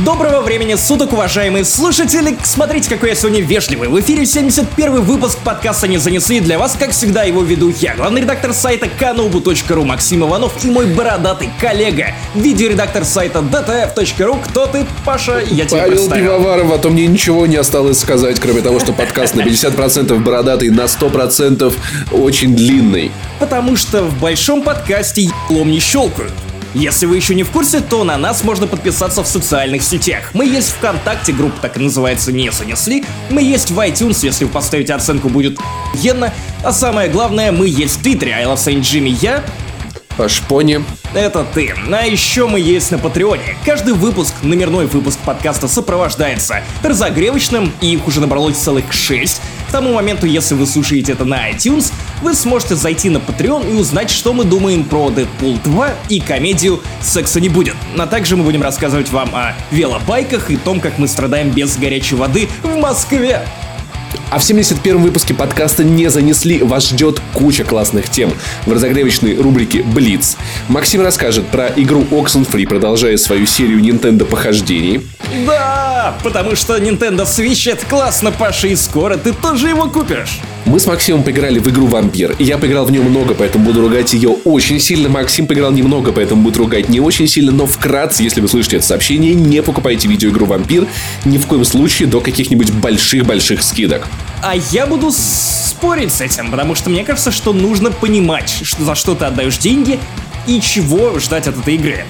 Доброго времени суток, уважаемые слушатели! Смотрите, какой я сегодня вежливый. В эфире 71 выпуск подкаста «Не занесли». Для вас, как всегда, его веду я, главный редактор сайта kanobu.ru Максим Иванов и мой бородатый коллега, видеоредактор сайта dtf.ru. Кто ты, Паша? Я тебе Павел представил. Пивоваров, а то мне ничего не осталось сказать, кроме того, что подкаст на 50% бородатый, на 100% очень длинный. Потому что в большом подкасте еблом не щелкают. Если вы еще не в курсе, то на нас можно подписаться в социальных сетях. Мы есть ВКонтакте, группа так и называется «Не занесли». Мы есть в iTunes, если вы оценку, будет охуенно. А самое главное, мы есть в Твиттере. I love Saint Jimmy я, Паш Пони. это ты. А еще мы есть на Патреоне. Каждый выпуск, номерной выпуск подкаста сопровождается разогревочным, и их уже набралось целых 6. К тому моменту, если вы слушаете это на iTunes, вы сможете зайти на Patreon и узнать, что мы думаем про Дэдпул 2 и комедию «Секса не будет». А также мы будем рассказывать вам о велобайках и том, как мы страдаем без горячей воды в Москве. А в 71-м выпуске подкаста «Не занесли» вас ждет куча классных тем в разогревочной рубрике «Блиц». Максим расскажет про игру Oxenfree, продолжая свою серию Nintendo похождений. Да, потому что Nintendo Switch это классно, Паша, и скоро ты тоже его купишь. Мы с Максимом поиграли в игру «Вампир». Я поиграл в нее много, поэтому буду ругать ее очень сильно. Максим поиграл немного, поэтому будет ругать не очень сильно. Но вкратце, если вы слышите это сообщение, не покупайте видеоигру «Вампир» ни в коем случае до каких-нибудь больших-больших скидок. А я буду спорить с этим, потому что мне кажется, что нужно понимать, что за что ты отдаешь деньги и чего ждать от этой игры.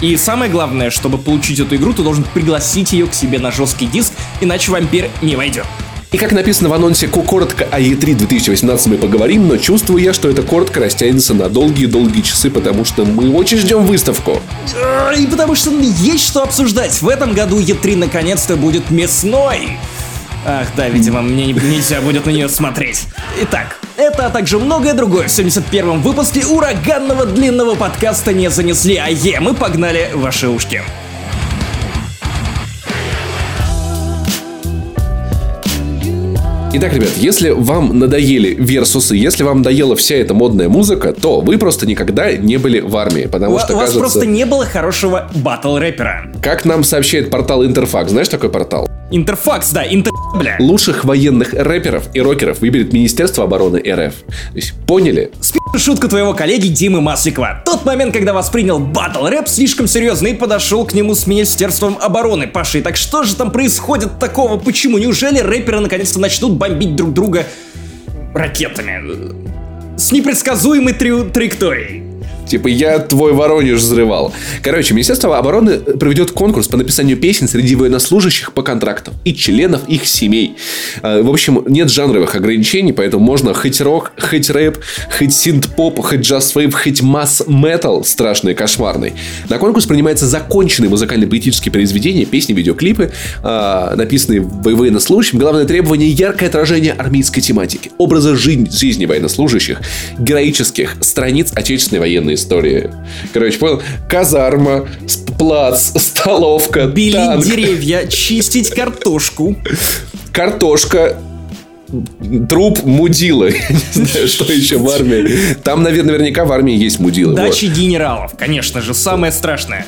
И самое главное, чтобы получить эту игру, ты должен пригласить ее к себе на жесткий диск, иначе вампир не войдет. И как написано в анонсе ко- коротко о E3 2018 мы поговорим, но чувствую я, что это коротко растянется на долгие-долгие часы, потому что мы очень ждем выставку. А, И потому что есть что обсуждать. В этом году Е3 наконец-то будет мясной. Ах, да, видимо, мне не- нельзя будет на нее смотреть. Итак, это, а также многое другое в 71-м выпуске ураганного длинного подкаста не занесли, а е, мы погнали ваши ушки. Итак, ребят, если вам надоели версусы, если вам надоела вся эта модная музыка, то вы просто никогда не были в армии, У, потому что, у вас кажется, просто не было хорошего батл рэпера. как нам сообщает портал Интерфакс, знаешь такой портал? Интерфакс, да, интер... бля. Лучших военных рэперов и рокеров выберет Министерство обороны РФ. То есть, поняли? Спи- Шутка твоего коллеги Димы Масликова. Тот момент, когда воспринял батл рэп слишком серьезно и подошел к нему с Министерством обороны. Паша, и так что же там происходит такого? Почему? Неужели рэперы наконец-то начнут бомбить друг друга ракетами? С непредсказуемой траекторией. Типа, я твой Воронеж взрывал. Короче, Министерство обороны проведет конкурс по написанию песен среди военнослужащих по контрактам и членов их семей. А, В общем, нет жанровых ограничений, поэтому можно хоть рок, хоть рэп, хоть синт-поп, хоть джаз-вейв, хоть масс-метал страшный кошмарный. На конкурс принимаются законченные музыкально-поэтические произведения, песни, видеоклипы, а, написанные военнослужащим. Главное требование – яркое отражение армейской тематики, образа жизни военнослужащих, героических страниц отечественной военной истории. Короче, понял? Казарма, плац, столовка, Били танк, деревья, чистить картошку. картошка, труп мудила. Я не знаю, что еще в армии. Там, наверное, наверняка в армии есть мудилы. вот. Дачи генералов, конечно же, самое страшное.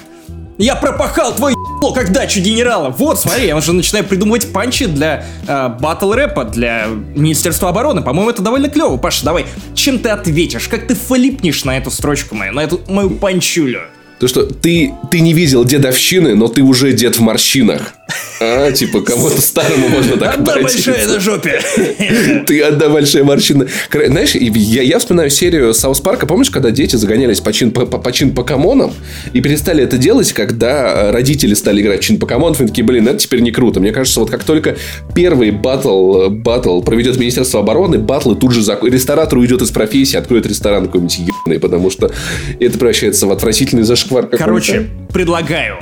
Я пропахал твой ебало, как дачу генерала. Вот, смотри, я уже начинаю придумывать панчи для э, рэпа, для Министерства обороны. По-моему, это довольно клево. Паша, давай, чем ты ответишь? Как ты флипнешь на эту строчку мою, на эту мою панчулю? То, что ты, ты не видел дедовщины, но ты уже дед в морщинах. А, типа, кому-то старому можно так Одна большая на жопе. Ты одна большая морщина. Знаешь, я, я вспоминаю серию South Park а. Помнишь, когда дети загонялись по чин, по, по чинпокомонам и перестали это делать, когда родители стали играть чинпокомонов, и такие, блин, это теперь не круто. Мне кажется, вот как только первый батл, батл проведет Министерство обороны, батлы тут же зак... ресторатор уйдет из профессии, откроет ресторан какой-нибудь ебаный, потому что это превращается в отвратительный зашквар. Короче, предлагаю.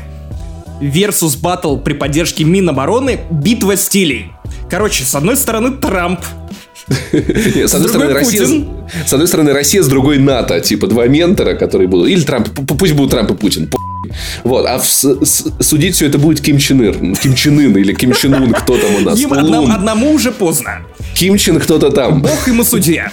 Versus батл при поддержке Минобороны «Битва стилей». Короче, с одной стороны Трамп, с, одной стороны, Россия, с одной стороны, Россия, с другой НАТО. Типа два ментора, которые будут. Или Трамп. Пусть будут Трамп и Путин. Вот. А в с- с- судить все это будет Ким Чен Ир. Ким Чен Ын или Ким Чен Ун. Кто там у нас? им одному, одному уже поздно. Ким Чен кто-то там. Бог ему судья.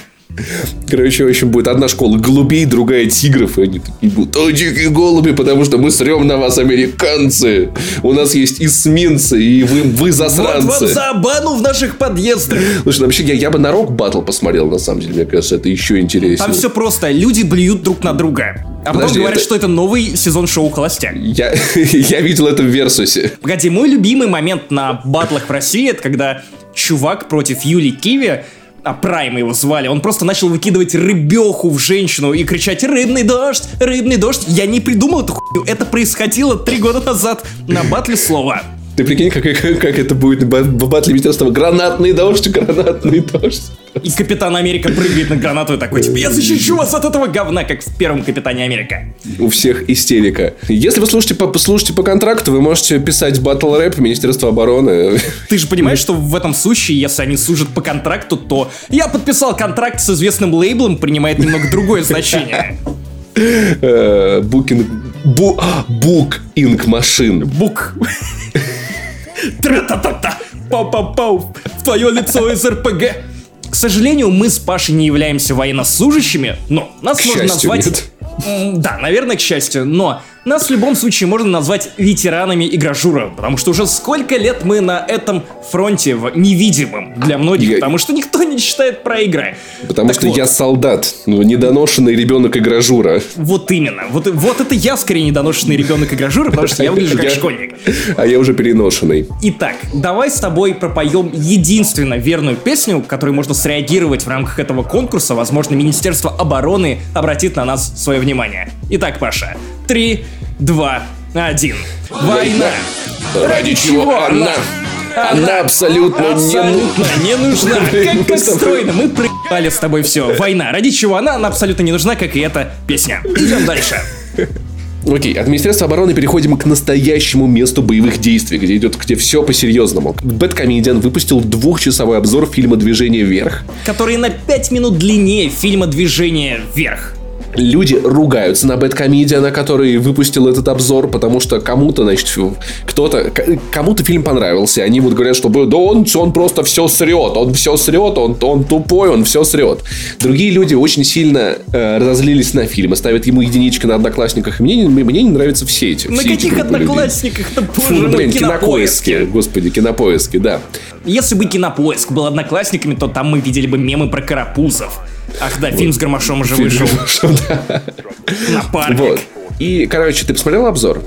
Короче, в общем, будет одна школа голубей, другая тигров. И они такие будут, о, дикие голуби, потому что мы срем на вас, американцы. У нас есть эсминцы, и вы, вы засранцы. Вот вам за бану в наших подъездах. Слушай, ну, вообще, я, я бы на рок батл посмотрел, на самом деле. Мне кажется, это еще интереснее. Там все просто. Люди блюют друг на друга. А потом Подожди, говорят, это... что это новый сезон шоу «Холостяк». Я, я видел это в Версусе. Погоди, мой любимый момент на батлах в России, это когда чувак против Юли Киви а Прайм его звали, он просто начал выкидывать рыбеху в женщину и кричать «Рыбный дождь! Рыбный дождь!» Я не придумал эту хуйню, это происходило три года назад на батле слова. Ты прикинь, как, как, как это будет в батле Министерства. Гранатный дождь, гранатный дождь. И Капитан Америка прыгает на гранату и такой, типа, я защищу вас от этого говна, как в первом Капитане Америка. У всех истерика. Если вы слушаете по, слушаете по контракту, вы можете писать батл рэп в Министерство обороны. Ты же понимаешь, что в этом случае, если они служат по контракту, то я подписал контракт с известным лейблом, принимает немного другое значение. Букинг... Бук-инг машин. Бук. Тра-та-та-та! Пау-пау-пау! В твое лицо из РПГ! К сожалению, мы с Пашей не являемся военнослужащими, но нас К можно назвать... Нет. Да, наверное, к счастью, но нас в любом случае можно назвать ветеранами игражура, потому что уже сколько лет мы на этом фронте в невидимом для многих, я... потому что никто не читает про игры. Потому так что вот. я солдат, ну, недоношенный ребенок игражура. Вот именно. Вот, вот это я скорее недоношенный ребенок игражура, потому что я выгляжу как школьник. А я уже переношенный. Итак, давай с тобой пропоем единственно верную песню, которой можно среагировать в рамках этого конкурса. Возможно, Министерство обороны обратит на нас свое внимание. Итак, Паша, три, два, один. Война! Ради чего она? Она абсолютно, абсолютно не, не нужна. Как, как стройно. Мы проебали с тобой все. Война. Ради чего она? Она абсолютно не нужна, как и эта песня. Идем дальше. Окей, от Министерства обороны переходим к настоящему месту боевых действий, где идет где все по-серьезному. Бэткомедиан выпустил двухчасовой обзор фильма «Движение вверх». Который на пять минут длиннее фильма «Движение вверх» люди ругаются на Бэткомедиана, который выпустил этот обзор, потому что кому-то, значит, кто-то, кому-то фильм понравился. Они вот говорят, что да он, он просто все срет, он все срет, он, он тупой, он все срет. Другие люди очень сильно э, разозлились на фильм, ставят ему единички на одноклассниках. И мне, мне не нравятся все эти. На все каких эти одноклассниках-то, боже Фу, блин, кинопоиски. Господи, кинопоиски, да. Если бы кинопоиск был одноклассниками, то там мы видели бы мемы про карапузов. Ах да, фильм с Гармашом уже вышел. Напарник. Вот. И, короче, ты посмотрел обзор?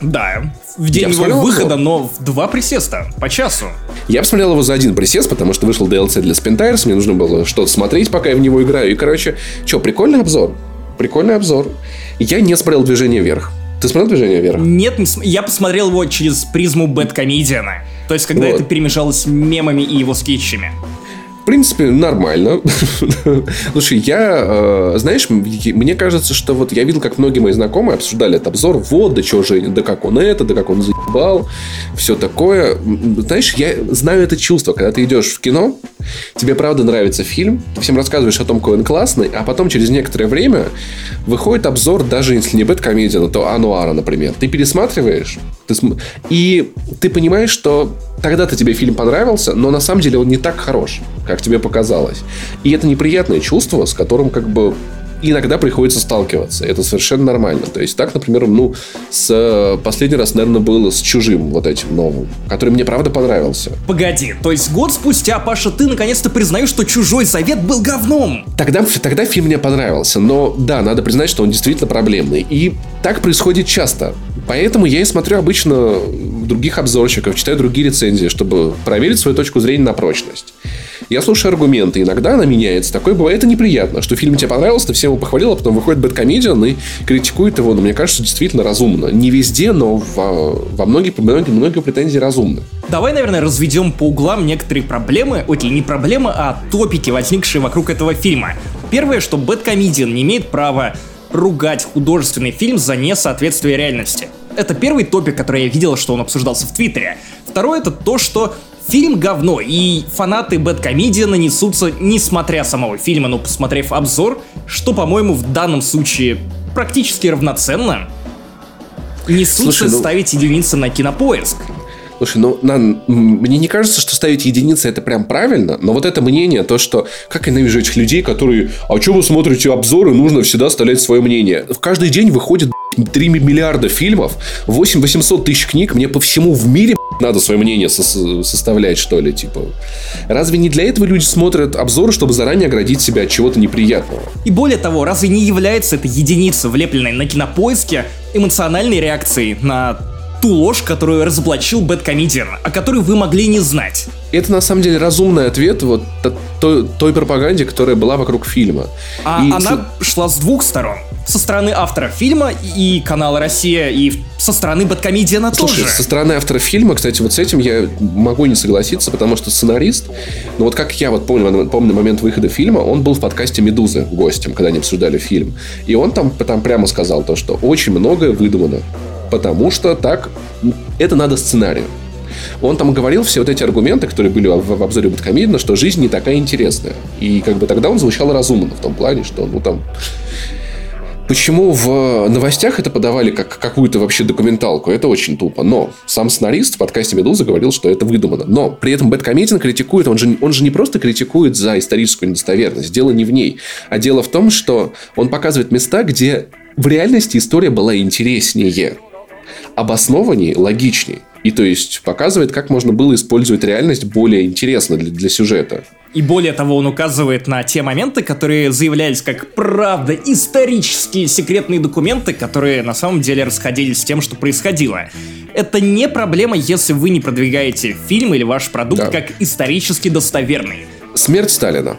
Да, в день его выхода, но в два присеста, по часу. Я посмотрел его за один присест, потому что вышел DLC для Spin мне нужно было что-то смотреть, пока я в него играю. И, короче, что, прикольный обзор. Прикольный обзор. Я не смотрел «Движение вверх». Ты смотрел «Движение вверх»? Нет, я посмотрел его через призму Бэткомедиана. То есть, когда вот. это перемешалось мемами и его скетчами. В принципе, нормально. Слушай, я, э, знаешь, мне кажется, что вот я видел, как многие мои знакомые обсуждали этот обзор. Вот, да что же, да как он это, да как он заебал, все такое. Знаешь, я знаю это чувство, когда ты идешь в кино, тебе правда нравится фильм, ты всем рассказываешь о том, какой он классный, а потом через некоторое время выходит обзор, даже если не Бэткомедиана, то Ануара, например. Ты пересматриваешь, ты см... и ты понимаешь, что тогда-то тебе фильм понравился, но на самом деле он не так хорош, как тебе показалось. И это неприятное чувство, с которым как бы иногда приходится сталкиваться. Это совершенно нормально. То есть так, например, ну, с последний раз, наверное, было с чужим вот этим новым, который мне правда понравился. Погоди, то есть год спустя, Паша, ты наконец-то признаешь, что чужой завет был говном? Тогда, тогда фильм мне понравился, но да, надо признать, что он действительно проблемный. И так происходит часто. Поэтому я и смотрю обычно других обзорщиков, читаю другие рецензии, чтобы проверить свою точку зрения на прочность. Я слушаю аргументы, иногда она меняется. Такое бывает, это неприятно, что фильм тебе понравился, ты всем его похвалил, а потом выходит Бэткомедиан и критикует его, но мне кажется, действительно разумно. Не везде, но во, во многих, многие, многие претензии разумны. Давай, наверное, разведем по углам некоторые проблемы, окей, не проблемы, а топики, возникшие вокруг этого фильма. Первое, что Бэткомедиан не имеет права ругать художественный фильм за несоответствие реальности. Это первый топик, который я видел, что он обсуждался в Твиттере. Второе это то, что фильм говно, и фанаты Бэткомедиана нанесутся, несмотря самого фильма, но посмотрев обзор, что, по-моему, в данном случае практически равноценно, несутся Слушай, ну... ставить единицы на кинопоиск. Слушай, ну, на, мне не кажется, что ставить единицы это прям правильно, но вот это мнение, то, что как я ненавижу этих людей, которые, а что вы смотрите обзоры, нужно всегда оставлять свое мнение. В каждый день выходит 3 миллиарда фильмов, 8 800 тысяч книг, мне по всему в мире надо свое мнение со- составлять, что ли, типа. Разве не для этого люди смотрят обзоры, чтобы заранее оградить себя от чего-то неприятного? И более того, разве не является эта единица, влепленная на кинопоиске, эмоциональной реакцией на ту ложь, которую разоблачил Бэткомедиан, о которой вы могли не знать. Это на самом деле разумный ответ вот той, той пропаганде, которая была вокруг фильма. А и она шла с двух сторон. Со стороны автора фильма и канала Россия, и со стороны Бэткомедиана тоже. со стороны автора фильма, кстати, вот с этим я могу не согласиться, потому что сценарист, ну вот как я вот помню, помню момент выхода фильма, он был в подкасте «Медузы» гостем, когда они обсуждали фильм. И он там, там прямо сказал то, что очень многое выдумано потому что так это надо сценарию. Он там говорил все вот эти аргументы, которые были в, в обзоре Бэткомедна, что жизнь не такая интересная. И как бы тогда он звучал разумно в том плане, что ну там Почему в новостях это подавали как какую-то вообще документалку? Это очень тупо. Но сам сценарист в подкасте «Медуза» говорил, что это выдумано. Но при этом Бэткомедиан критикует, он же, он же не просто критикует за историческую недостоверность. Дело не в ней. А дело в том, что он показывает места, где в реальности история была интереснее обоснованнее, логичнее. И то есть показывает, как можно было использовать реальность более интересно для, для сюжета. И более того, он указывает на те моменты, которые заявлялись как правда исторические секретные документы, которые на самом деле расходились с тем, что происходило. Это не проблема, если вы не продвигаете фильм или ваш продукт да. как исторически достоверный. Смерть Сталина.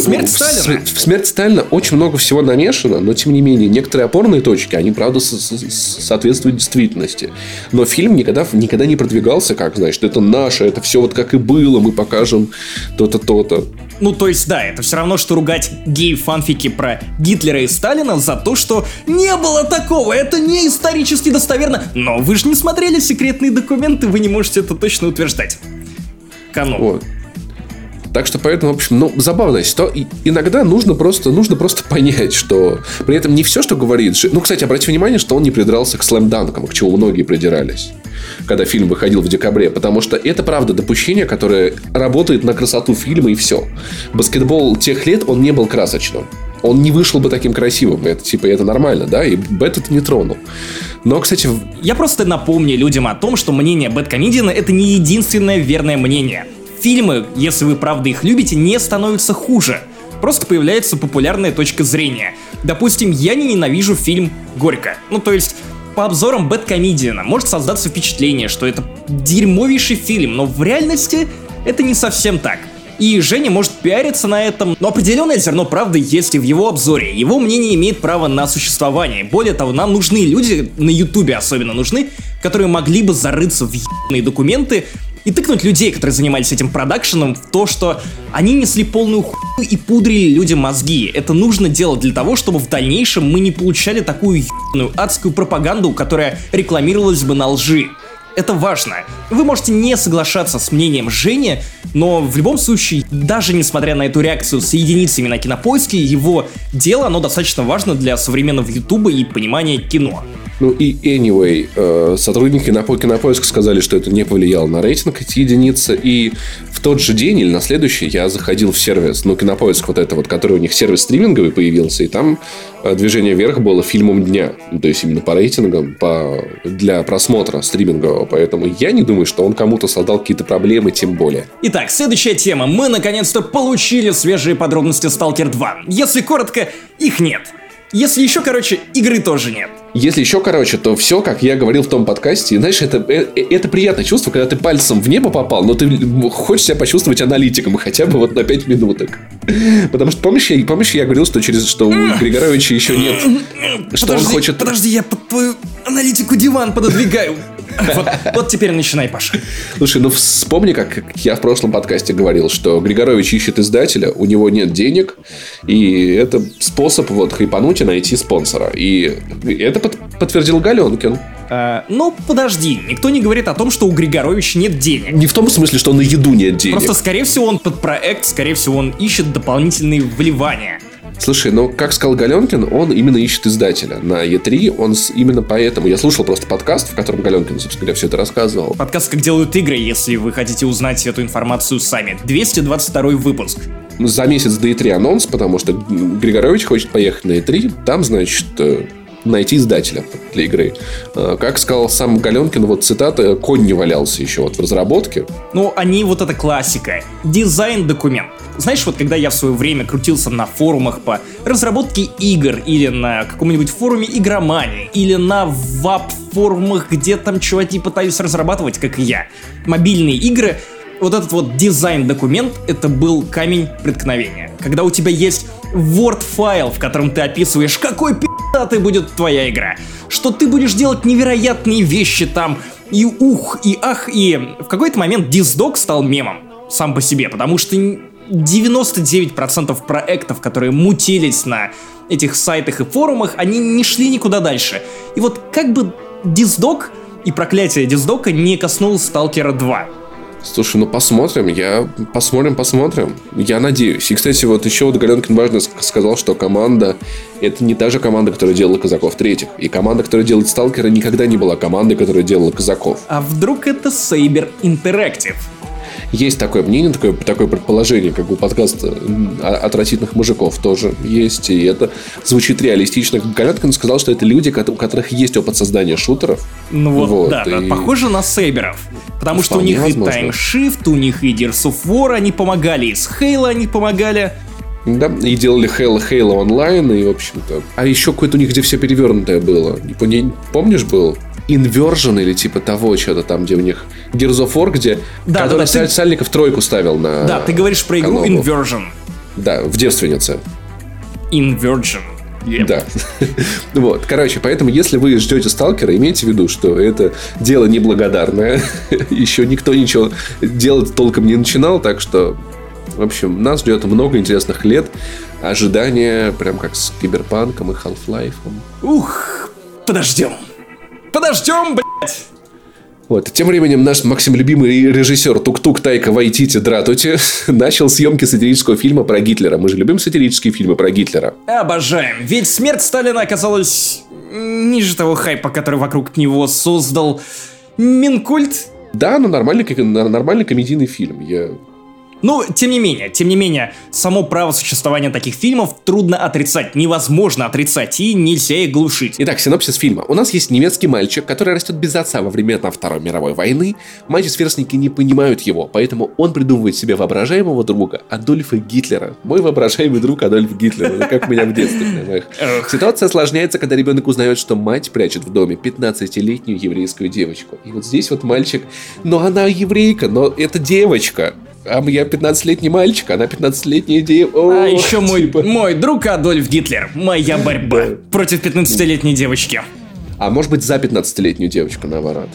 Смерть Сталина? В, смерть Сталина очень много всего намешано, но тем не менее некоторые опорные точки, они правда со- со- соответствуют действительности. Но фильм никогда, никогда не продвигался как, значит, это наше, это все вот как и было, мы покажем то-то, то-то. Ну, то есть, да, это все равно, что ругать гей-фанфики про Гитлера и Сталина за то, что не было такого, это не исторически достоверно. Но вы же не смотрели секретные документы, вы не можете это точно утверждать. Канон. Вот. Так что поэтому, в общем, ну, забавно, что иногда нужно просто, нужно просто понять, что при этом не все, что говорит... Ну, кстати, обратите внимание, что он не придрался к слэм-данкам, к чему многие придирались когда фильм выходил в декабре, потому что это, правда, допущение, которое работает на красоту фильма и все. Баскетбол тех лет, он не был красочным. Он не вышел бы таким красивым. Это, типа, это нормально, да? И Бэт это не тронул. Но, кстати... Я просто напомню людям о том, что мнение Бэткомедиана это не единственное верное мнение фильмы, если вы правда их любите, не становятся хуже. Просто появляется популярная точка зрения. Допустим, я не ненавижу фильм «Горько». Ну, то есть, по обзорам Бэткомедиана может создаться впечатление, что это дерьмовейший фильм, но в реальности это не совсем так. И Женя может пиариться на этом, но определенное зерно правды есть и в его обзоре. Его мнение имеет право на существование. Более того, нам нужны люди, на ютубе особенно нужны, которые могли бы зарыться в ебаные документы и тыкнуть людей, которые занимались этим продакшеном, в то, что они несли полную хуйню и пудрили людям мозги. Это нужно делать для того, чтобы в дальнейшем мы не получали такую ебаную адскую пропаганду, которая рекламировалась бы на лжи. Это важно. Вы можете не соглашаться с мнением Жени, но в любом случае, даже несмотря на эту реакцию с единицами на кинопоиске, его дело, оно достаточно важно для современного ютуба и понимания кино. Ну и anyway, э, сотрудники на Кинопоиска сказали, что это не повлияло на рейтинг эти единицы. И в тот же день или на следующий я заходил в сервис, ну, Кинопоиск вот это вот, который у них сервис стриминговый появился, и там э, движение вверх было фильмом дня. То есть именно по рейтингам, по, для просмотра стримингового. Поэтому я не думаю, что он кому-то создал какие-то проблемы, тем более. Итак, следующая тема. Мы наконец-то получили свежие подробности Stalker 2. Если коротко, их нет. Если еще, короче, игры тоже нет. Если еще короче, то все, как я говорил в том подкасте, знаешь, это, э, э, это приятное чувство, когда ты пальцем в небо попал, но ты хочешь себя почувствовать аналитиком хотя бы вот на 5 минуток. Потому что, помнишь, я, помнишь, я говорил, что через что у Григоровича еще нет, что подожди, он хочет... Подожди, я под твою аналитику диван пододвигаю. Вот, вот теперь начинай, Паша. Слушай, ну вспомни, как я в прошлом подкасте говорил, что Григорович ищет издателя, у него нет денег, и это способ вот хайпануть и найти спонсора. И это под, подтвердил Галенкин. А, ну, подожди, никто не говорит о том, что у Григоровича нет денег. Не в том смысле, что на еду нет денег. Просто, скорее всего, он под проект, скорее всего, он ищет дополнительные вливания. Слушай, ну, как сказал Галенкин, он именно ищет издателя. На E3 он с... именно поэтому... Я слушал просто подкаст, в котором Галенкин, собственно говоря, все это рассказывал. Подкаст «Как делают игры», если вы хотите узнать эту информацию сами. 222 выпуск. За месяц до E3 анонс, потому что Григорович хочет поехать на E3. Там, значит, э, найти издателя для игры. Э, как сказал сам Галенкин, вот цитата, конь не валялся еще вот в разработке. Ну, они вот это классика. Дизайн-документ. Знаешь, вот когда я в свое время крутился на форумах по разработке игр, или на каком-нибудь форуме игромании, или на вап-форумах, где там чуваки пытались разрабатывать, как и я, мобильные игры, вот этот вот дизайн-документ, это был камень преткновения. Когда у тебя есть Word-файл, в котором ты описываешь, какой пи***той будет твоя игра, что ты будешь делать невероятные вещи там, и ух, и ах, и в какой-то момент диздок стал мемом сам по себе, потому что 99% проектов, которые мутились на этих сайтах и форумах, они не шли никуда дальше. И вот как бы диздок и проклятие диздока не коснулось Сталкера 2. Слушай, ну посмотрим, я посмотрим, посмотрим. Я надеюсь. И, кстати, вот еще вот Галенкин важно сказал, что команда это не та же команда, которая делала Казаков третьих. И команда, которая делает Сталкера, никогда не была командой, которая делала Казаков. А вдруг это Saber Interactive? Есть такое мнение, такое, такое предположение, как у подкаста отвратительных мужиков тоже есть, и это звучит реалистично. Галяткин сказал, что это люди, у которых есть опыт создания шутеров. Ну вот, вот да, и... похоже на сейберов. Потому что у них возможно. и Time Shift, у них и Gears of War, они помогали, и с Halo они помогали. Да, и делали Halo, Halo Online, и, в общем-то... А еще какое-то у них, где все перевернутое было. Помнишь, был? Inversion или типа того, что-то там, где у них Gears of War, где да, который да, да, Сальников ты... тройку ставил на Да, ты говоришь про игру каналу. Inversion. Да, в девственнице. Inversion. Yep. Да. вот, короче, поэтому, если вы ждете сталкера, имейте в виду, что это дело неблагодарное. Еще никто ничего делать толком не начинал, так что, в общем, нас ждет много интересных лет. Ожидания, прям как с Киберпанком и Half-Life. Ух, подождем. Подождем, блядь! Вот. Тем временем наш Максим любимый режиссер Тук-Тук Тайка Вайтити Дратути начал съемки сатирического фильма про Гитлера. Мы же любим сатирические фильмы про Гитлера. Обожаем. Ведь смерть Сталина оказалась ниже того хайпа, который вокруг него создал Минкульт. Да, но нормальный, нормальный комедийный фильм. Я ну, тем не менее, тем не менее, само право существования таких фильмов трудно отрицать, невозможно отрицать и нельзя их глушить. Итак, синопсис фильма. У нас есть немецкий мальчик, который растет без отца во времена Второй мировой войны. Мальчик-сверстники не понимают его, поэтому он придумывает себе воображаемого друга Адольфа Гитлера. Мой воображаемый друг Адольф Гитлер. Это как меня в детстве, понимаешь? Ситуация осложняется, когда ребенок узнает, что мать прячет в доме 15-летнюю еврейскую девочку. И вот здесь вот мальчик, но она еврейка, но это девочка а я 15-летний мальчик, она 15-летняя девочка. А еще мой, типа. мой друг Адольф Гитлер. Моя борьба против 15-летней девочки. А может быть за 15-летнюю девочку, наоборот.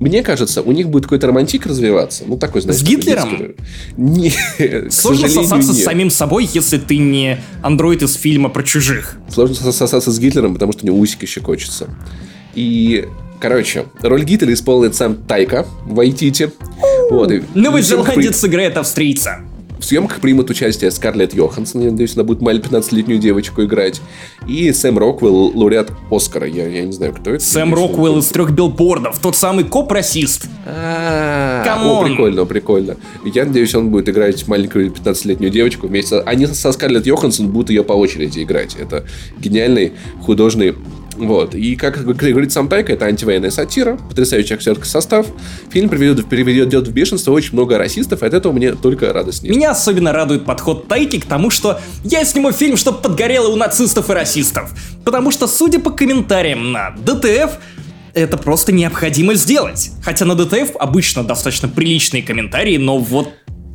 Мне кажется, у них будет какой-то романтик развиваться. Ну, такой, знаешь... С Гитлером? Не, Сложно сосаться нет. с самим собой, если ты не андроид из фильма про чужих. Сложно сосаться с Гитлером, потому что у него усики еще хочется. И Короче, роль Гитлера исполнит сам Тайка Вайтити. Вот, Новый зеландец при... сыграет австрийца. В съемках примут участие Скарлетт Йоханссон, я надеюсь, она будет маленькую 15-летнюю девочку играть. И Сэм Роквелл, лауреат Оскара. Я, я не знаю, кто это. Сэм Роквелл из трех билбордов, тот самый коп-расист. О, прикольно, прикольно. Я надеюсь, он будет играть маленькую 15-летнюю девочку вместе. Они со Скарлетт Йоханссон будут ее по очереди играть. Это гениальный художественный вот. И, как говорит сам Тайка, это антивоенная сатира, потрясающий актерский состав. Фильм приведет, приведет в бешенство очень много расистов, и от этого мне только радость. Меня особенно радует подход Тайки к тому, что я сниму фильм, чтобы подгорело у нацистов и расистов. Потому что, судя по комментариям на ДТФ, это просто необходимо сделать. Хотя на ДТФ обычно достаточно приличные комментарии, но вот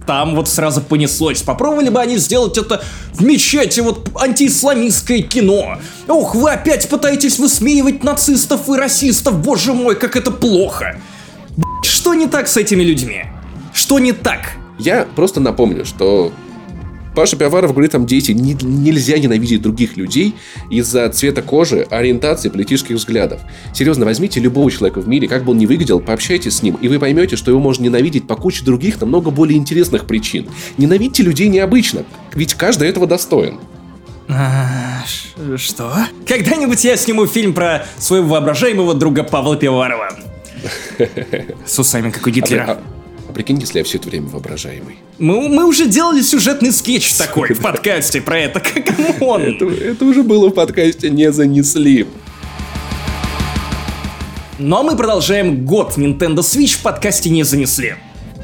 там вот сразу понеслось. Попробовали бы они сделать это в мечети, вот антиисламистское кино. Ох, вы опять пытаетесь высмеивать нацистов и расистов, боже мой, как это плохо. Что не так с этими людьми? Что не так? Я просто напомню, что Паша Пиаваров говорит, там, дети, не, нельзя ненавидеть других людей из-за цвета кожи, ориентации, политических взглядов. Серьезно, возьмите любого человека в мире, как бы он ни выглядел, пообщайтесь с ним, и вы поймете, что его можно ненавидеть по куче других, намного более интересных причин. Ненавидьте людей необычно, ведь каждый этого достоин. А, что? Когда-нибудь я сниму фильм про своего воображаемого друга Павла Пиварова. С усами, как у Гитлера. А, а, а прикинь, если я все это время воображаемый. Мы, мы уже делали сюжетный скетч такой в подкасте про это. Как он? Это, это уже было в подкасте «Не занесли». Ну а мы продолжаем год Nintendo Switch в подкасте «Не занесли»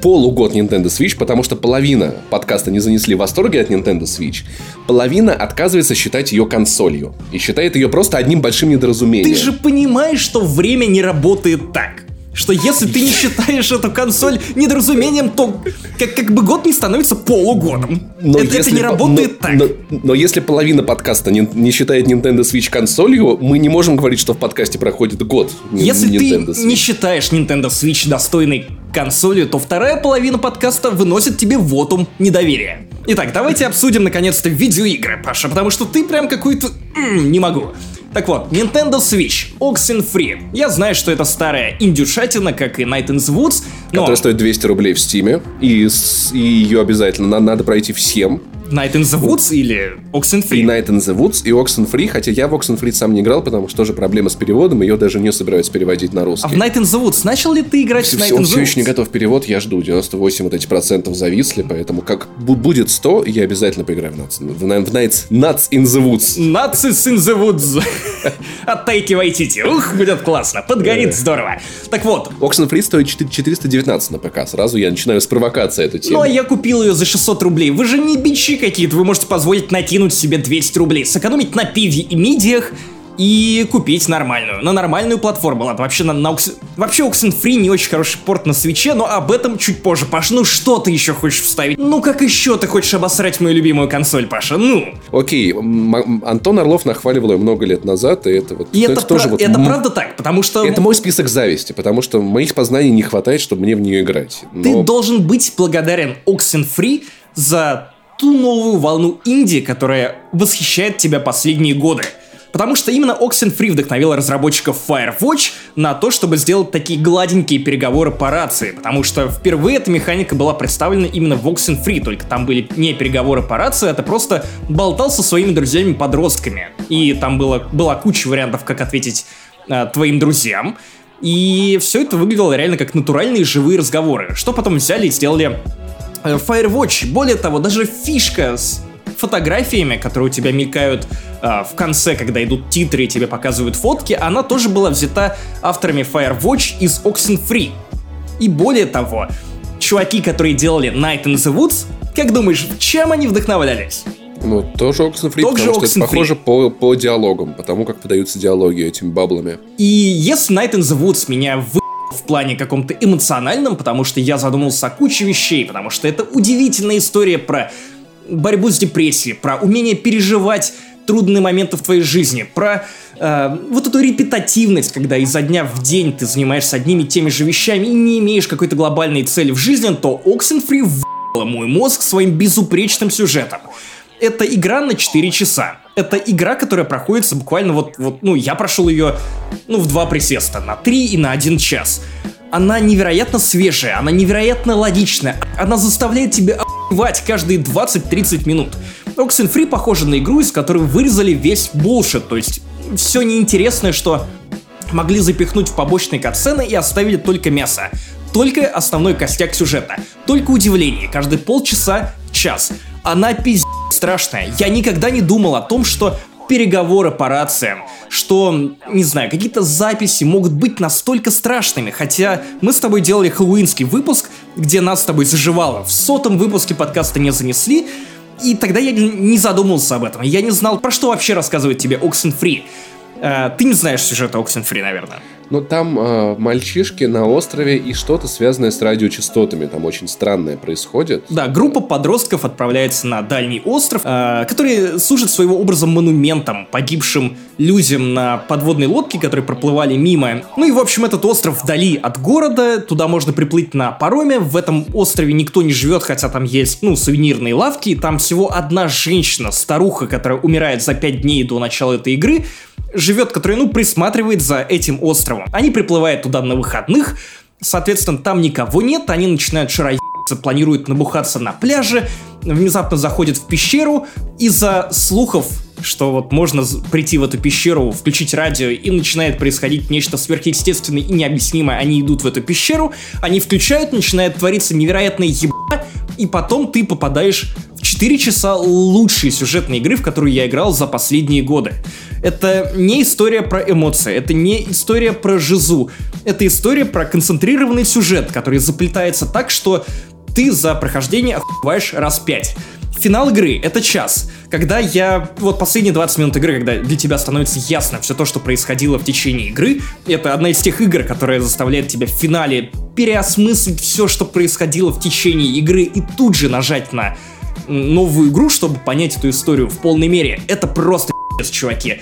полугод Nintendo Switch, потому что половина подкаста не занесли восторги от Nintendo Switch, половина отказывается считать ее консолью и считает ее просто одним большим недоразумением. Ты же понимаешь, что время не работает так что если ты не считаешь эту консоль недоразумением, то как, как бы год не становится полугодом. Но это, это не работает но, так. Но, но если половина подкаста не, не считает Nintendo Switch консолью, мы не можем говорить, что в подкасте проходит год. Если Nintendo ты Switch. не считаешь Nintendo Switch достойной консолью, то вторая половина подкаста выносит тебе вотум недоверия. Итак, давайте обсудим наконец-то видеоигры, Паша, потому что ты прям какой-то... не могу. Так вот, Nintendo Switch, Oxenfree. Я знаю, что это старая индюшатина, как и Night in the Woods, но... Которая стоит 200 рублей в Стиме, и, и ее обязательно надо пройти всем. Night in the Woods или Oxenfree? И Night in the Woods, и Oxenfree, хотя я в Oxenfree сам не играл, потому что тоже проблема с переводом, ее даже не собираются переводить на русский. А в Night in the Woods начал ли ты играть все, в Night in the Woods? все еще не готов перевод, я жду, 98 вот эти процентов зависли, поэтому как будет 100, я обязательно поиграю в Nuts, в, в Nights, Nuts in the Woods. Nuts in the Woods. От Тайки Вайтити. Ух, будет классно, подгорит здорово. Так вот. Oxenfree стоит 419 на ПК, сразу я начинаю с провокации эту тему. Ну, а я купил ее за 600 рублей. Вы же не бичи какие-то, вы можете позволить накинуть себе 200 рублей, сэкономить на пиве и мидиях, и купить нормальную, на нормальную платформу. Ладно, вообще на, на Ox... вообще Oxenfree не очень хороший порт на свече, но об этом чуть позже, Паша. Ну что ты еще хочешь вставить? Ну как еще ты хочешь обосрать мою любимую консоль, Паша? Ну. Окей, Антон Орлов нахваливал ее много лет назад, и это вот. И это, это, тоже вот это правда так, потому что. Это мой список зависти, потому что моих познаний не хватает, чтобы мне в нее играть. Но... Ты должен быть благодарен Oxenfree за ту новую волну инди, которая восхищает тебя последние годы. Потому что именно Oxenfree вдохновил разработчиков Firewatch на то, чтобы сделать такие гладенькие переговоры по рации. Потому что впервые эта механика была представлена именно в Oxenfree, только там были не переговоры по рации, это просто болтал со своими друзьями-подростками. И там было, была куча вариантов, как ответить э, твоим друзьям. И все это выглядело реально как натуральные живые разговоры. Что потом взяли и сделали Firewatch. Более того, даже фишка с фотографиями, которые у тебя мелькают э, в конце, когда идут титры и тебе показывают фотки, она тоже была взята авторами Firewatch из Oxenfree. И более того, чуваки, которые делали Night in the Woods, как думаешь, чем они вдохновлялись? Ну, тоже Oxenfree, Тот потому что это похоже по, по диалогам, потому как подаются диалоги этими баблами. И если Night in the Woods меня вы в плане каком-то эмоциональном, потому что я задумался о куче вещей, потому что это удивительная история про борьбу с депрессией, про умение переживать трудные моменты в твоей жизни, про э, вот эту репетативность, когда изо дня в день ты занимаешься одними и теми же вещами и не имеешь какой-то глобальной цели в жизни, то Oxenfree в***ла мой мозг своим безупречным сюжетом. Это игра на 4 часа это игра, которая проходится буквально вот, вот, ну, я прошел ее, ну, в два присеста, на три и на один час. Она невероятно свежая, она невероятно логичная, она заставляет тебя охуевать каждые 20-30 минут. Oxenfree похожа на игру, из которой вырезали весь булшит, то есть все неинтересное, что могли запихнуть в побочные катсцены и оставили только мясо. Только основной костяк сюжета. Только удивление. Каждые полчаса, час. Она пиздец страшная. Я никогда не думал о том, что переговоры по рациям, что, не знаю, какие-то записи могут быть настолько страшными, хотя мы с тобой делали хэллоуинский выпуск, где нас с тобой заживало. В сотом выпуске подкаста не занесли, и тогда я не задумывался об этом. Я не знал, про что вообще рассказывает тебе Oxenfree. Э, ты не знаешь сюжета Oxenfree, наверное. Ну, там э, мальчишки на острове и что-то связанное с радиочастотами. Там очень странное происходит. Да, группа подростков отправляется на дальний остров, э, который служит своего образа монументом погибшим людям на подводной лодке, которые проплывали мимо. Ну и, в общем, этот остров вдали от города, туда можно приплыть на пароме. В этом острове никто не живет, хотя там есть, ну, сувенирные лавки. Там всего одна женщина, старуха, которая умирает за пять дней до начала этой игры живет, который, ну, присматривает за этим островом. Они приплывают туда на выходных, соответственно, там никого нет, они начинают шароебить планирует набухаться на пляже, внезапно заходит в пещеру из-за слухов что вот можно прийти в эту пещеру, включить радио, и начинает происходить нечто сверхъестественное и необъяснимое. Они идут в эту пещеру, они включают, начинает твориться невероятная еба, и потом ты попадаешь 4 часа лучшей сюжетной игры, в которую я играл за последние годы. Это не история про эмоции, это не история про жизу, это история про концентрированный сюжет, который заплетается так, что ты за прохождение охуеваешь раз пять. Финал игры — это час. Когда я... Вот последние 20 минут игры, когда для тебя становится ясно все то, что происходило в течение игры, это одна из тех игр, которая заставляет тебя в финале переосмыслить все, что происходило в течение игры, и тут же нажать на новую игру, чтобы понять эту историю в полной мере. Это просто пи***ц, чуваки.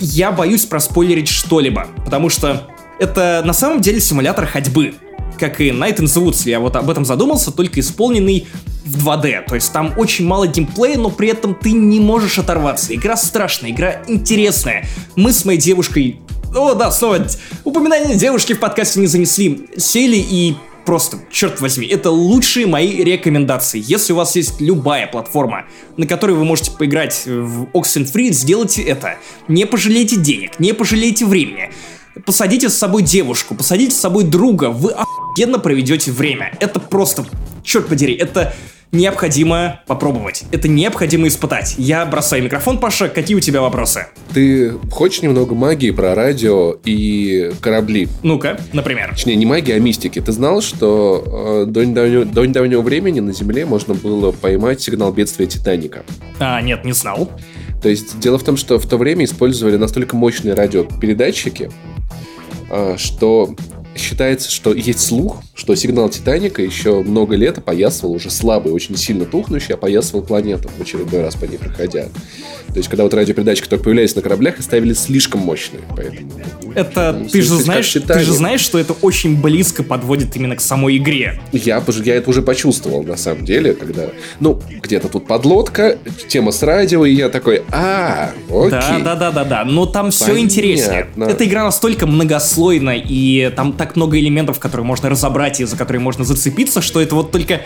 Я боюсь проспойлерить что-либо, потому что это на самом деле симулятор ходьбы как и Night in the Woods, я вот об этом задумался, только исполненный в 2D. То есть там очень мало геймплея, но при этом ты не можешь оторваться. Игра страшная, игра интересная. Мы с моей девушкой... О, да, снова упоминание девушки в подкасте не занесли. Сели и просто, черт возьми, это лучшие мои рекомендации. Если у вас есть любая платформа, на которой вы можете поиграть в Oxenfree, сделайте это. Не пожалейте денег, не пожалейте времени. Посадите с собой девушку, посадите с собой друга, вы охуенно проведете время. Это просто, черт подери, это необходимо попробовать. Это необходимо испытать. Я бросаю микрофон, Паша. Какие у тебя вопросы? Ты хочешь немного магии про радио и корабли? Ну-ка, например. Точнее, не магии, а мистики. Ты знал, что э, до, недавнего, до недавнего времени на Земле можно было поймать сигнал бедствия Титаника? А, нет, не знал. То есть дело в том, что в то время использовали настолько мощные радиопередатчики, э, что считается, что есть слух, что сигнал Титаника еще много лет опоясывал, уже слабый, очень сильно тухнущий, опоясывал планету в очередной раз по ней проходя. То есть, когда вот радиопередатчики только появлялись на кораблях, и ставили слишком мощные. Поэтому, это ну, ты же знаешь, ты же знаешь, что это очень близко подводит именно к самой игре. Я, я это уже почувствовал, на самом деле, когда, ну, где-то тут подлодка, тема с радио, и я такой, а, окей. Да, да, да, да, да, но там все интереснее. Эта игра настолько многослойна, и там так много элементов, которые можно разобрать и за которые можно зацепиться, что это вот только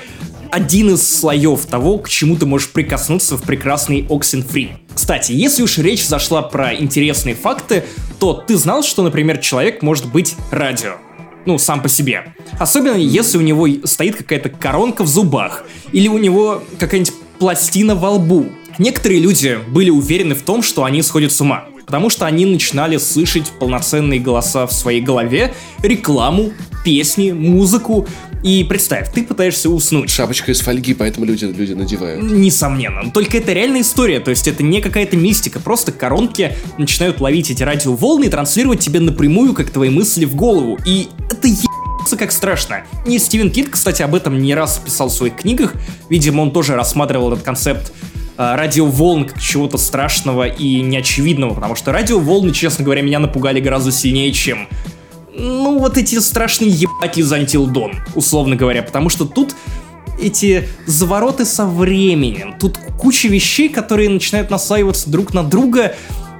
один из слоев того, к чему ты можешь прикоснуться в прекрасный Oxenfree. Кстати, если уж речь зашла про интересные факты, то ты знал, что, например, человек может быть радио? Ну, сам по себе. Особенно если у него стоит какая-то коронка в зубах, или у него какая-нибудь пластина во лбу. Некоторые люди были уверены в том, что они сходят с ума потому что они начинали слышать полноценные голоса в своей голове, рекламу, песни, музыку, и представь, ты пытаешься уснуть. Шапочка из фольги, поэтому люди, люди надевают. Несомненно. Только это реальная история, то есть это не какая-то мистика, просто коронки начинают ловить эти радиоволны и транслировать тебе напрямую, как твои мысли в голову. И это ебаться как страшно. И Стивен Кит, кстати, об этом не раз писал в своих книгах. Видимо, он тоже рассматривал этот концепт радиоволн как чего-то страшного и неочевидного, потому что радиоволны, честно говоря, меня напугали гораздо сильнее, чем ну, вот эти страшные ебаки из Until условно говоря, потому что тут эти завороты со временем, тут куча вещей, которые начинают наслаиваться друг на друга,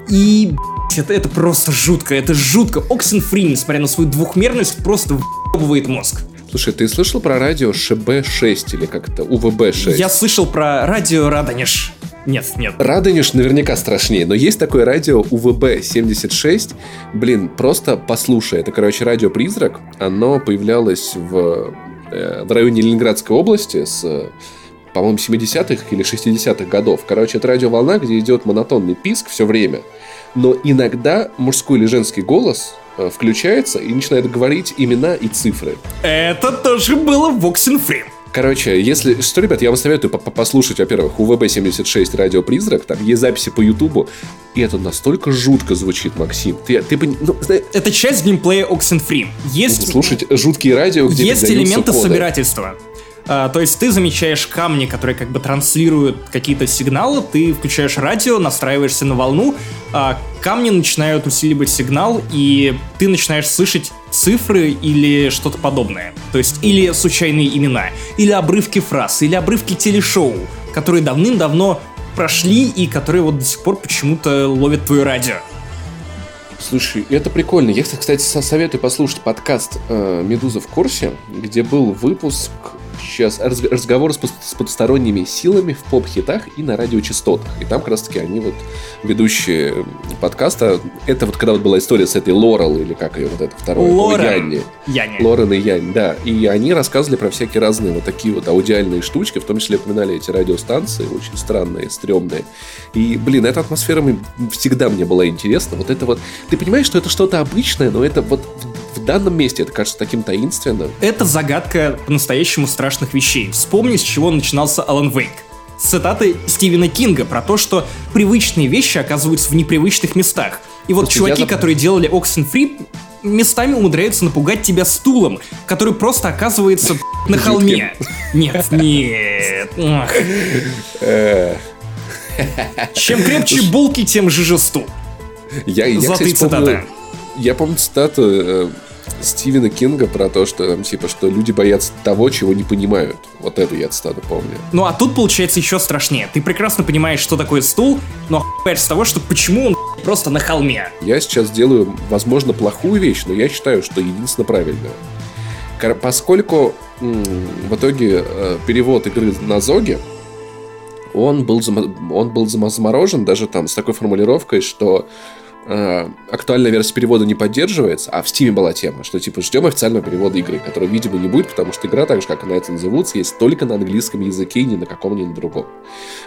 и это, это просто жутко, это жутко. Oxenfree, несмотря на свою двухмерность, просто въебывает мозг. Слушай, ты слышал про радио ШБ-6 или как то УВБ-6? Я слышал про радио Радонеж. Нет, нет. Радонеж наверняка страшнее, но есть такое радио УВБ-76. Блин, просто послушай. Это, короче, радио-призрак. Оно появлялось в, э, в районе Ленинградской области с по-моему, 70-х или 60-х годов. Короче, это радиоволна, где идет монотонный писк все время. Но иногда мужской или женский голос э, включается и начинает говорить имена и цифры. Это тоже было в Oxenfree. Короче, если что, ребят, я вам советую послушать, во-первых, УВБ-76 «Радио Призрак», там есть записи по Ютубу, и это настолько жутко звучит, Максим. Ты, ты ну, знаешь, Это часть геймплея Oxenfree. Есть... Слушать жуткие радио, где Есть элементы собирательства. А, то есть ты замечаешь камни, которые как бы транслируют какие-то сигналы, ты включаешь радио, настраиваешься на волну, а камни начинают усиливать сигнал, и ты начинаешь слышать цифры или что-то подобное. То есть или случайные имена, или обрывки фраз, или обрывки телешоу, которые давным-давно прошли и которые вот до сих пор почему-то ловят твое радио. Слушай, это прикольно. Я, кстати, советую послушать подкаст э, «Медуза в курсе», где был выпуск сейчас разговоры с, с потусторонними силами в поп-хитах и на радиочастотах. И там как раз-таки они вот ведущие подкаста. Это вот когда вот была история с этой Лорел, или как ее вот это второе? Лорен. Янни. Яни. Лорен и Янь, да. И они рассказывали про всякие разные вот такие вот аудиальные штучки, в том числе упоминали эти радиостанции, очень странные, стрёмные. И, блин, эта атмосфера всегда мне была интересна. Вот это вот... Ты понимаешь, что это что-то обычное, но это вот в данном месте это кажется таким таинственным. Это загадка по-настоящему страшных вещей. Вспомни, с чего начинался Алан Вейк. Цитаты Стивена Кинга про то, что привычные вещи оказываются в непривычных местах. И вот Слушай, чуваки, я... которые делали Oxenfree, местами умудряются напугать тебя стулом, который просто оказывается на холме. Нет, нет. Э. Чем крепче булки, тем жиже стул. Я, я, кстати, помню, я помню цитату э, Стивена Кинга про то, что там, типа, что люди боятся того, чего не понимают. Вот эту я цитату помню. Ну а тут получается еще страшнее. Ты прекрасно понимаешь, что такое стул, но охуеваешь с того, что почему он просто на холме. Я сейчас делаю, возможно, плохую вещь, но я считаю, что единственно правильную. Поскольку в итоге э, перевод игры на Зоге, он был, он был заморожен даже там с такой формулировкой, что актуальная версия перевода не поддерживается, а в Steam была тема, что типа ждем официального перевода игры, которого, видимо, не будет, потому что игра, так же как и Nights in the есть только на английском языке и ни на каком ни на другом.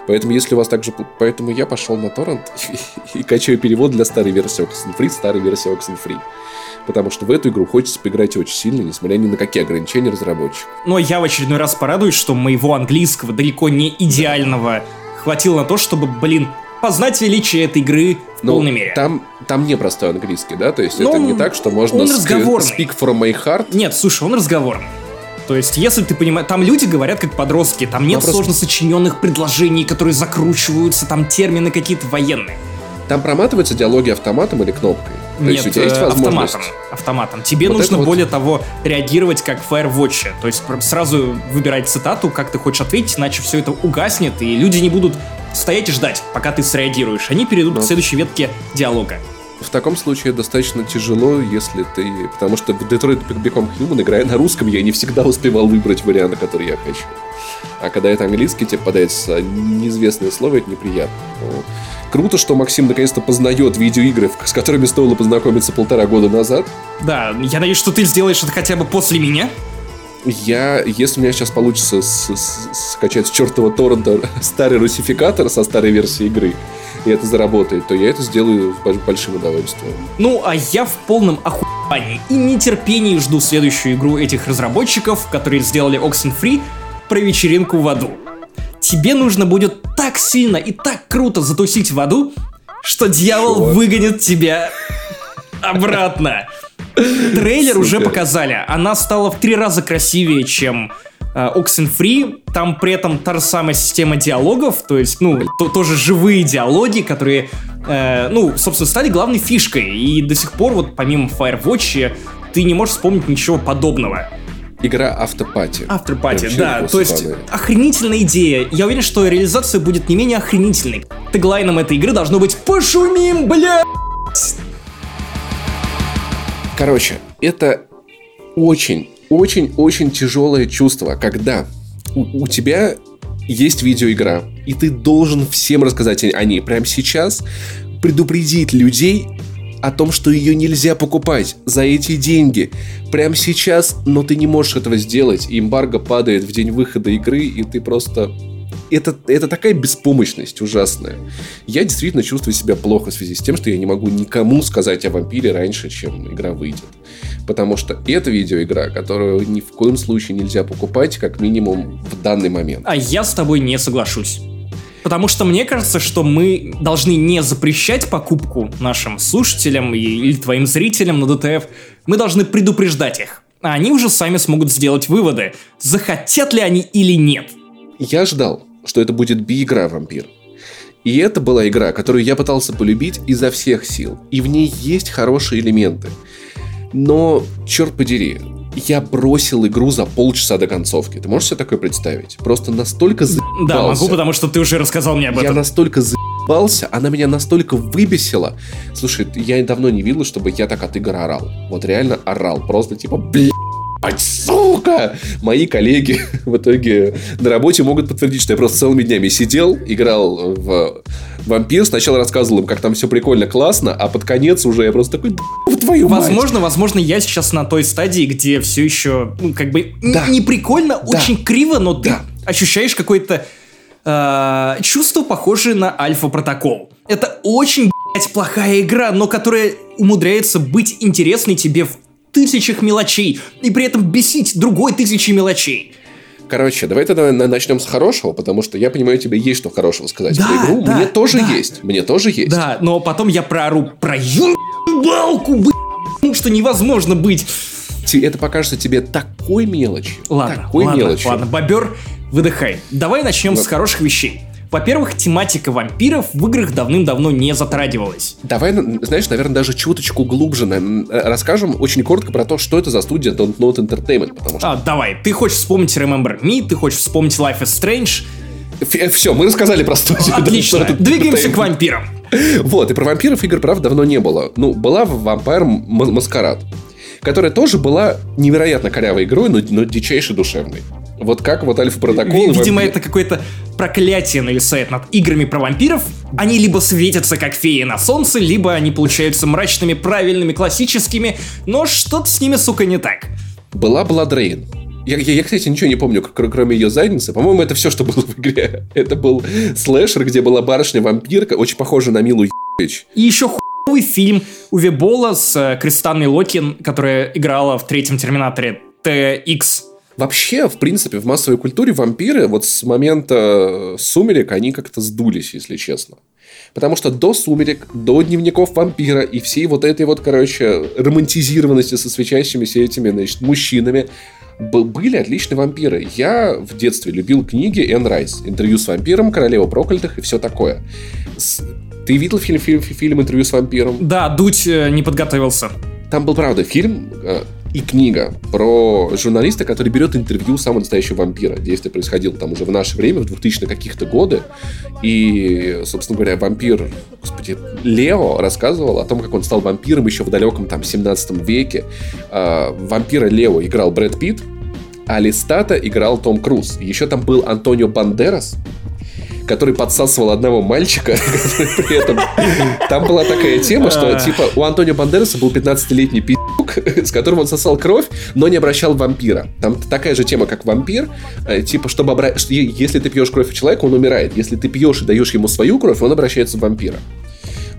Поэтому если у вас также... Поэтому я пошел на торрент и, и качаю перевод для старой версии Oxenfree, старой версии Oxenfree потому что в эту игру хочется поиграть очень сильно, несмотря ни на какие ограничения разработчиков. Но я в очередной раз порадуюсь, что моего английского далеко не идеального хватило на то, чтобы, блин, познать величие этой игры в ну, полной мере. Там, там не простой английский, да? То есть Но это он, не так, что можно он разговорный. speak from my heart? Нет, слушай, он разговорный. То есть, если ты понимаешь, там люди говорят как подростки, там нет Вопрос... сложно сочиненных предложений, которые закручиваются, там термины какие-то военные. Там проматываются диалоги автоматом или кнопкой? То Нет, есть у тебя есть э, возможность... автоматом. автоматом. Тебе вот нужно, более вот... того, реагировать как в Firewatch. То есть сразу выбирать цитату, как ты хочешь ответить, иначе все это угаснет, и люди не будут стоять и ждать, пока ты среагируешь. Они перейдут Но... к следующей ветке диалога. В таком случае достаточно тяжело, если ты... Потому что в Detroit Become Human, играя на русском, я не всегда успевал выбрать вариант, который я хочу. А когда это английский, тебе попадается неизвестное слово, это неприятно. Но круто, что Максим наконец-то познает видеоигры, с которыми стоило познакомиться полтора года назад. Да, я надеюсь, что ты сделаешь это хотя бы после меня. Я, если у меня сейчас получится с, с, скачать с чертова торрента старый русификатор со старой версии игры, и это заработает, то я это сделаю с большим удовольствием. Ну, а я в полном охуении и нетерпении жду следующую игру этих разработчиков, которые сделали Oxenfree, про вечеринку в аду. Тебе нужно будет так сильно и так круто затусить в аду, что дьявол Чё? выгонит тебя обратно. Трейлер Супер. уже показали. Она стала в три раза красивее, чем э, Oxenfree. Там при этом та же самая система диалогов, то есть, ну, то, тоже живые диалоги, которые, э, ну, собственно, стали главной фишкой. И до сих пор, вот помимо Firewatch, ты не можешь вспомнить ничего подобного. Игра автопати. Автопати, да. То есть охренительная идея. Я уверен, что реализация будет не менее охренительной. Теглайном этой игры должно быть «Пошумим, бля!» Короче, это очень, очень, очень тяжелое чувство, когда у, у тебя есть видеоигра, и ты должен всем рассказать о ней. Прямо сейчас, предупредить людей о том, что ее нельзя покупать за эти деньги. Прямо сейчас, но ты не можешь этого сделать, и эмбарго падает в день выхода игры, и ты просто это, это такая беспомощность ужасная. Я действительно чувствую себя плохо в связи с тем, что я не могу никому сказать о вампире раньше, чем игра выйдет. Потому что это видеоигра, которую ни в коем случае нельзя покупать, как минимум в данный момент. А я с тобой не соглашусь. Потому что мне кажется, что мы должны не запрещать покупку нашим слушателям или твоим зрителям на ДТФ. Мы должны предупреждать их. А они уже сами смогут сделать выводы, захотят ли они или нет. Я ждал, что это будет би-игра «Вампир». И это была игра, которую я пытался полюбить изо всех сил. И в ней есть хорошие элементы. Но, черт подери, я бросил игру за полчаса до концовки. Ты можешь себе такое представить? Просто настолько заебался. Да, могу, потому что ты уже рассказал мне об этом. Я настолько заебался, она меня настолько выбесила. Слушай, я давно не видел, чтобы я так от игр орал. Вот реально орал. Просто типа, блядь, ебать, сука! Мои коллеги в итоге на работе могут подтвердить, что я просто целыми днями сидел, играл в вампир, сначала рассказывал им, как там все прикольно, классно, а под конец уже я просто такой, в твою Возможно, мать. возможно, я сейчас на той стадии, где все еще, ну, как бы, да. не прикольно, да. очень криво, но да. ты ощущаешь какое-то э, чувство, похожее на альфа-протокол. Это очень, блядь, плохая игра, но которая умудряется быть интересной тебе в тысячах мелочей и при этом бесить другой тысячи мелочей. Короче, давай тогда начнем с хорошего, потому что я понимаю, тебе есть что хорошего сказать да, про игру. Да, Мне тоже да. есть. Мне тоже есть. Да, но потом я проору про ебалку, ну что невозможно быть. Это покажется тебе такой мелочью. Ладно, такой ладно, мелочью. ладно, бобер, выдыхай. Давай начнем Но... с хороших вещей. Во-первых, тематика вампиров в играх давным-давно не затрагивалась. Давай, знаешь, наверное, даже чуточку глубже расскажем очень коротко про то, что это за студия Don't Not Entertainment. Потому что... А, давай, ты хочешь вспомнить Remember Me, ты хочешь вспомнить Life is Strange. Все, мы рассказали про студию. Отлично, двигаемся к вампирам. Вот, и про вампиров игр, правда, давно не было. Ну, была Vampire Masquerade, которая тоже была невероятно корявой игрой, но, но дичайше душевной. Вот как вот альфа-протокол... Видимо, вампир... это какое-то проклятие нависает над играми про вампиров. Они либо светятся как феи на солнце, либо они получаются мрачными, правильными, классическими, но что-то с ними, сука, не так. Была Бладрейн. Я, я, я, кстати, ничего не помню, кроме ее задницы. По-моему, это все, что было в игре. Это был слэшер, где была барышня-вампирка, очень похожа на Милу Ебич. И еще хуевый фильм Уве Бола с э, Кристанной Локин, которая играла в третьем Терминаторе TX Вообще, в принципе, в массовой культуре вампиры вот с момента «Сумерек» они как-то сдулись, если честно. Потому что до «Сумерек», до «Дневников вампира» и всей вот этой вот, короче, романтизированности со свечащимися этими, значит, мужчинами были отличные вампиры. Я в детстве любил книги Энн Райс. Интервью с вампиром, Королева проклятых и все такое. Ты видел фильм, фильм, фильм «Интервью с вампиром»? Да, Дудь э, не подготовился. Там был, правда, фильм, э, и книга про журналиста, который берет интервью самого настоящего вампира. Действие происходило там уже в наше время, в 2000 каких-то годы. И, собственно говоря, вампир, господи, Лео рассказывал о том, как он стал вампиром еще в далеком там 17 веке. А, вампира Лео играл Брэд Питт, а Листата играл Том Круз. Еще там был Антонио Бандерас, который подсасывал одного мальчика, при этом там была такая тема, что типа у Антонио Бандераса был 15-летний с которым он сосал кровь, но не обращал вампира. Там такая же тема, как вампир, э, типа, чтобы обра... если ты пьешь кровь у человека, он умирает. Если ты пьешь и даешь ему свою кровь, он обращается в вампира.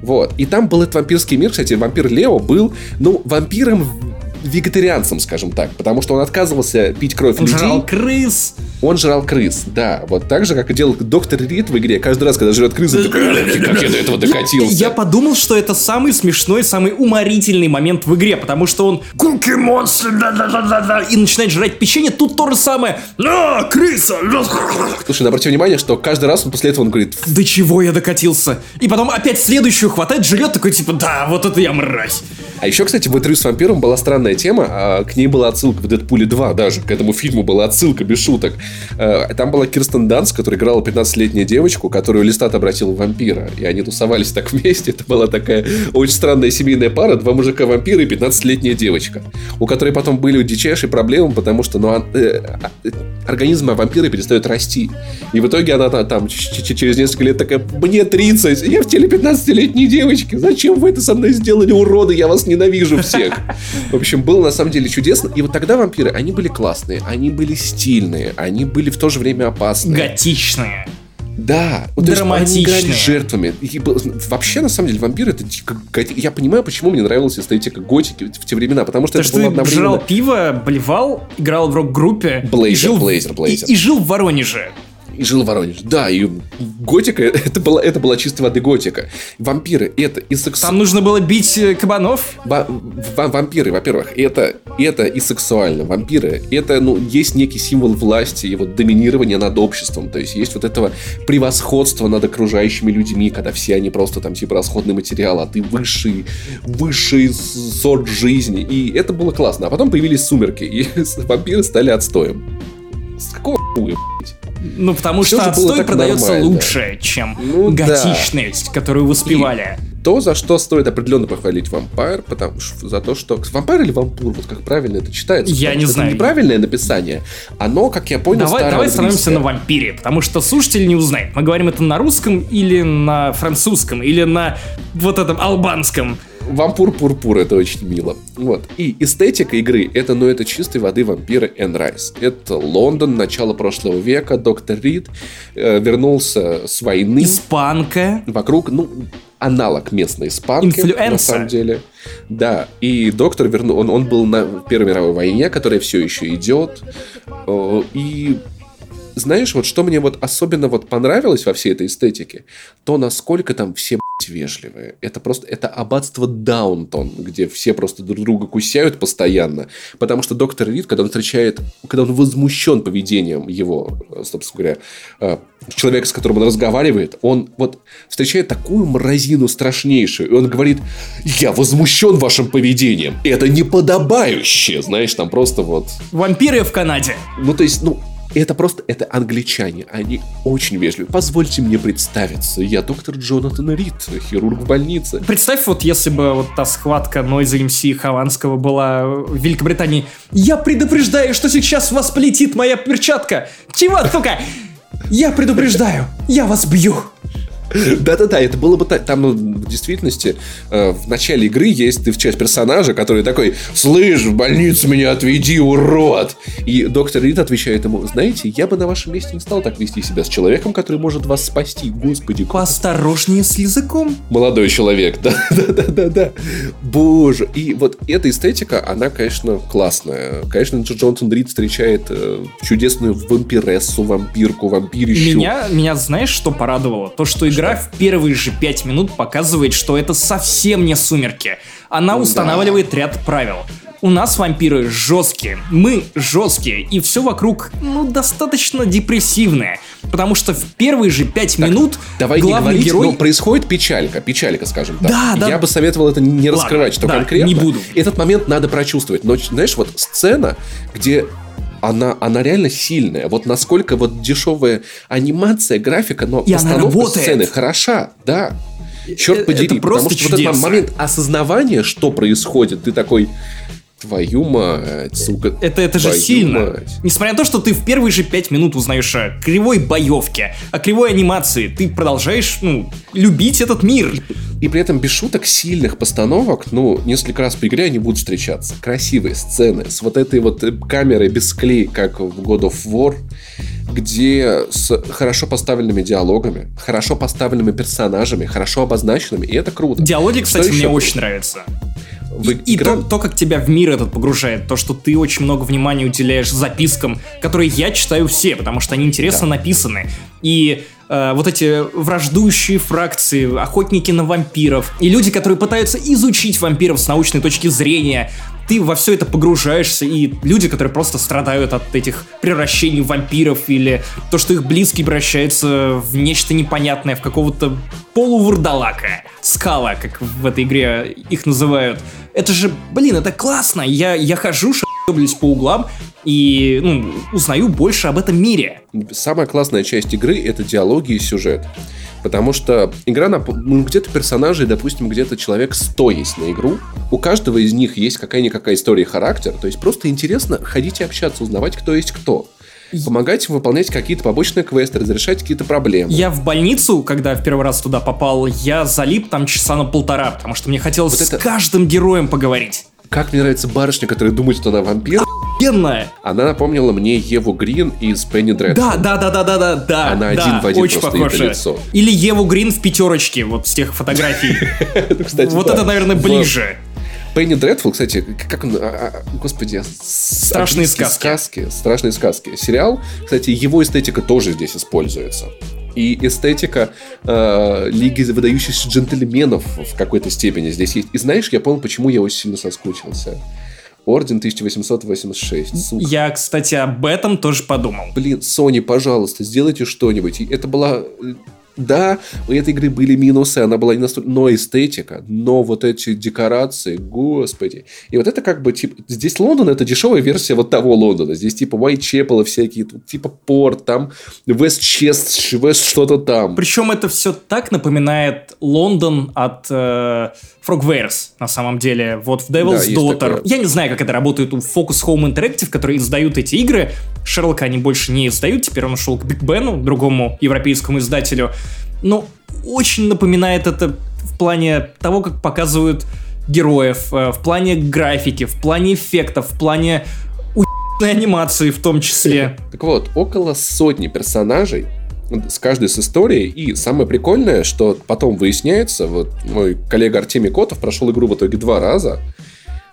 Вот. И там был этот вампирский мир, кстати, вампир Лео был, ну, вампиром вегетарианцем, скажем так, потому что он отказывался пить кровь он людей. Он жрал крыс. Он жрал крыс, да. Вот так же, как и делал доктор Рид в игре. Каждый раз, когда жрет крысы, такой, как я до этого докатился. Я подумал, что это самый смешной, самый уморительный момент в игре, потому что он Куки монстр, да-да-да-да, и начинает жрать печенье, тут то же самое. На, крыса! Слушай, обрати внимание, что каждый раз он после этого он говорит... До чего я докатился? И потом опять следующую хватает, жрет такой, типа, да, вот это я мразь. А еще, кстати, в интервью с вампиром была странная тема. А, к ней была отсылка в Дэдпуле 2 даже. К этому фильму была отсылка, без шуток. А, там была Кирстен Данс, которая играла 15-летнюю девочку, которую Листат обратил в вампира. И они тусовались так вместе. Это была такая очень странная семейная пара. Два мужика-вампира и 15-летняя девочка. У которой потом были дичайшие проблемы, потому что ну, э, э, организм вампира перестает расти. И в итоге она там через несколько лет такая, мне 30, я в теле 15-летней девочки. Зачем вы это со мной сделали, уроды? Я вас не ненавижу всех. В общем, было на самом деле чудесно. И вот тогда вампиры, они были классные, они были стильные, они были в то же время опасные. Готичные. Да, вот, драматичные. они жертвами. И, вообще, на самом деле, вампир это Я понимаю, почему мне нравилась эстетика готики в те времена, потому что Потому это что было одновременно... жрал пиво, блевал, играл в рок-группе. Блейзер, Блейзер, Блейзер. И, и жил в Воронеже и жил в Воронеже. Да, и готика, это была, это была чистой воды готика. Вампиры, это и сексуально. Там нужно было бить э, кабанов? Ва- вампиры, во-первых, это, это и сексуально. Вампиры, это, ну, есть некий символ власти и вот доминирования над обществом. То есть есть вот этого превосходства над окружающими людьми, когда все они просто там типа расходный материал, а ты высший, высший сорт жизни. И это было классно. А потом появились сумерки, и вампиры стали отстоем. С какого хуя, блядь? Ну, потому Все что отстой продается нормально. лучше, чем ну, готичность, да. которую воспевали. то, за что стоит определенно похвалить вампир, потому что за то, что... Вампир или вампур, вот как правильно это читается? Я не знаю. Это неправильное написание. Оно, как я понял, Давай, давай остановимся на вампире, потому что слушатель не узнает. Мы говорим это на русском или на французском, или на вот этом албанском. Вампур-пурпур, это очень мило. Вот. И эстетика игры, это, ну, это чистой воды вампиры Энн Райс. Это Лондон, начало прошлого века, доктор Рид э, вернулся с войны. Испанка. Вокруг, ну, аналог местной испанки, Инфлюенса. на самом деле. Да, и доктор вернул, он, он был на Первой мировой войне, которая все еще идет. И знаешь, вот что мне вот особенно вот понравилось во всей этой эстетике, то насколько там все вежливые. Это просто, это аббатство Даунтон, где все просто друг друга кусяют постоянно. Потому что доктор Рид, когда он встречает, когда он возмущен поведением его, э, собственно говоря, э, человека, с которым он разговаривает, он вот встречает такую мразину страшнейшую, и он говорит, я возмущен вашим поведением. Это неподобающе. Знаешь, там просто вот Вампиры в Канаде. ну, то есть, ну, это просто, это англичане, они очень вежливы. Позвольте мне представиться, я доктор Джонатан Рид, хирург в больнице. Представь, вот если бы вот та схватка Нойза МС и Хованского была в Великобритании. Я предупреждаю, что сейчас вас полетит моя перчатка. Чего, сука? Я предупреждаю, я вас бью. Да-да-да, это было бы так. Там, ну, в действительности, э, в начале игры есть ты в часть персонажа, который такой, слышь, в больницу меня отведи, урод! И доктор Рид отвечает ему, знаете, я бы на вашем месте не стал так вести себя с человеком, который может вас спасти. Господи, Поосторожнее с языком. молодой человек, да, да, да, да, да. Боже. И вот эта эстетика, она, конечно, классная. Конечно, Джо Джонсон Рид встречает э, чудесную вампирессу, вампирку, вампирищу. Меня, меня знаешь, что порадовало? То, что игра в первые же пять минут показывает, что это совсем не сумерки. Она устанавливает ряд правил. У нас вампиры жесткие, мы жесткие, и все вокруг, ну, достаточно депрессивное. Потому что в первые же пять минут Давай не главный говорить, герой... но происходит печалька, печалька, скажем так. Да, да. Я бы советовал это не Ладно, раскрывать, что да, конкретно. не буду. Этот момент надо прочувствовать. Но, знаешь, вот сцена, где она, она реально сильная. Вот насколько вот дешевая анимация, графика, но И постановка сцены хороша, да. Э, Черт подери, это просто потому что вот этот момент осознавания, что происходит, ты такой, твою мать, сука. Это, это же сильно. мать». Несмотря на то, что ты в первые же пять минут узнаешь о кривой боевке, о кривой анимации, ты продолжаешь, ну, любить этот мир. И при этом без шуток сильных постановок, ну, несколько раз по игре они будут встречаться. Красивые сцены с вот этой вот э, камерой без клей, как в God of War, где с хорошо поставленными диалогами, хорошо поставленными персонажами, хорошо обозначенными, и это круто. Диалоги, Что кстати, мне еще? очень нравятся. В И игра- то, то, как тебя в мир этот погружает, то, что ты очень много внимания уделяешь запискам, которые я читаю все, потому что они интересно написаны. И э, вот эти враждующие фракции, охотники на вампиров, и люди, которые пытаются изучить вампиров с научной точки зрения, ты во все это погружаешься, и люди, которые просто страдают от этих превращений в вампиров, или то, что их близкие превращаются в нечто непонятное, в какого-то полувурдалака, скала, как в этой игре их называют. Это же, блин, это классно. Я, я хожу, шаблюсь по углам и, ну, узнаю больше об этом мире. Самая классная часть игры — это диалоги и сюжет. Потому что игра, нап- ну, где-то персонажей, допустим, где-то человек 100 есть на игру. У каждого из них есть какая-никакая история и характер. То есть просто интересно ходить и общаться, узнавать, кто есть кто. Помогать выполнять какие-то побочные квесты, разрешать какие-то проблемы. Я в больницу, когда в первый раз туда попал, я залип там часа на полтора, потому что мне хотелось Вот это- с каждым героем поговорить. Как мне нравится барышня, которая думает, что она вампир. Охуенно! Она напомнила мне Еву Грин из Пенни Дредфилд. Да, да, да, да, да, да, да. Она да, один в один очень просто похоже. это лицо. Или Еву Грин в пятерочке, вот с тех фотографий. Кстати, Вот это, наверное, ближе. Пенни Дредфилд, кстати, как он, а, а, господи, Страшные английские сказки. сказки, страшные сказки. Сериал, кстати, его эстетика тоже здесь используется. И эстетика э, Лиги выдающихся джентльменов в какой-то степени здесь есть. И знаешь, я понял, почему я очень сильно соскучился. Орден 1886. Сука. Я, кстати, об этом тоже подумал. Блин, Sony, пожалуйста, сделайте что-нибудь. Это была... Да, у этой игры были минусы, она была не настолько... Но эстетика, но вот эти декорации, господи. И вот это как бы, типа, здесь Лондон, это дешевая версия вот того Лондона. Здесь типа Уайтчепела всякие, тут типа Порт, там Вестчест, Вест что-то там. Причем это все так напоминает Лондон от э, Frogwares, на самом деле. Вот в Devil's да, Daughter. Такое. Я не знаю, как это работает у Focus Home Interactive, которые издают эти игры. Шерлока они больше не издают, теперь он ушел к Биг Бену, другому европейскому издателю но очень напоминает это в плане того, как показывают героев, э, в плане графики, в плане эффектов, в плане анимации в том числе. Так вот, около сотни персонажей, с каждой с историей. И самое прикольное, что потом выясняется, вот мой коллега Артемий Котов прошел игру в итоге два раза,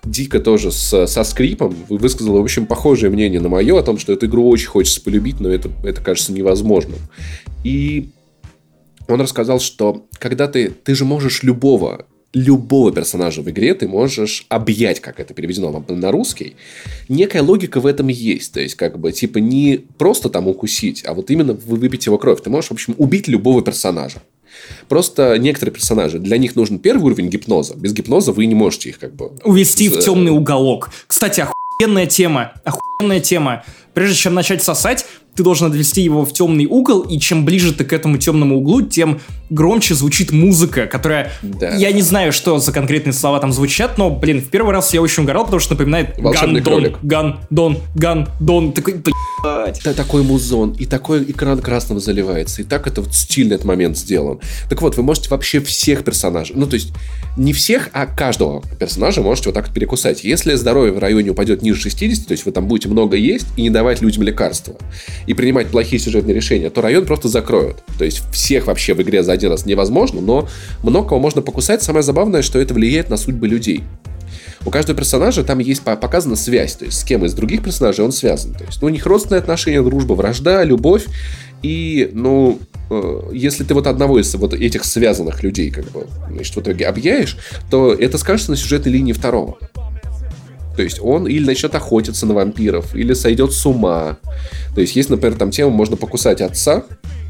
дико тоже с, со скрипом, высказал, в общем, похожее мнение на мое о том, что эту игру очень хочется полюбить, но это, это кажется невозможным. И он рассказал, что когда ты, ты же можешь любого любого персонажа в игре ты можешь объять, как это переведено на русский. Некая логика в этом есть. То есть, как бы, типа, не просто там укусить, а вот именно выпить его кровь. Ты можешь, в общем, убить любого персонажа. Просто некоторые персонажи, для них нужен первый уровень гипноза. Без гипноза вы не можете их как бы... Увести в темный уголок. Кстати, охуенная тема. Охуенная тема. Прежде чем начать сосать, ты должен отвести его в темный угол, и чем ближе ты к этому темному углу, тем громче звучит музыка, которая... Да. Я не знаю, что за конкретные слова там звучат, но, блин, в первый раз я очень угорал, потому что напоминает Волшебный Ган Дон, Ган Дон, Ган Дон. Такой, блядь. Да, такой музон, и такой экран красным заливается, и так это вот стильный этот момент сделан. Так вот, вы можете вообще всех персонажей, ну, то есть, не всех, а каждого персонажа можете вот так вот перекусать. Если здоровье в районе упадет ниже 60, то есть вы там будете много есть и не давать людям лекарства, и принимать плохие сюжетные решения, то район просто закроют. То есть всех вообще в игре за один раз невозможно, но много кого можно покусать. Самое забавное, что это влияет на судьбы людей. У каждого персонажа там есть показана связь, то есть с кем из других персонажей он связан. То есть ну, у них родственные отношения, дружба, вражда, любовь. И, ну, э, если ты вот одного из вот этих связанных людей, как бы, значит, в итоге объяешь, то это скажется на сюжетной линии второго. То есть он или начнет охотиться на вампиров, или сойдет с ума. То есть есть, например, там тема, можно покусать отца,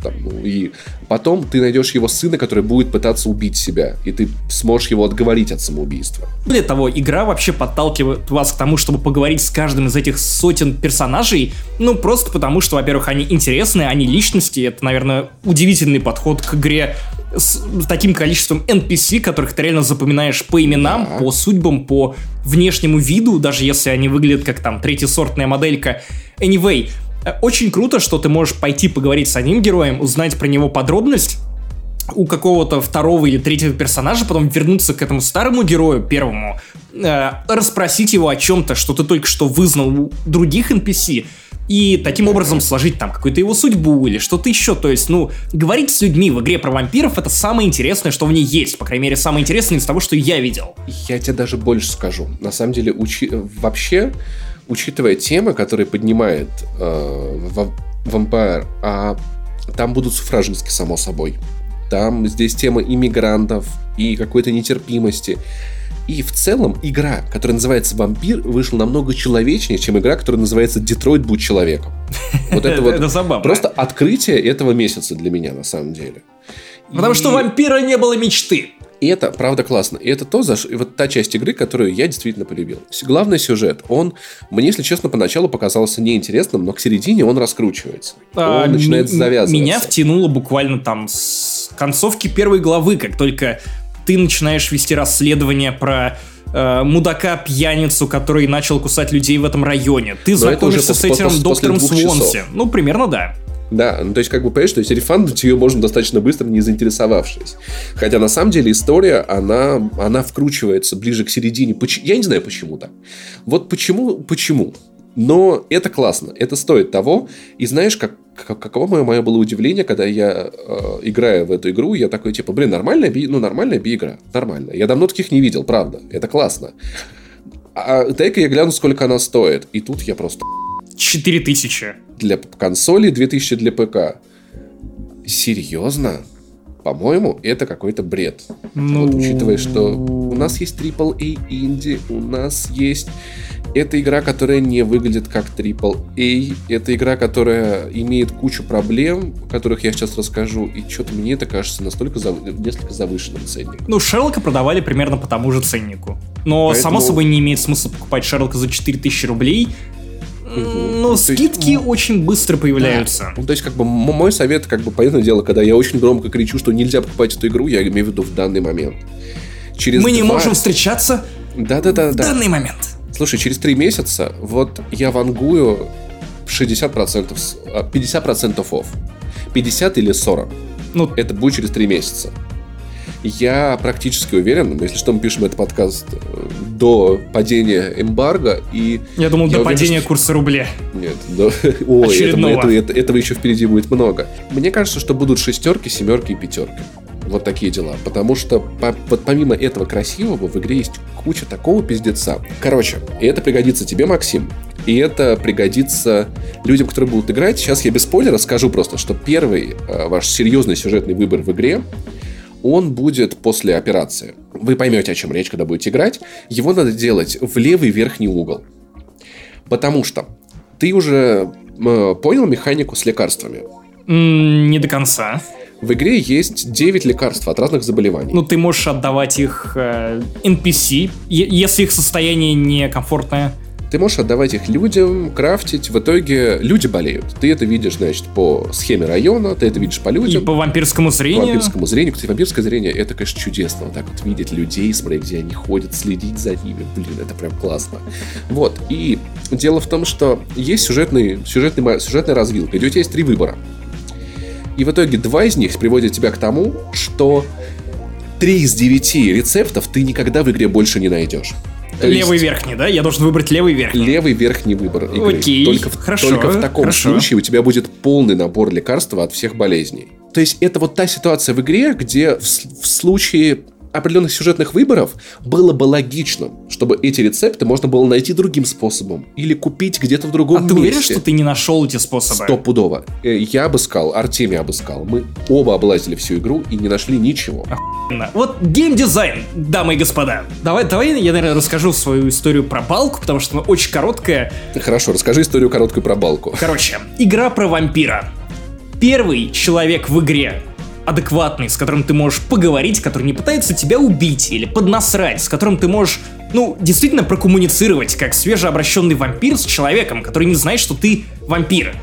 там, ну, и потом ты найдешь его сына, который будет пытаться убить себя, и ты сможешь его отговорить от самоубийства. Более того, игра вообще подталкивает вас к тому, чтобы поговорить с каждым из этих сотен персонажей, ну, просто потому, что, во-первых, они интересные, они личности, это, наверное, удивительный подход к игре с таким количеством NPC, которых ты реально запоминаешь по именам, да. по судьбам, по внешнему виду, даже если они выглядят как там третьесортная моделька. Anyway, э, очень круто, что ты можешь пойти поговорить с одним героем, узнать про него подробность, у какого-то второго или третьего персонажа, потом вернуться к этому старому герою, первому, э, расспросить его о чем-то, что ты только что вызнал у других NPC, и таким образом сложить там какую-то его судьбу или что-то еще. То есть, ну, говорить с людьми в игре про вампиров это самое интересное, что в ней есть. По крайней мере, самое интересное из того, что я видел. Я тебе даже больше скажу. На самом деле, учи... вообще, учитывая темы, которые поднимает э, Vampire, а там будут суфражински, само собой. Там здесь тема иммигрантов и какой-то нетерпимости. И в целом игра, которая называется «Вампир», вышла намного человечнее, чем игра, которая называется «Детройт, будь человеком». Вот это вот просто открытие этого месяца для меня, на самом деле. Потому что вампира не было мечты. И это, правда, классно. И это то, за ш... вот та часть игры, которую я действительно полюбил. Главный сюжет, он, мне, если честно, поначалу показался неинтересным, но к середине он раскручивается. А, он начинает завязываться. Меня втянуло буквально там с концовки первой главы, как только ты начинаешь вести расследование про э, мудака-пьяницу, который начал кусать людей в этом районе. Ты знакомишься с этим доктором Свонси. Ну, примерно да. Да, ну то есть, как бы, понимаешь, то есть рефандить ее можно достаточно быстро, не заинтересовавшись. Хотя, на самом деле, история, она, она вкручивается ближе к середине. Я не знаю, почему так. Вот почему, почему? Но это классно, это стоит того. И знаешь, как, как, каково мое, мое было удивление, когда я, э, играя в эту игру, я такой, типа, блин, нормальная би, ну, нормальная би-игра, нормально. Я давно таких не видел, правда, это классно. А дай-ка я гляну, сколько она стоит. И тут я просто... 4000. Для консоли, 2000 для ПК. Серьезно? По-моему, это какой-то бред. Ну... Вот учитывая, что у нас есть AAA инди, у нас есть Это игра, которая не выглядит как AAA. Это игра, которая имеет кучу проблем, о которых я сейчас расскажу. И что-то мне это кажется настолько зав... несколько завышенным ценником. Ну, Шерлока продавали примерно по тому же ценнику. Но, Поэтому... само собой, не имеет смысла покупать Шерлока за 4000 рублей. Но скидки есть, очень быстро появляются. Да. Ну, то есть, как бы, мой совет, как бы, понятное дело, когда я очень громко кричу, что нельзя покупать эту игру, я имею в виду в данный момент. Через Мы два... не можем встречаться да-да-да, в данный момент. Слушай, через три месяца вот я вангую 60%, 50% офф. 50 или 40. Ну, это будет через три месяца. Я практически уверен, если что, мы пишем этот подкаст э, до падения эмбарго и... Я думал, я до уверен, падения что... курса рубля. Нет, до... ой, этого, этого, этого, этого еще впереди будет много. Мне кажется, что будут шестерки, семерки и пятерки. Вот такие дела. Потому что по, вот помимо этого красивого в игре есть куча такого пиздеца. Короче, и это пригодится тебе, Максим, и это пригодится людям, которые будут играть. Сейчас я без спойлера скажу просто, что первый э, ваш серьезный сюжетный выбор в игре он будет после операции. Вы поймете, о чем речь, когда будете играть. Его надо делать в левый верхний угол. Потому что ты уже э, понял механику с лекарствами? Не до конца. В игре есть 9 лекарств от разных заболеваний. Ну, ты можешь отдавать их э, NPC, если их состояние некомфортное. Ты можешь отдавать их людям, крафтить. В итоге люди болеют. Ты это видишь, значит, по схеме района, ты это видишь по людям. И по вампирскому зрению. По вампирскому зрению. Кстати, вампирское зрение, это, конечно, чудесно. Вот так вот видеть людей, смотреть, где они ходят, следить за ними. Блин, это прям классно. Вот. И дело в том, что есть сюжетный, сюжетный, сюжетная развилка. И у тебя есть три выбора. И в итоге два из них приводят тебя к тому, что три из девяти рецептов ты никогда в игре больше не найдешь. То левый есть... верхний, да? Я должен выбрать левый верхний. Левый верхний выбор игры. Окей, только, хорошо, только в таком хорошо. случае у тебя будет полный набор лекарств от всех болезней. То есть это вот та ситуация в игре, где в, в случае определенных сюжетных выборов было бы логичным, чтобы эти рецепты можно было найти другим способом или купить где-то в другом а месте. ты уверен, что ты не нашел эти способы? Стопудово. Э, я обыскал, Артемий обыскал. Мы оба облазили всю игру и не нашли ничего. Охуенно. Вот геймдизайн, дамы и господа. Давай, давай я, наверное, расскажу свою историю про балку, потому что она очень короткая. Хорошо, расскажи историю короткую про балку. Короче, игра про вампира. Первый человек в игре, адекватный, с которым ты можешь поговорить, который не пытается тебя убить или поднасрать, с которым ты можешь, ну, действительно прокоммуницировать, как свежеобращенный вампир с человеком, который не знает, что ты вампир.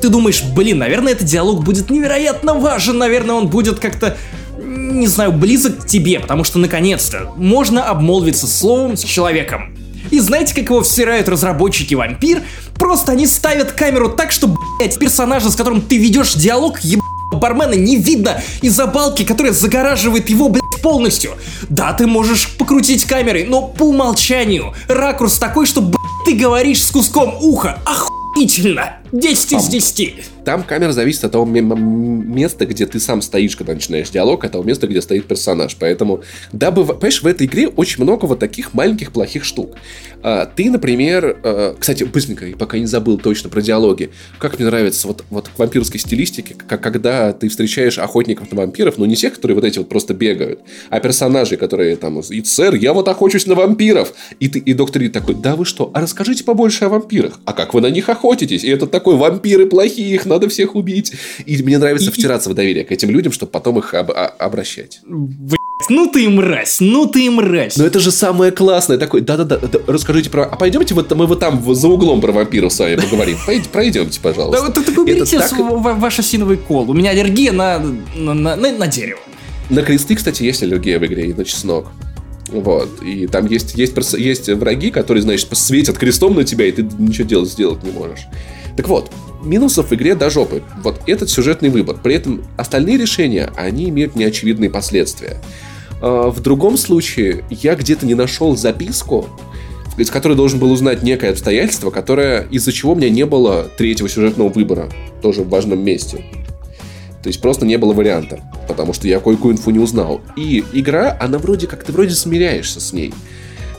Ты думаешь, блин, наверное, этот диалог будет невероятно важен, наверное, он будет как-то не знаю, близок к тебе, потому что наконец-то можно обмолвиться словом с человеком. И знаете, как его всирают разработчики вампир? Просто они ставят камеру так, что, блять, персонажа, с которым ты ведешь диалог, еб бармена не видно из-за балки, которая загораживает его, блядь, полностью. Да, ты можешь покрутить камерой, но по умолчанию ракурс такой, что, блядь, ты говоришь с куском уха. Охуительно! 10 из 10. Там камера зависит от того места, где ты сам стоишь, когда начинаешь диалог, от того места, где стоит персонаж. Поэтому, дабы, понимаешь, в этой игре очень много вот таких маленьких плохих штук. А, ты, например, а, кстати, быстренько, пока не забыл точно про диалоги, как мне нравится вот, вот к вампирской стилистике, как когда ты встречаешь охотников на вампиров, но не тех, которые вот эти вот просто бегают, а персонажей, которые там, и сэр, я вот охочусь на вампиров. И, ты, и доктор Ри такой, да вы что, а расскажите побольше о вампирах. А как вы на них охотитесь? И это такой, вампиры плохие, их надо всех убить. И мне нравится и, втираться в доверие к этим людям, чтобы потом их об, а, обращать. Ну ты мразь, ну ты мразь. Но это же самое классное. Такой, да-да-да, расскажите про... А пойдемте вот мы вот там за углом про вампиров с вами поговорим. Пройдемте, пожалуйста. Да, так уберите так... ваш осиновый кол. У меня аллергия на, на, на, на дерево. На кресты, кстати, есть аллергия в игре и на чеснок. Вот. И там есть, есть, есть враги, которые, значит, светят крестом на тебя, и ты ничего делать сделать не можешь. Так вот, минусов в игре до жопы. Вот этот сюжетный выбор. При этом остальные решения, они имеют неочевидные последствия. А, в другом случае, я где-то не нашел записку, из которой должен был узнать некое обстоятельство, которое, из-за чего у меня не было третьего сюжетного выбора, тоже в важном месте. То есть просто не было варианта, потому что я кое-какую инфу не узнал. И игра, она вроде как, ты вроде смиряешься с ней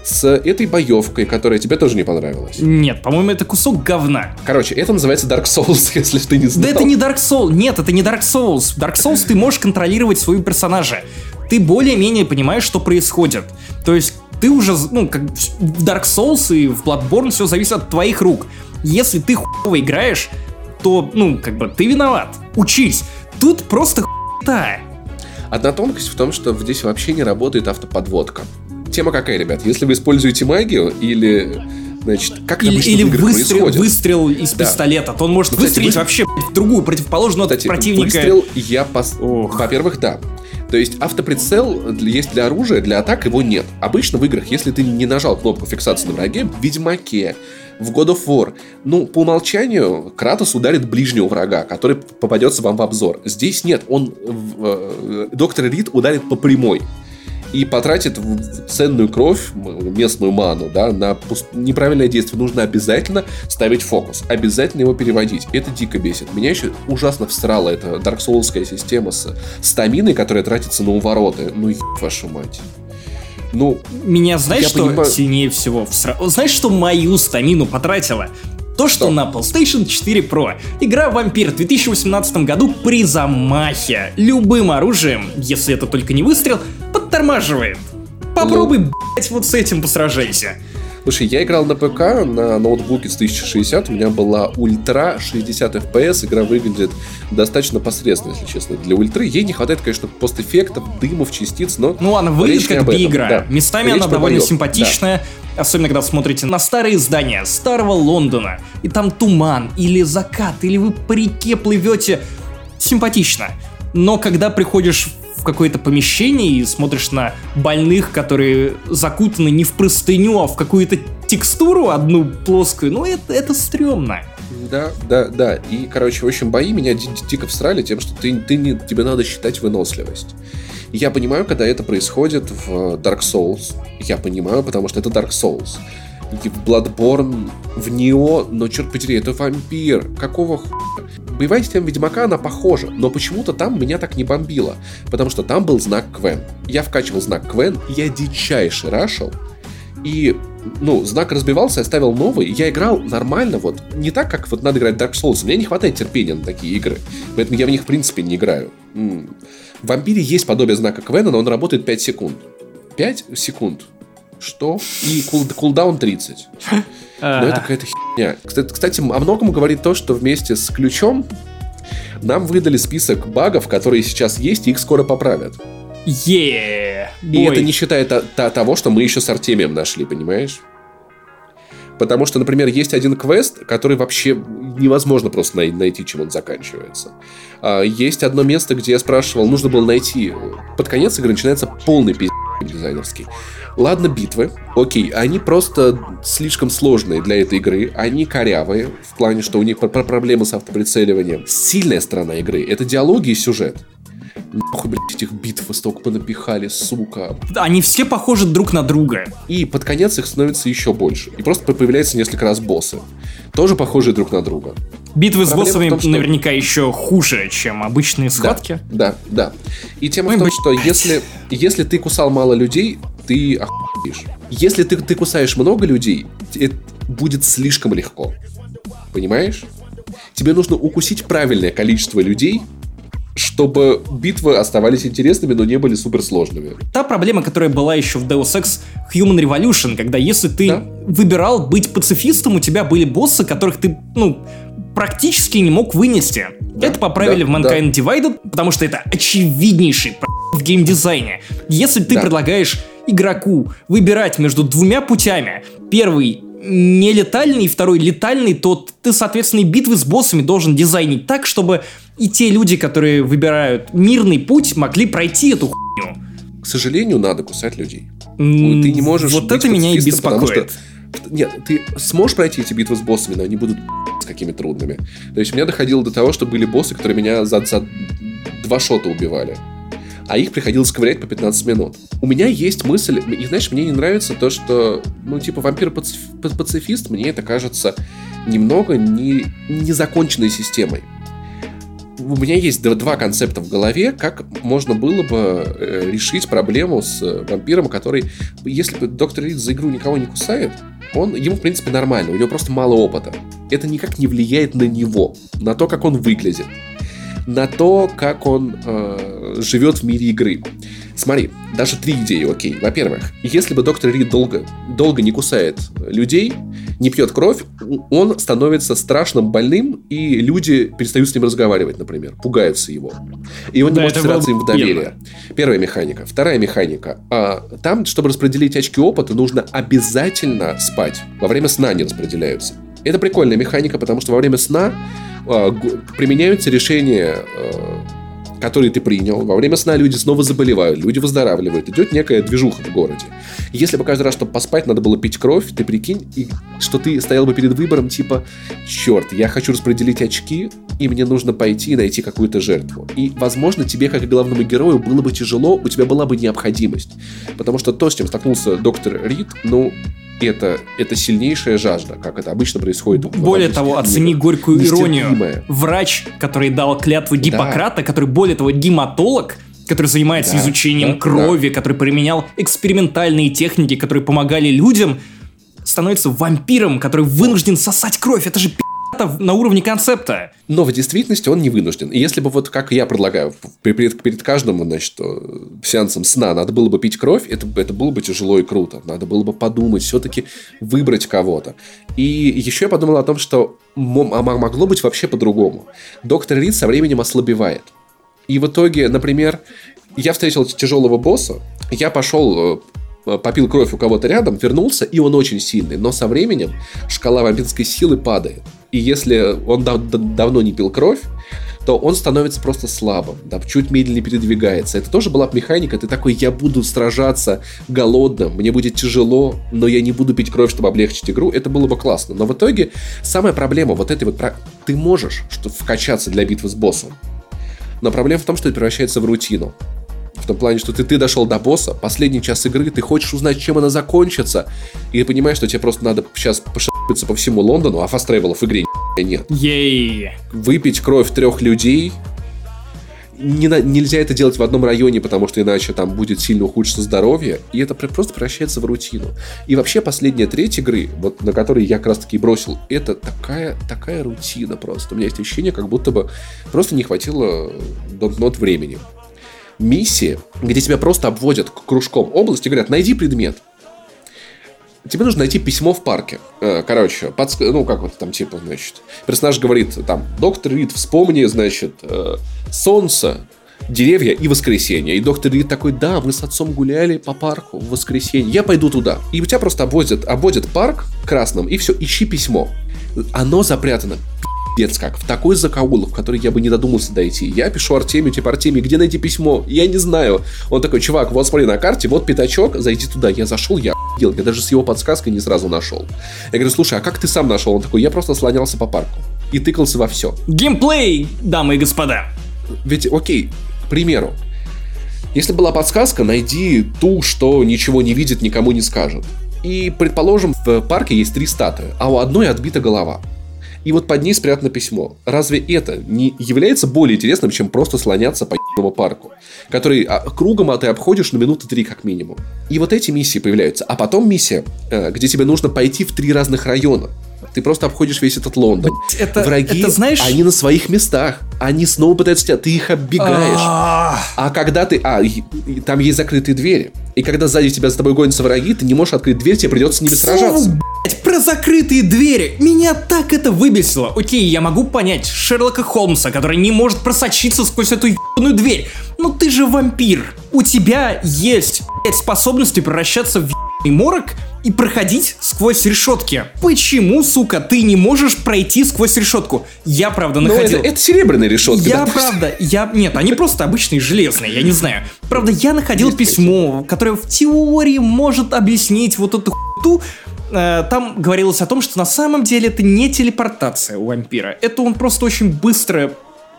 с этой боевкой, которая тебе тоже не понравилась. Нет, по-моему, это кусок говна. Короче, это называется Dark Souls, если ты не знал. Да это не Dark Souls. Нет, это не Dark Souls. Dark Souls ты можешь контролировать своего персонажа. Ты более-менее понимаешь, что происходит. То есть ты уже, ну, как в Dark Souls и в Bloodborne все зависит от твоих рук. Если ты хуево играешь, то, ну, как бы, ты виноват. Учись. Тут просто хуета. Одна тонкость в том, что здесь вообще не работает автоподводка. Тема какая, ребят? Если вы используете магию или Значит, как или, или выстрел, выстрел из да. пистолета, то он может ну, кстати, выстрелить вы... вообще в другую противоположную кстати, противника. Выстрел я пос... Во-первых, да. То есть автоприцел есть для оружия, для атак его нет. Обычно в играх, если ты не нажал кнопку фиксации на враге, в Ведьмаке, в God of War, ну, по умолчанию Кратос ударит ближнего врага, который попадется вам в обзор. Здесь нет, он, э, доктор Рид ударит по прямой и потратит ценную кровь, местную ману, да, на неправильное действие. Нужно обязательно ставить фокус, обязательно его переводить. Это дико бесит. Меня еще ужасно всрала эта Dark Souls система с стаминой, которая тратится на увороты. Ну, еб вашу мать. Ну, Меня знаешь, что понимаю... сильнее всего всрало? Знаешь, что мою стамину потратила? То, что, что на PlayStation 4 Pro игра Вампир в 2018 году при замахе любым оружием, если это только не выстрел, подтормаживает. Попробуй, ну... блять, вот с этим посражайся. Слушай, я играл на ПК, на ноутбуке с 1060, у меня была ультра 60 FPS, игра выглядит достаточно посредственно, если честно, для ультры. Ей не хватает, конечно, постэффектов, дымов, частиц, но... Ну, она выглядит как би-игра. Да. Местами речь она довольно боев. симпатичная, да. особенно когда смотрите на старые здания старого Лондона, и там туман, или закат, или вы по реке плывете. Симпатично. Но когда приходишь какое-то помещение и смотришь на больных, которые закутаны не в простыню, а в какую-то текстуру одну плоскую, ну это, это стрёмно. Да, да, да. И, короче, в общем, бои меня дико встрали тем, что ты, ты не, тебе надо считать выносливость. Я понимаю, когда это происходит в Dark Souls. Я понимаю, потому что это Dark Souls. И в Bloodborne, в Нео, но черт подери, это вампир. Какого хуя? Боевая система Ведьмака, она похожа, но почему-то там меня так не бомбило, потому что там был знак Квен. Я вкачивал знак Квен, я дичайше рашил, и, ну, знак разбивался, я ставил новый, я играл нормально, вот, не так, как вот надо играть Dark Souls, мне не хватает терпения на такие игры, поэтому я в них, в принципе, не играю. М-м. В Вампире есть подобие знака Квена, но он работает 5 секунд. 5 секунд. Что? И кул кулдаун 30. Но это какая-то херня. Кстати, кстати, о многом говорит то, что вместе с ключом нам выдали список багов, которые сейчас есть, и их скоро поправят. Yeah, и это не считая того, что мы еще с Артемием нашли, понимаешь? Потому что, например, есть один квест, который вообще невозможно просто найти, чем он заканчивается. А, есть одно место, где я спрашивал, нужно было найти... Под конец игры начинается полный пиздец дизайнерский. Ладно, битвы, окей, они просто слишком сложные для этой игры, они корявые, в плане, что у них проблемы с автоприцеливанием. Сильная сторона игры — это диалоги и сюжет. Нахуй, блядь, этих битв столько понапихали, сука. Они все похожи друг на друга. И под конец их становится еще больше. И просто появляется несколько раз боссы. Тоже похожие друг на друга. Битвы Проблема с боссами том, что... наверняка еще хуже, чем обычные схватки. Да, да. да. И тема Ой, в том, что если, если ты кусал мало людей, ты охуеешь. Если ты, ты кусаешь много людей, это будет слишком легко. Понимаешь? Тебе нужно укусить правильное количество людей, чтобы битвы оставались интересными, но не были суперсложными. Та проблема, которая была еще в Deus Ex Human Revolution, когда если ты да? выбирал быть пацифистом, у тебя были боссы, которых ты, ну, практически не мог вынести. Да, это поправили да, в Mankind да. Divided, потому что это очевиднейший в геймдизайне. Если ты да. предлагаешь игроку выбирать между двумя путями, первый не летальный, второй летальный, то ты, соответственно, и битвы с боссами должен дизайнить так, чтобы и те люди, которые выбирают мирный путь, могли пройти эту хуйню. К сожалению, надо кусать людей. Mm, ты не можешь Вот это меня и беспокоит. Что, нет, ты сможешь пройти эти битвы с боссами, но они будут с какими трудными. То есть у меня доходило до того, что были боссы, которые меня за, за два шота убивали. А их приходилось ковырять по 15 минут. У меня есть мысль, и знаешь, мне не нравится то, что, ну, типа, вампир-пацифист, мне это кажется немного не, незаконченной системой у меня есть два концепта в голове, как можно было бы э, решить проблему с вампиром, который, если доктор Рид за игру никого не кусает, он, ему, в принципе, нормально, у него просто мало опыта. Это никак не влияет на него, на то, как он выглядит. На то, как он э, живет в мире игры. Смотри, даже три идеи, окей. Во-первых, если бы доктор Рид долго, долго не кусает людей, не пьет кровь, он становится страшным больным, и люди перестают с ним разговаривать, например, пугаются его. И он не да, может вселяться им в доверие. Первая механика. Вторая механика. А, там, чтобы распределить очки опыта, нужно обязательно спать. Во время сна они распределяются. Это прикольная механика, потому что во время сна э, применяются решения э, которые ты принял. Во время сна люди снова заболевают, люди выздоравливают. Идет некая движуха в городе. Если бы каждый раз, чтобы поспать, надо было пить кровь, ты прикинь, и что ты стоял бы перед выбором типа, черт, я хочу распределить очки, и мне нужно пойти и найти какую-то жертву. И, возможно, тебе, как главному герою, было бы тяжело, у тебя была бы необходимость. Потому что то, с чем столкнулся доктор Рид, ну, это, это сильнейшая жажда, как это обычно происходит. Более того, оцени горькую иронию. Врач, который дал клятву Гиппократа, да. который, более того, гематолог, который занимается да, изучением да, крови, да. который применял экспериментальные техники, которые помогали людям, становится вампиром, который вынужден сосать кровь. Это же пи*** на уровне концепта. Но в действительности он не вынужден. И если бы вот, как я предлагаю, перед, перед каждым, значит, сеансом сна надо было бы пить кровь, это, это было бы тяжело и круто. Надо было бы подумать, все-таки выбрать кого-то. И еще я подумал о том, что а могло быть вообще по-другому. Доктор Рид со временем ослабевает. И в итоге, например, я встретил тяжелого босса, я пошел э, Э, попил кровь у кого-то рядом, вернулся, и он очень сильный. Но со временем шкала вампирской силы падает. И если он дав- давно не пил кровь, то он становится просто слабым, да, чуть медленнее передвигается. Это тоже была механика, ты такой, я буду сражаться голодным, мне будет тяжело, но я не буду пить кровь, чтобы облегчить игру, это было бы классно. Но в итоге самая проблема вот этой вот, ты можешь что вкачаться для битвы с боссом, но проблема в том, что это превращается в рутину. В том плане, что ты, ты дошел до босса, последний час игры, ты хочешь узнать, чем она закончится, и понимаешь, что тебе просто надо сейчас пошипиться по всему Лондону, а фаст-тревелов в игре нет. Ей. Выпить кровь трех людей, не нельзя это делать в одном районе, потому что иначе там будет сильно ухудшиться здоровье, и это просто превращается в рутину. И вообще последняя треть игры, вот на которой я как раз таки бросил, это такая, такая рутина просто. У меня есть ощущение, как будто бы просто не хватило нот времени миссии, где тебя просто обводят кружком области и говорят, найди предмет. Тебе нужно найти письмо в парке. Э, короче, подск... ну, как вот там, типа, значит, персонаж говорит, там, доктор Рид, вспомни, значит, э, солнце, деревья и воскресенье. И доктор Рид такой, да, мы с отцом гуляли по парку в воскресенье, я пойду туда. И у тебя просто обводят, обводят парк красным, и все, ищи письмо. Оно запрятано пипец как, в такой закоулок, в который я бы не додумался дойти. Я пишу Артемию, типа, Артемий, где найти письмо? Я не знаю. Он такой, чувак, вот смотри на карте, вот пятачок, зайди туда. Я зашел, я охуел, я даже с его подсказкой не сразу нашел. Я говорю, слушай, а как ты сам нашел? Он такой, я просто слонялся по парку и тыкался во все. Геймплей, дамы и господа. Ведь, окей, к примеру, если была подсказка, найди ту, что ничего не видит, никому не скажет. И, предположим, в парке есть три статуи, а у одной отбита голова и вот под ней спрятано письмо. Разве это не является более интересным, чем просто слоняться по ебаному парку, который а, кругом а ты обходишь на минуты три как минимум. И вот эти миссии появляются. А потом миссия, э, где тебе нужно пойти в три разных района. Ты просто обходишь весь этот Лондон. Это, Враги, это, знаешь... они на своих местах. Они снова пытаются тебя, ты их оббегаешь. А когда ты... А, там есть закрытые двери. И когда сзади тебя за тобой гонятся враги, ты не можешь открыть дверь, тебе придется с ними сражаться. Про закрытые двери. Меня так это выбесило. Окей, я могу понять Шерлока Холмса, который не может просочиться сквозь эту ебаную дверь. Но ты же вампир. У тебя есть, блядь, способности превращаться в ебаный морок и проходить сквозь решетки. Почему, сука, ты не можешь пройти сквозь решетку? Я, правда, находил... это, это серебряные решетки. Я, правда, я... Нет, они просто обычные железные, я не знаю. Правда, я находил Есть письмо, которое в теории может объяснить вот эту хуйню, э, там говорилось о том, что на самом деле это не телепортация у вампира. Это он просто очень быстро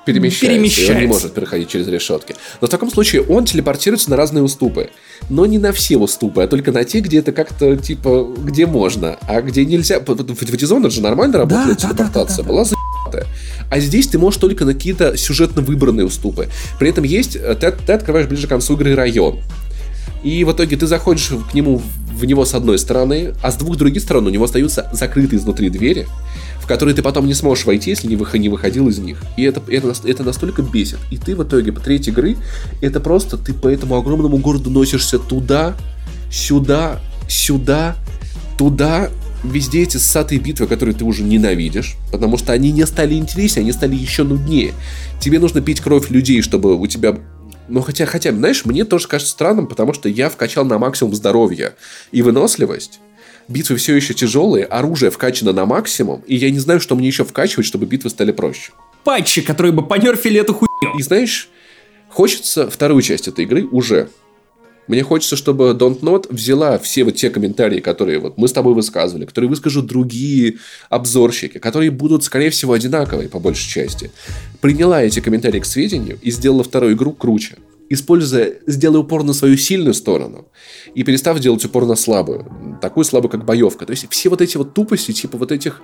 перемещается, перемещается. И он не может переходить через решетки. Но в таком случае он телепортируется на разные уступы. Но не на все уступы, а только на те, где это как-то, типа, где можно, а где нельзя. В Dishonored же нормально работает да, телепортация. Да, да, да, Была за а здесь ты можешь только на какие-то сюжетно выбранные уступы. При этом есть, э, ты, ты открываешь ближе к концу игры район. И в итоге ты заходишь к нему в него с одной стороны, а с двух других сторон у него остаются закрытые изнутри двери, в которые ты потом не сможешь войти, если не, выход, не выходил из них. И это, это, это настолько бесит. И ты в итоге по третьей игры, это просто ты по этому огромному городу носишься туда, сюда, сюда, туда, везде эти ссатые битвы, которые ты уже ненавидишь, потому что они не стали интереснее, они стали еще нуднее. Тебе нужно пить кровь людей, чтобы у тебя ну, хотя, хотя, знаешь, мне тоже кажется странным, потому что я вкачал на максимум здоровье и выносливость. Битвы все еще тяжелые, оружие вкачано на максимум, и я не знаю, что мне еще вкачивать, чтобы битвы стали проще. Патчи, которые бы понерфили эту хуйню. И знаешь, хочется вторую часть этой игры уже. Мне хочется, чтобы Don't Not взяла все вот те комментарии, которые вот мы с тобой высказывали, которые выскажут другие обзорщики, которые будут, скорее всего, одинаковые по большей части. Приняла эти комментарии к сведению и сделала вторую игру круче используя, сделая упор на свою сильную сторону и перестав делать упор на слабую, такую слабую, как боевка. То есть все вот эти вот тупости, типа вот этих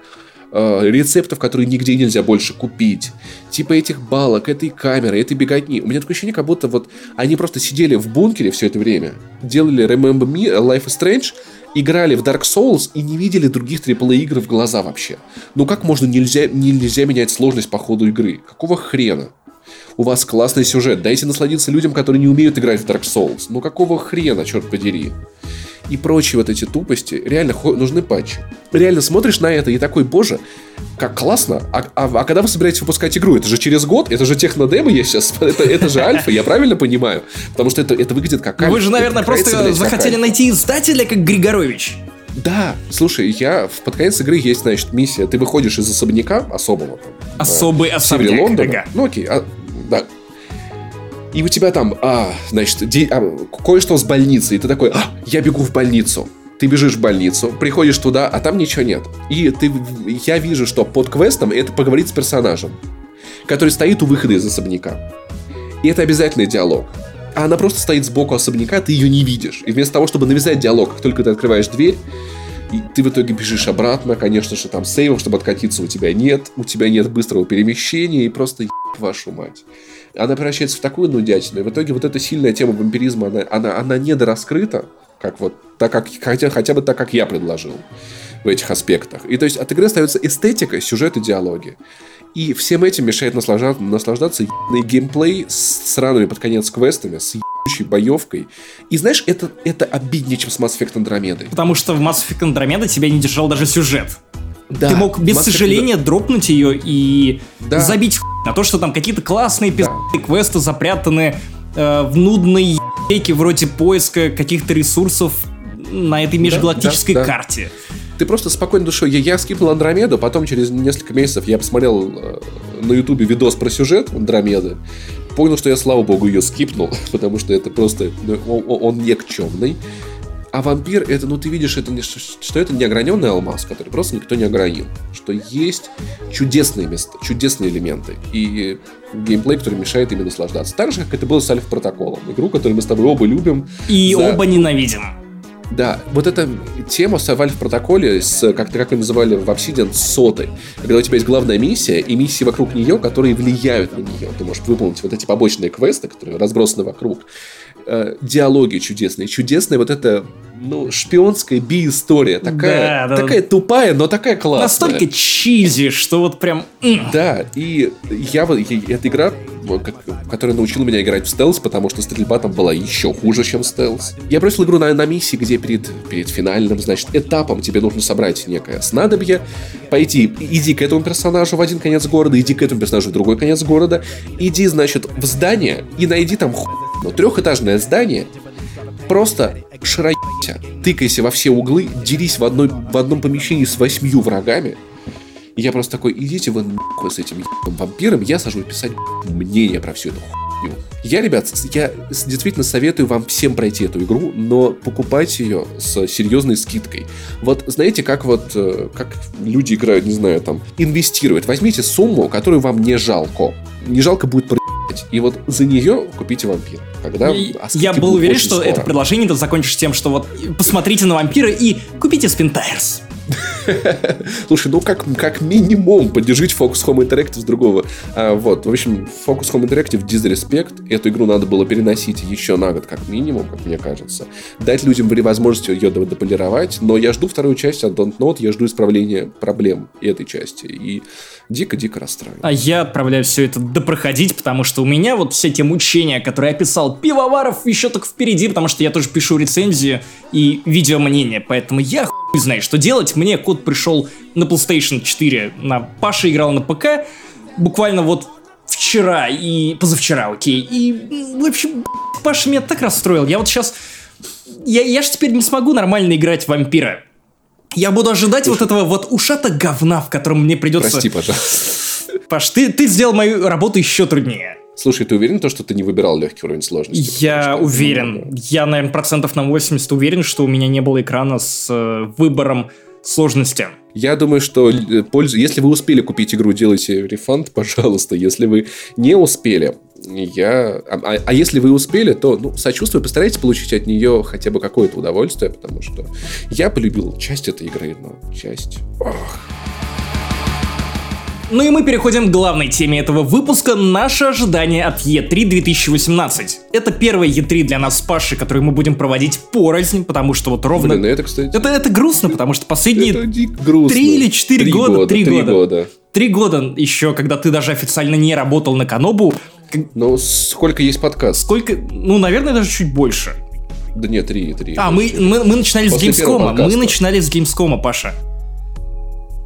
э, рецептов, которые нигде нельзя больше купить, типа этих балок, этой камеры, этой беготни. У меня такое ощущение, как будто вот они просто сидели в бункере все это время, делали Remember Me, Life is Strange, играли в Dark Souls и не видели других AAA игр в глаза вообще. Ну как можно нельзя, нельзя менять сложность по ходу игры? Какого хрена? У вас классный сюжет, дайте насладиться людям, которые не умеют играть в Dark Souls. Ну какого хрена, черт подери? И прочие вот эти тупости, реально нужны патчи. Реально смотришь на это и такой, боже, как классно. А, а, а когда вы собираетесь выпускать игру? Это же через год, это же технодемо я сейчас, это, это же альфа, я правильно понимаю? Потому что это, это выглядит как альфа. Вы же, наверное, просто захотели найти издателя, как Григорович. Да, слушай, я в под конец игры есть, значит, миссия. Ты выходишь из особняка особого. Особый э, особняк. Лондона. Ну окей, а, да, и у тебя там, а, значит, де, а, кое-что с больницы, и ты такой, а, я бегу в больницу. Ты бежишь в больницу, приходишь туда, а там ничего нет. И ты, я вижу, что под квестом это поговорить с персонажем, который стоит у выхода из особняка. И это обязательный диалог. А она просто стоит сбоку особняка, ты ее не видишь. И вместо того, чтобы навязать диалог, как только ты открываешь дверь, и ты в итоге бежишь обратно, конечно же, там сейвов, чтобы откатиться, у тебя нет, у тебя нет быстрого перемещения, и просто вашу мать она превращается в такую нудятину, и в итоге вот эта сильная тема вампиризма, она, она, она недораскрыта, как вот, так как, хотя, хотя бы так, как я предложил в этих аспектах. И то есть от игры остается эстетика, сюжет и диалоги. И всем этим мешает наслаждаться, наслаждаться ебаный геймплей с сраными под конец квестами, с ебучей боевкой. И знаешь, это, это обиднее, чем с Mass Effect Andromeda. Потому что в Mass Effect Andromeda тебя не держал даже сюжет. Да, Ты мог без сожаления да. дропнуть ее и да. забить на то, что там какие-то классные пиздатые да. квесты запрятаны э, в нудной ебейке вроде поиска каких-то ресурсов на этой межгалактической да, да, карте. Ты просто спокойно душой. Я, я скипнул Андромеду, потом через несколько месяцев я посмотрел э, на Ютубе видос про сюжет Андромеды. Понял, что я, слава богу, ее скипнул, потому что это просто... Ну, он, он никчемный. А вампир, это, ну, ты видишь, это не, что это не ограненный алмаз, который просто никто не огранил. Что есть чудесные места, чудесные элементы. И геймплей, который мешает ими наслаждаться. Так же, как это было с Альфа Протоколом. Игру, которую мы с тобой оба любим. И за... оба ненавидим. Да, вот эта тема с Valve протоколе, с, как, как ее называли в Obsidian, сотой. Когда у тебя есть главная миссия и миссии вокруг нее, которые влияют на нее. Ты можешь выполнить вот эти побочные квесты, которые разбросаны вокруг э, диалоги чудесные. Чудесная вот эта ну, шпионская би-история. Такая, да, такая да. тупая, но такая классная. Настолько чизи, что вот прям... Да, и я вот... Эта игра, которая научила меня играть в стелс, потому что стрельба там была еще хуже, чем стелс. Я бросил игру на, на миссии, где перед, перед финальным, значит, этапом тебе нужно собрать некое снадобье, пойти, иди к этому персонажу в один конец города, иди к этому персонажу в другой конец города, иди, значит, в здание и найди там хуй но трехэтажное здание просто шароебся, тыкайся во все углы, дерись в, одной, в одном помещении с восьмью врагами. И я просто такой, идите вы нахуй с этим вампиром, я сажусь писать мнение про всю эту хуйню. Я, ребят, я действительно советую вам всем пройти эту игру, но покупать ее с серьезной скидкой. Вот знаете, как вот, э, как люди играют, не знаю, там, инвестируют. Возьмите сумму, которую вам не жалко. Не жалко будет и вот за нее купите вампир. Когда я был уверен, что скоро. это предложение ты закончишь тем, что вот посмотрите на вампира и купите Спинтайрс. Слушай, ну как, как минимум поддержите Focus Home Interactive с другого. А, вот, в общем, Focus Home Interactive Disrespect. Эту игру надо было переносить еще на год, как минимум, как мне кажется. Дать людям возможность ее дополировать, но я жду вторую часть от Don't Not, я жду исправления проблем этой части. И дико-дико расстраиваюсь. А я отправляю все это допроходить, потому что у меня вот все те мучения, которые описал Пивоваров, еще только впереди, потому что я тоже пишу рецензии и видео мнение, поэтому я хуй знаю, что делать. Мне код пришел на PlayStation 4, на Паша играл на ПК, буквально вот вчера и позавчера, окей. И, в общем, Паша меня так расстроил. Я вот сейчас... Я, я же теперь не смогу нормально играть в вампира. Я буду ожидать Слушай, вот этого вот ушата говна, в котором мне придется... Прости, пожалуйста. Паш, ты, ты сделал мою работу еще труднее. Слушай, ты уверен, то, что ты не выбирал легкий уровень сложности? Я уверен. Я, наверное, процентов на 80 уверен, что у меня не было экрана с э, выбором сложности. Я думаю, что э, пользу... если вы успели купить игру, делайте рефанд, пожалуйста. Если вы не успели, я... А, а, а если вы успели, то ну, сочувствую, постарайтесь получить от нее хотя бы какое-то удовольствие, потому что я полюбил часть этой игры, но часть... Ох. Ну и мы переходим к главной теме этого выпуска – наше ожидание от E3 2018. Это первая E3 для нас с Пашей, которую мы будем проводить порознь, потому что вот ровно... Блин, это, кстати... Это, это грустно, потому что последние три или четыре года... Три года. года. Три года еще, когда ты даже официально не работал на Канобу. Ну, сколько есть подкаст? Сколько? Ну, наверное, даже чуть больше. Да нет, три, три. А, мы, мы, мы начинали После с Gamescom. Мы начинали с Gamescom, Паша.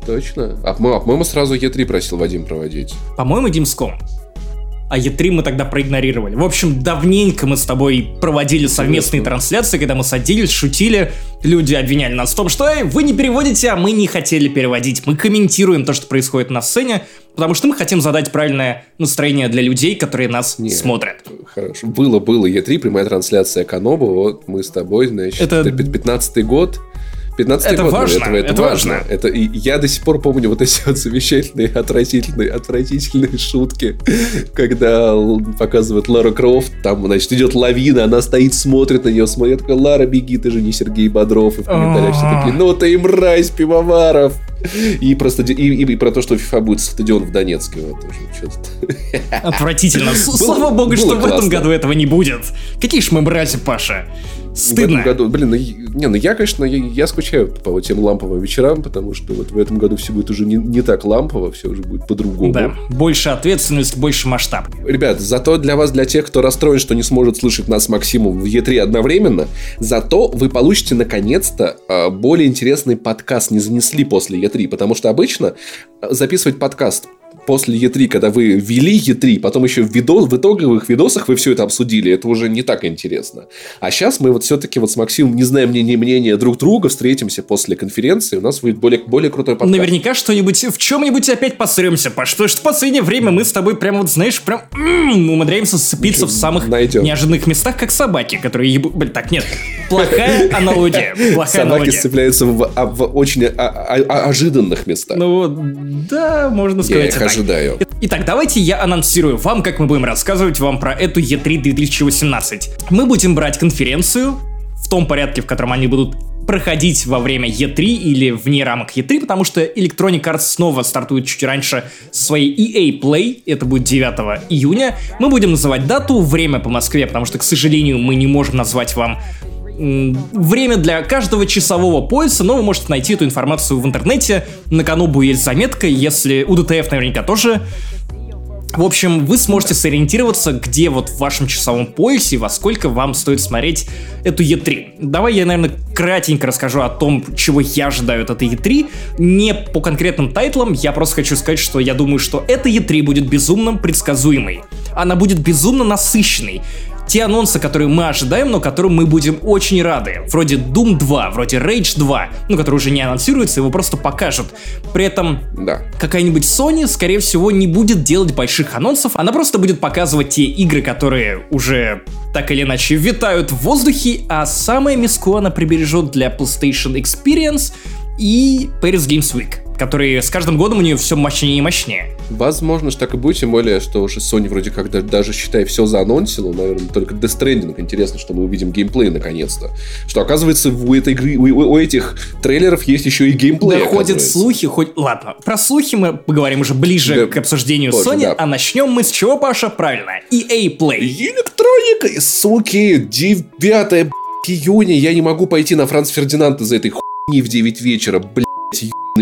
Точно? А, а по-моему, сразу Е3 просил Вадим проводить. По-моему, Gamescom. А Е3 мы тогда проигнорировали. В общем, давненько мы с тобой проводили совместные трансляции, когда мы садились, шутили, люди обвиняли нас в том, что Эй, вы не переводите, а мы не хотели переводить. Мы комментируем то, что происходит на сцене, потому что мы хотим задать правильное настроение для людей, которые нас Нет, смотрят. Хорошо. Было, было Е3, прямая трансляция Каноба, вот мы с тобой, значит, это 15-й год. 15 это год, важно, этого, это, это важно. важно. Это, и я до сих пор помню вот эти вот замечательные, отвратительные, отвратительные шутки, когда показывают Лара Крофт, там, значит, идет лавина, она стоит, смотрит на нее, смотрит, такой, Лара, беги, ты же не Сергей Бодров, и в комментариях все такие, ну ты и мразь, пивоваров. И просто и, и, и про то, что FIFA будет стадион в Донецке. Вот, тоже что-то. Отвратительно. Слава богу, что в этом году этого не будет. Какие ж мы мрази, Паша. Стыдно. В этом году, блин, ну, не, ну я, конечно, я, я скучаю по тем ламповым вечерам, потому что вот в этом году все будет уже не, не так лампово, все уже будет по-другому. Да, больше ответственность, больше масштаб. Ребят, зато для вас, для тех, кто расстроен, что не сможет слышать нас Максимум в Е3 одновременно, зато вы получите наконец-то а, более интересный подкаст не занесли после Е3, потому что обычно а, записывать подкаст после E3, когда вы вели E3, потом еще в, видос, в итоговых видосах вы все это обсудили, это уже не так интересно. А сейчас мы вот все-таки вот с Максимом, не знаем мнения, мнения друг друга, встретимся после конференции, у нас будет более, более крутой подкаст. Наверняка что-нибудь, в чем-нибудь опять поссоримся, Паш, что в последнее время мы с тобой прямо вот, знаешь, прям м-м, умудряемся сцепиться в самых найдем. неожиданных местах, как собаки, которые ебут... Блин, так, нет, плохая аналогия, плохая Собаки сцепляются в, в очень а, а, а, ожиданных местах. Ну, да, можно сказать Я ожидаю. Итак, давайте я анонсирую вам, как мы будем рассказывать вам про эту E3 2018. Мы будем брать конференцию в том порядке, в котором они будут проходить во время E3 или вне рамок E3, потому что Electronic Arts снова стартует чуть раньше своей EA Play, это будет 9 июня. Мы будем называть дату, время по Москве, потому что, к сожалению, мы не можем назвать вам время для каждого часового пояса, но вы можете найти эту информацию в интернете. На Канобу есть заметка, если у DTF наверняка тоже в общем, вы сможете сориентироваться, где вот в вашем часовом поясе, во сколько вам стоит смотреть эту E3. Давай я, наверное, кратенько расскажу о том, чего я ожидаю от этой E3. Не по конкретным тайтлам, я просто хочу сказать, что я думаю, что эта E3 будет безумно предсказуемой. Она будет безумно насыщенной те анонсы, которые мы ожидаем, но которым мы будем очень рады. Вроде Doom 2, вроде Rage 2, ну, который уже не анонсируется, его просто покажут. При этом да. какая-нибудь Sony, скорее всего, не будет делать больших анонсов, она просто будет показывать те игры, которые уже так или иначе витают в воздухе, а самое миску она прибережет для PlayStation Experience и Paris Games Week. Который с каждым годом у нее все мощнее и мощнее. Возможно, что так и будет, тем более, что уже Sony вроде как даже, считай, все заанонсила, наверное, только Death Stranding. Интересно, что мы увидим геймплей наконец-то. Что, оказывается, у этой игры, у, у этих трейлеров есть еще и геймплей. Да, ходят слухи, хоть... Ладно, про слухи мы поговорим уже ближе да, к обсуждению позже, Sony, да. а начнем мы с чего, Паша? Правильно, EA Play. Электроника, суки, 9 июня я не могу пойти на Франц Фердинанда за этой хуйни в 9 вечера, блядь,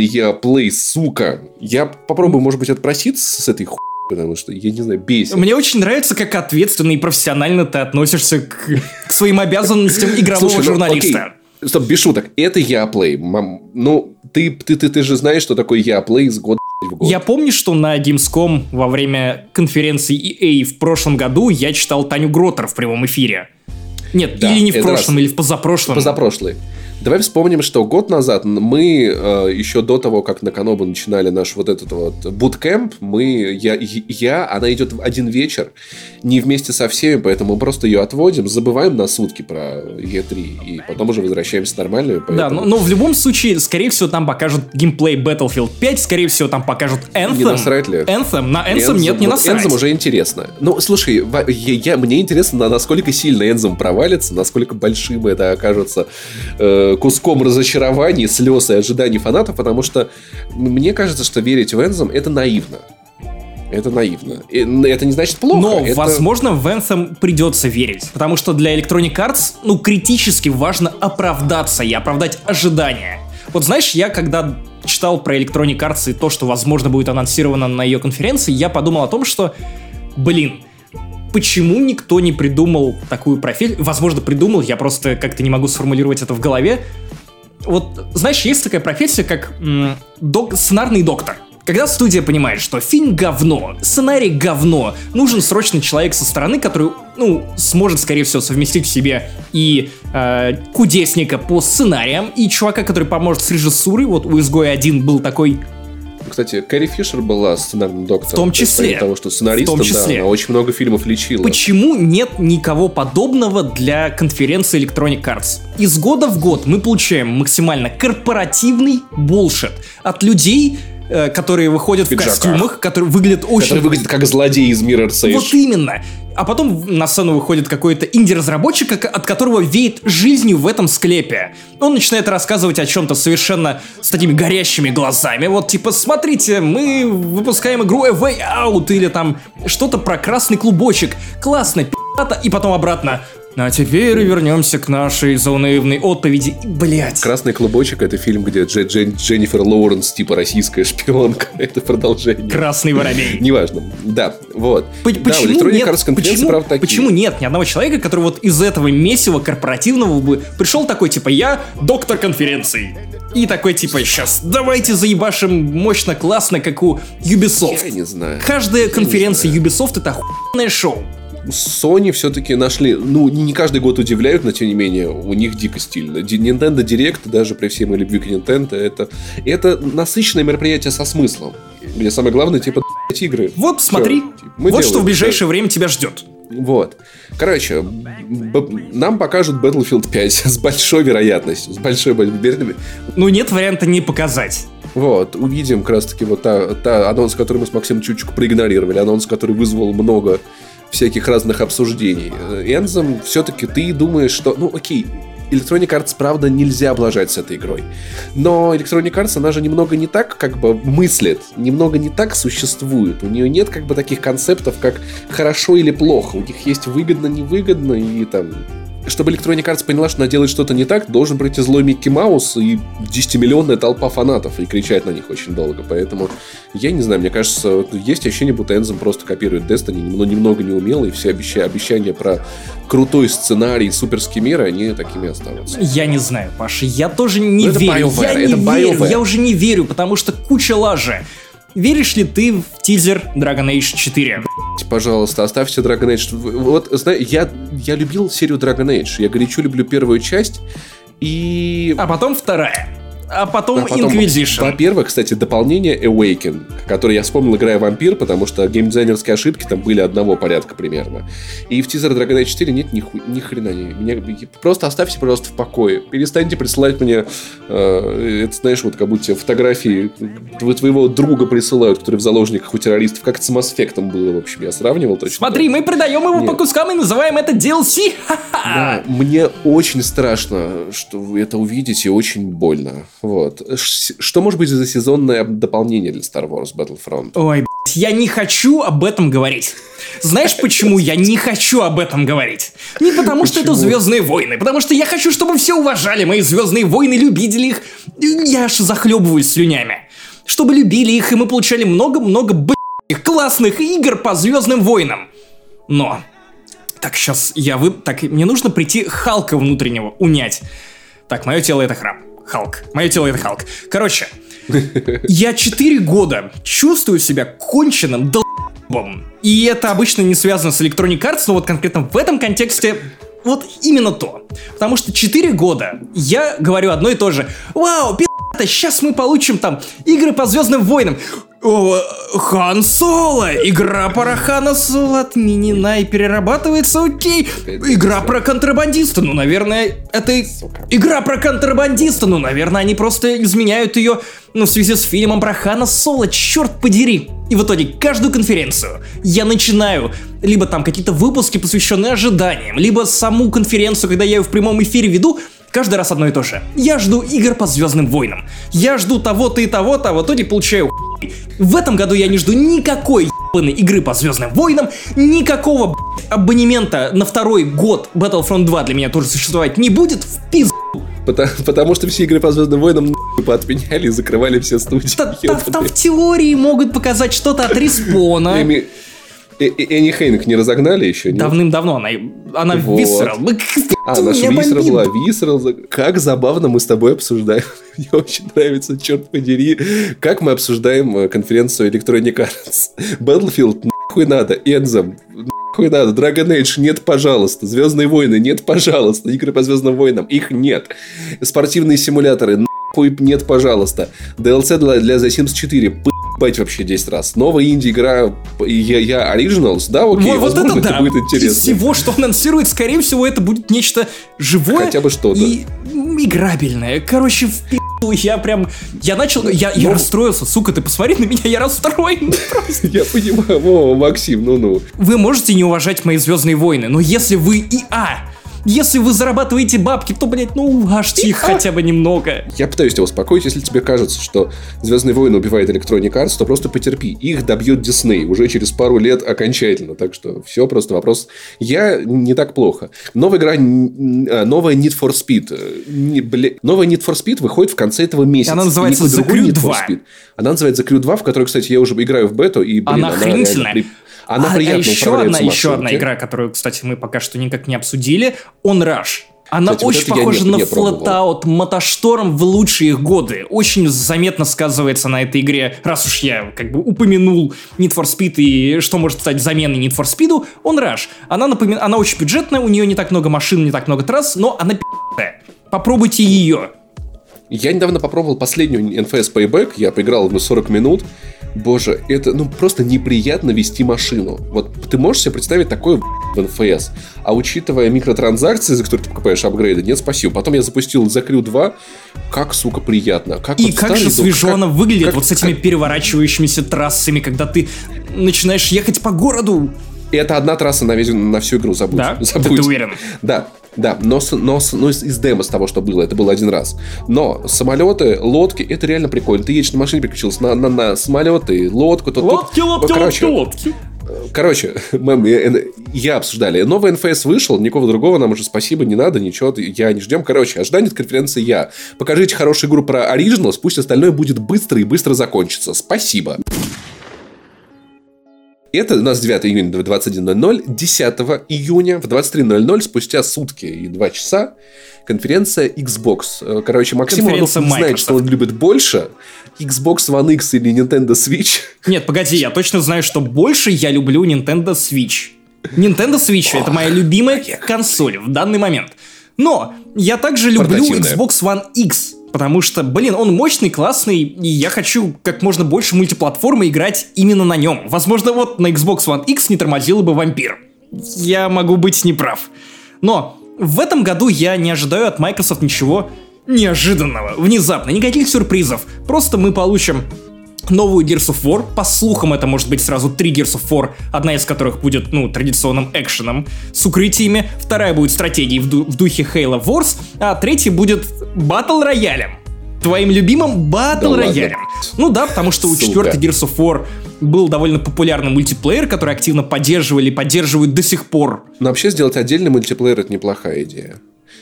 я плей, сука. Я попробую, может быть, отпроситься с этой хуйни потому что, я не знаю, бесит. Мне очень нравится, как ответственно и профессионально ты относишься к, к своим обязанностям игрового Слушай, ну, журналиста. Окей. Стоп, без шуток. Это я плей. Мам, ну, ты, ты, ты, ты же знаешь, что такое я плей с года в год. Я помню, что на Gamescom во время конференции EA в прошлом году я читал Таню Гротер в прямом эфире. Нет, да, или не в прошлом, раз. или в позапрошлом. Позапрошлый. Давай вспомним, что год назад мы э, еще до того, как на Канобу начинали наш вот этот вот буткемп, мы, я, я, она идет в один вечер, не вместе со всеми, поэтому мы просто ее отводим, забываем на сутки про E3, и потом уже возвращаемся нормально. Поэтому... Да, но, но в любом случае, скорее всего, там покажут геймплей Battlefield 5, скорее всего, там покажут Anthem. Не насрать ли? Anthem, на Anthem, Anthem нет, не вот насрать. Anthem уже интересно. Ну, слушай, я, я, мне интересно, насколько сильно Anthem провалится, насколько большим это окажется э, куском разочарований, слез и ожиданий фанатов, потому что мне кажется, что верить в Энзом это наивно. Это наивно. Это не значит плохо. Но, это... возможно, в Anthem придется верить. Потому что для Electronic Arts, ну, критически важно оправдаться и оправдать ожидания. Вот знаешь, я когда читал про Electronic Arts и то, что, возможно, будет анонсировано на ее конференции, я подумал о том, что, блин, почему никто не придумал такую профессию? Возможно, придумал, я просто как-то не могу сформулировать это в голове. Вот, знаешь, есть такая профессия, как м- док- сценарный доктор. Когда студия понимает, что фильм говно, сценарий говно, нужен срочно человек со стороны, который, ну, сможет, скорее всего, совместить в себе и э, кудесника по сценариям, и чувака, который поможет с режиссурой. Вот у изгоя один был такой кстати, Кэрри Фишер была сценарным доктором. В том числе. Потому что сценаристом, в том числе. да, она очень много фильмов лечила. Почему нет никого подобного для конференции Electronic Arts? Из года в год мы получаем максимально корпоративный булшит от людей, которые выходят в, в костюмах, которые выглядят очень... Которые выглядят как злодеи из Mirror Edge. Вот именно а потом на сцену выходит какой-то инди-разработчик, от которого веет жизнью в этом склепе. Он начинает рассказывать о чем-то совершенно с такими горящими глазами. Вот типа, смотрите, мы выпускаем игру A Way Out или там что-то про красный клубочек. Классно, пи***то, и потом обратно. А теперь вернемся к нашей заунывной отповеди. Блять. Красный клубочек это фильм, где Дж Дж Дженнифер Лоуренс, типа российская шпионка. это продолжение. Красный воробей. Неважно. Да, вот. П да, почему нет, почему, правда, такие. почему нет ни одного человека, который вот из этого месива корпоративного бы пришел такой, типа, я доктор конференции. И такой, типа, сейчас давайте заебашим мощно, классно, как у Ubisoft. Я не знаю. Каждая я конференция Ubisoft это охуенное шоу. Sony все-таки нашли, ну, не каждый год удивляют, но тем не менее, у них дико стильно. Nintendo Direct, даже при всей моей любви к Nintendo, это, это насыщенное мероприятие со смыслом, где самое главное, типа, игры. Вот, смотри, Все, типа, вот делаем, что в ближайшее да. время тебя ждет. Вот. Короче, нам покажут Battlefield 5 с большой вероятностью, с большой вероятностью. Ну, нет варианта не показать. Вот, увидим как раз таки вот та, та анонс, который мы с Максимом чуть-чуть проигнорировали, анонс, который вызвал много всяких разных обсуждений. Энзом все-таки ты думаешь, что, ну окей, Electronic Arts, правда, нельзя облажать с этой игрой. Но Electronic Arts, она же немного не так как бы мыслит, немного не так существует. У нее нет как бы таких концептов, как хорошо или плохо. У них есть выгодно-невыгодно и там чтобы Electronic Arts поняла, что она делает что-то не так, должен пройти злой Микки Маус и 10-миллионная толпа фанатов и кричать на них очень долго. Поэтому, я не знаю, мне кажется, есть ощущение, будто Энзом просто копирует Destiny, но немного не умело, и все обещания, обещания про крутой сценарий, суперский мир, они такими останутся. Я не знаю, Паша, я тоже не ну, верю. BioWare, я не верю, я уже не верю, потому что куча лажи. Веришь ли ты в тизер Dragon Age 4? Пожалуйста, оставьте Dragon Age. Вот, знаешь, я, я любил серию Dragon Age. Я горячо люблю первую часть. И... А потом вторая. А потом, а потом Inquisition. Во-первых, кстати, дополнение Awaken, которое я вспомнил, играя Вампир, потому что геймдизайнерские ошибки там были одного порядка примерно. И в тизер Dragon Age 4 нет ни, ху... ни хрена. Не, меня... Просто оставьте, пожалуйста, в покое. Перестаньте присылать мне, э, это, знаешь, вот как будто фотографии твоего друга присылают, который в заложниках у террористов. Как это с Mass Effect было, в общем, я сравнивал точно. Смотри, так. мы продаем его нет. по кускам и называем это DLC. Да, мне очень страшно, что вы это увидите, очень больно. Вот. Что может быть за сезонное дополнение для Star Wars Battlefront? Ой, блядь, я не хочу об этом говорить. Знаешь, почему я не хочу об этом говорить? Не потому, что это Звездные войны, потому что я хочу, чтобы все уважали мои Звездные войны, любители их. Я аж захлебываюсь слюнями. Чтобы любили их, и мы получали много-много блядь, классных игр по Звездным войнам. Но так, сейчас я вы... Так, мне нужно прийти Халка внутреннего унять. Так, мое тело это храм. Халк. Мое тело это Халк. Короче, я 4 года чувствую себя конченным долбом. И это обычно не связано с Electronic Arts, но вот конкретно в этом контексте вот именно то. Потому что 4 года я говорю одно и то же. Вау, пи***то, сейчас мы получим там игры по Звездным войнам. О, Хан Соло! Игра про Хана Соло отменена и перерабатывается, окей. Игра про контрабандиста, ну, наверное, это игра про контрабандиста, ну, наверное, они просто изменяют ее, ну, в связи с фильмом про Хана Соло, черт подери. И в итоге каждую конференцию я начинаю либо там какие-то выпуски, посвященные ожиданиям, либо саму конференцию, когда я ее в прямом эфире веду, каждый раз одно и то же. Я жду игр по Звездным войнам. Я жду того-то и того-то, а в итоге получаю В этом году я не жду никакой ебаной игры по Звездным войнам, никакого абонемента на второй год Battlefront 2 для меня тоже существовать не будет в пиз... Потому, потому что все игры по Звездным войнам поотменяли и закрывали все студии. Там в теории могут показать что-то от респона. Энни Хейнек не разогнали еще? Давным-давно она, она вот. Висерал. А, наша Висерал была Висерал. Как забавно мы с тобой обсуждаем. Мне очень нравится, черт подери, как мы обсуждаем э, конференцию Electronic Arts. Battlefield, нахуй надо. Энзом, нахуй надо. Dragon Age, нет, пожалуйста. Звездные войны, нет, пожалуйста. Игры по Звездным войнам, их нет. Спортивные симуляторы, нахуй нет, пожалуйста. DLC для, для The Sims 4, бать вообще 10 раз. Новая инди-игра, я, я Originals, да, окей, вот, возможно, это, да. будет интересно. Из всего, что анонсирует, скорее всего, это будет нечто живое. Хотя бы что-то. И играбельное. Короче, в пи***. Я прям, я начал, я, я ну, расстроился, сука, ты посмотри на меня, я расстроен просто. Я понимаю, Максим, ну-ну. Вы можете не уважать мои Звездные войны, но если вы и А, если вы зарабатываете бабки, то, блядь, ну уважьте их хотя бы немного. Я пытаюсь тебя успокоить, если тебе кажется, что Звездные войны убивает Electronic Arts, то просто потерпи. Их добьет Дисней уже через пару лет окончательно. Так что все просто вопрос. Я не так плохо. Новая игра, а, новая Need for Speed. Не, бля... Новая Need for Speed выходит в конце этого месяца. Она называется The Crew 2. Она называется The Crew 2, в которой, кстати, я уже играю в бету. И, блин, она, она охренительная. Она а, приятно а еще одна, еще одна игра, которую, кстати, мы пока что никак не обсудили, On Rush. Она Кстати, очень вот похожа не, на Flatout Мотошторм в лучшие годы. Очень заметно сказывается на этой игре, раз уж я как бы упомянул Need for Speed и что может стать заменой Need for Speed, он Rush. Она, напомин... она очень бюджетная, у нее не так много машин, не так много трасс, но она пи***я. Попробуйте ее. Я недавно попробовал последнюю NFS Payback, я поиграл на 40 минут. Боже, это ну просто неприятно вести машину. Вот ты можешь себе представить такое в NFS. А учитывая микротранзакции, за которые ты покупаешь апгрейды, нет, спасибо. Потом я запустил Crew 2. Как, сука, приятно. Как И вот как же свежо как, она выглядит как, вот с этими как... переворачивающимися трассами, когда ты начинаешь ехать по городу. И это одна трасса на, весь, на всю игру, забудь. Да? забудь. Ты уверен? Да. Да, но, но, но из, из демо, с того, что было, это было один раз. Но самолеты, лодки, это реально прикольно. Ты едешь на машине, переключился на, на, на самолеты, лодку. То, лодки, тут, лодки, короче, лодки, лодки. Короче, мы, я обсуждали. Новый НФС вышел, никого другого нам уже спасибо не надо, ничего, я не ждем. Короче, ожидание от конференции я. Покажите хорошую игру про Originals, пусть остальное будет быстро и быстро закончится. Спасибо. Это у нас 9 июня 21.00, 10 июня в 23.00, спустя сутки и 2 часа, конференция Xbox. Э, короче, Максим не знает, что он любит больше, Xbox One X или Nintendo Switch. Нет, погоди, я точно знаю, что больше я люблю Nintendo Switch. Nintendo Switch это моя любимая консоль в данный момент. Но я также люблю Xbox One X потому что, блин, он мощный, классный, и я хочу как можно больше мультиплатформы играть именно на нем. Возможно, вот на Xbox One X не тормозил бы вампир. Я могу быть неправ. Но в этом году я не ожидаю от Microsoft ничего неожиданного, внезапно, никаких сюрпризов. Просто мы получим новую Gears of War. По слухам, это может быть сразу три Gears of War, одна из которых будет, ну, традиционным экшеном с укрытиями, вторая будет стратегией в, ду- в духе Halo Wars, а третья будет батл роялем. Твоим любимым батл роялем. ну да, потому что у четвертой Gears of War был довольно популярный мультиплеер, который активно поддерживали и поддерживают до сих пор. Но вообще сделать отдельный мультиплеер это неплохая идея.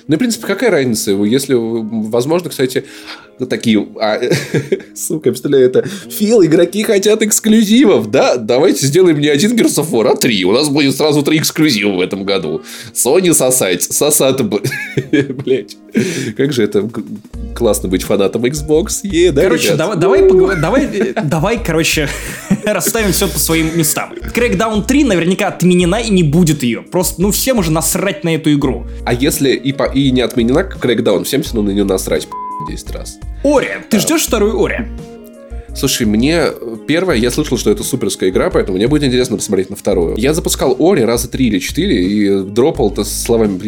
Ну, в принципе, какая разница? Если, возможно, кстати, ну, такие... А, сука, представляю, это... Фил, игроки хотят эксклюзивов, да? Давайте сделаем не один Gears of War, а три. У нас будет сразу три эксклюзива в этом году. Sony сосать, сосать... Блять. Как же это классно быть фанатом Xbox. Е, да, короче, давай, давай, давай, давай, короче, расставим все по своим местам. Crackdown 3 наверняка отменена и не будет ее. Просто, ну, всем уже насрать на эту игру. А если и, по... и не отменена Crackdown, всем все равно на нее насрать 10 раз. Ори, ты ждешь вторую Ори? Слушай, мне первое, я слышал, что это суперская игра, поэтому мне будет интересно посмотреть на вторую. Я запускал Ори раза три или четыре и дропал-то словами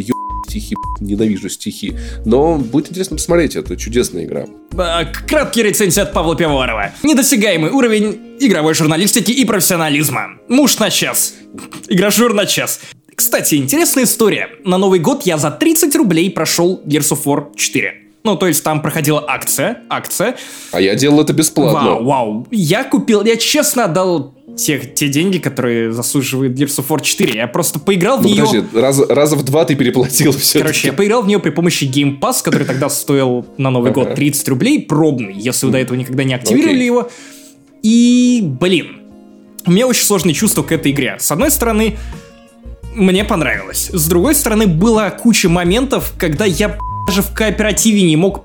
стихи, ненавижу стихи. Но будет интересно посмотреть, это чудесная игра. А, краткий рецензия от Павла Пивоварова. Недосягаемый уровень игровой журналистики и профессионализма. Муж на час. Игражур на час. Кстати, интересная история. На Новый год я за 30 рублей прошел Gears of War 4. Ну, то есть там проходила акция, акция. А я делал это бесплатно. Вау, вау. Я купил, я честно отдал те, те деньги, которые заслуживает Gears of War 4. Я просто поиграл ну, в нее... Подожди, раз, раза в два ты переплатил все Короче, я поиграл в нее при помощи Game Pass, который тогда стоил на Новый ага. год 30 рублей, пробный, если вы до этого никогда не активировали okay. его. И, блин, у меня очень сложные чувства к этой игре. С одной стороны, мне понравилось. С другой стороны, была куча моментов, когда я даже в кооперативе не мог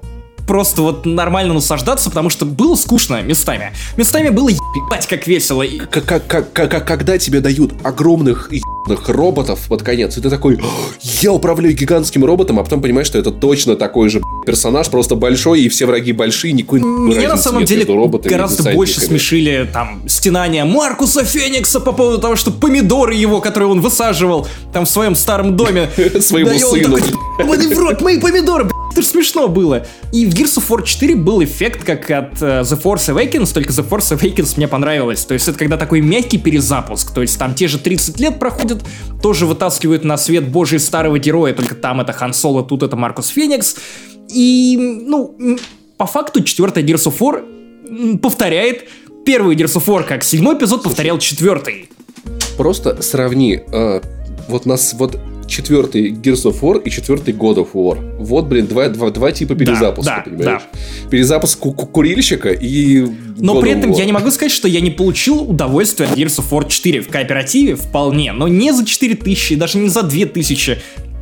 просто вот нормально наслаждаться, потому что было скучно местами. Местами было ебать как весело. Как, как, как, как, когда тебе дают огромных роботов под конец, и ты такой, я управляю гигантским роботом, а потом понимаешь, что это точно такой же персонаж, просто большой, и все враги большие, никакой Меня на самом деле гораздо больше смешили там стенания Маркуса Феникса по поводу того, что помидоры его, которые он высаживал там в своем старом доме, своему сыну. Такой, в рот, мои помидоры, это же смешно было. И в Gears of War 4 был эффект, как от uh, The Force Awakens, только The Force Awakens мне понравилось. То есть это когда такой мягкий перезапуск. То есть там те же 30 лет проходят, тоже вытаскивают на свет божий старого героя, только там это Хан Соло, тут это Маркус Феникс. И, ну, по факту четвертая Gears of War повторяет первый Gears of War, как седьмой эпизод повторял четвертый. Просто сравни, э, вот нас, вот четвертый Gears of War и четвертый God of War. Вот, блин, два, два, два типа перезапуска, да, понимаешь? Да. Перезапуск ку- курильщика и Но God при этом я не могу сказать, что я не получил удовольствие от Gears of War 4 в кооперативе вполне, но не за 4000, даже не за 2000.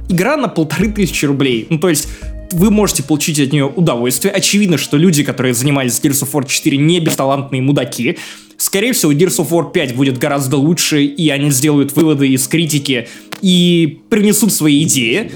Игра на полторы тысячи рублей. Ну, то есть, вы можете получить от нее удовольствие. Очевидно, что люди, которые занимались Gears of War 4, не бесталантные мудаки. Скорее всего, Gears of War 5 будет гораздо лучше, и они сделают выводы из критики и принесут свои идеи.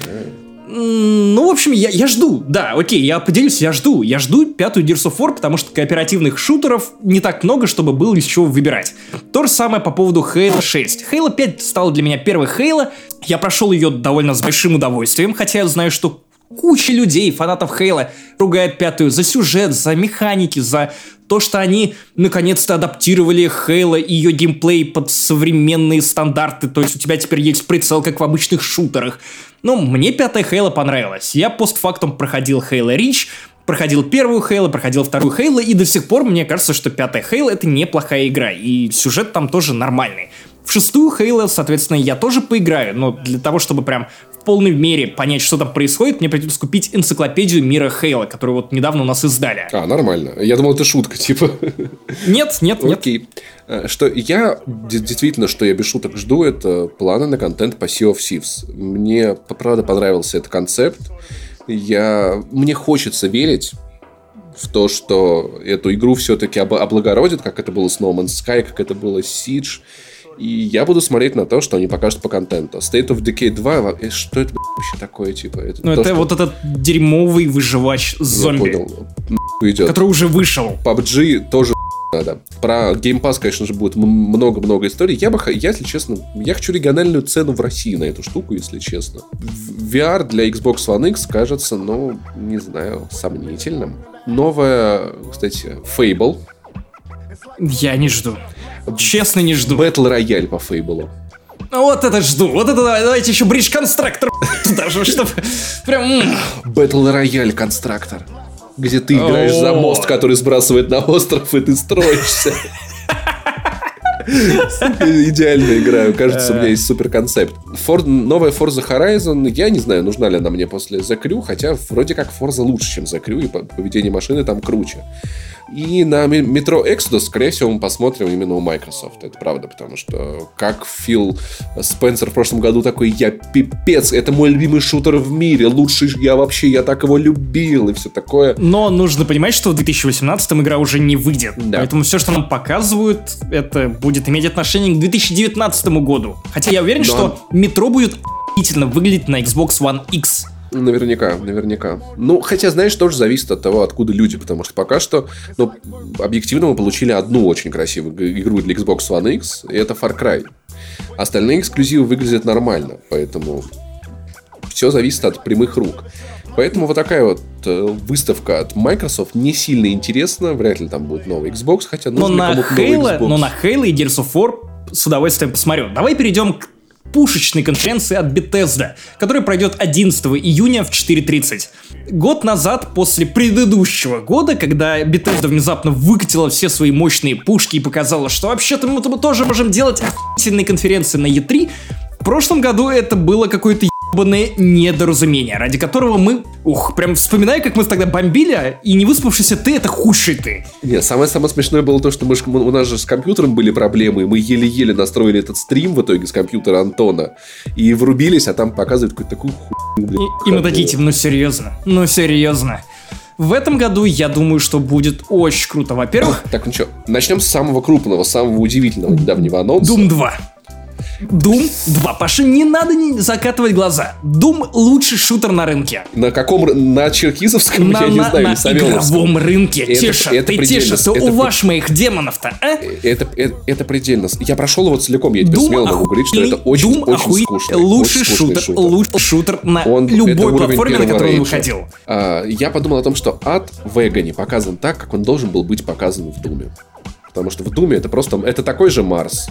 Ну, в общем, я, я жду. Да, окей, я поделюсь, я жду. Я жду пятую Gears of War, потому что кооперативных шутеров не так много, чтобы было из чего выбирать. То же самое по поводу Halo 6. Halo 5 стала для меня первой Halo. Я прошел ее довольно с большим удовольствием, хотя я знаю, что куча людей, фанатов Хейла, ругает пятую за сюжет, за механики, за то, что они наконец-то адаптировали Хейла и ее геймплей под современные стандарты, то есть у тебя теперь есть прицел, как в обычных шутерах. Ну, мне пятая Хейла понравилась. Я постфактум проходил Хейла Рич, проходил первую Хейла, проходил вторую Хейла, и до сих пор мне кажется, что пятая Хейла это неплохая игра, и сюжет там тоже нормальный. В шестую Хейла, соответственно, я тоже поиграю, но для того, чтобы прям в полной мере понять, что там происходит, мне придется купить энциклопедию мира Хейла, которую вот недавно у нас издали. А, нормально. Я думал, это шутка, типа. Нет, нет, нет. Окей. Э, что я действительно, что я без шуток жду, это планы на контент по Sea of Thieves. Мне, правда, понравился этот концепт. Я... Мне хочется верить, в то, что эту игру все-таки облагородит, как это было с No Man's Sky, как это было с Siege, И я буду смотреть на то, что они покажут по контенту. State of Decay 2, э, что это вообще такое, типа? Это ну, то, это что... вот этот дерьмовый выживач зомби. Я понял. Идет. Который уже вышел. PUBG тоже надо. Про Game Pass, конечно же, будет много-много историй. Я бы, я, если честно, я хочу региональную цену в России на эту штуку, если честно. VR для Xbox One X кажется, ну, не знаю, сомнительным. Новая, кстати, Fable. Я не жду. Честно не жду. Battle Royale по Fable. Вот это жду. Вот это давайте еще Бридж Констрактор даже, чтобы прям... Battle Royale Констрактор где ты играешь за мост, который сбрасывает на остров, и ты строишься. Идеально играю. Кажется, у меня есть супер концепт. Новая Forza Horizon, я не знаю, нужна ли она мне после The Crew, хотя вроде как Forza лучше, чем The Crew, и поведение машины там круче. И на метро Exodus, скорее всего, мы посмотрим именно у Microsoft. Это правда, потому что как Фил Спенсер в прошлом году такой, я пипец, это мой любимый шутер в мире, лучший я вообще, я так его любил и все такое. Но нужно понимать, что в 2018 игра уже не выйдет. Да. Поэтому все, что нам показывают, это будет иметь отношение к 2019 году. Хотя я уверен, Но... что метро будет охуительно выглядеть на Xbox One X. Наверняка, наверняка. Ну, хотя, знаешь, тоже зависит от того, откуда люди, потому что пока что, ну, объективно мы получили одну очень красивую игру для Xbox One X, и это Far Cry. Остальные эксклюзивы выглядят нормально, поэтому все зависит от прямых рук. Поэтому вот такая вот э, выставка от Microsoft не сильно интересна, вряд ли там будет новый Xbox, хотя нужно но на Halo, Но на Halo и Gears of War с удовольствием посмотрю. Давай перейдем к пушечной конференции от Bethesda, которая пройдет 11 июня в 4.30. Год назад, после предыдущего года, когда Bethesda внезапно выкатила все свои мощные пушки и показала, что вообще-то мы тоже можем делать охуительные конференции на E3, в прошлом году это было какое-то ебаное недоразумение, ради которого мы, ух, прям вспоминаю, как мы тогда бомбили, и не выспавшийся ты — это худший ты. Не, самое-самое смешное было то, что мы, у нас же с компьютером были проблемы, и мы еле-еле настроили этот стрим в итоге с компьютера Антона, и врубились, а там показывают какую-то такую хуйню. И, и мы такие, ну серьезно, ну серьезно. В этом году я думаю, что будет очень круто. Во-первых... Так, ну что, начнем с самого крупного, самого удивительного недавнего анонса. Doom 2. Doom 2. Паша, не надо не закатывать глаза. Doom лучший шутер на рынке. На каком? На Черкизовском? На, я не знаю, на игровом рынке. Это, Тише, это ты тише, ты уваж моих демонов-то, а? Это, это, это предельно. Я прошел его целиком, я тебе смело могу говорить, что это очень, Doom очень скучный. Лучший очень шутер, шутер, лучший шутер на он, любой платформе, на которой он выходил. А, я подумал о том, что ад в Эго показан так, как он должен был быть показан в Думе. Потому что в Думе это просто... Это такой же Марс.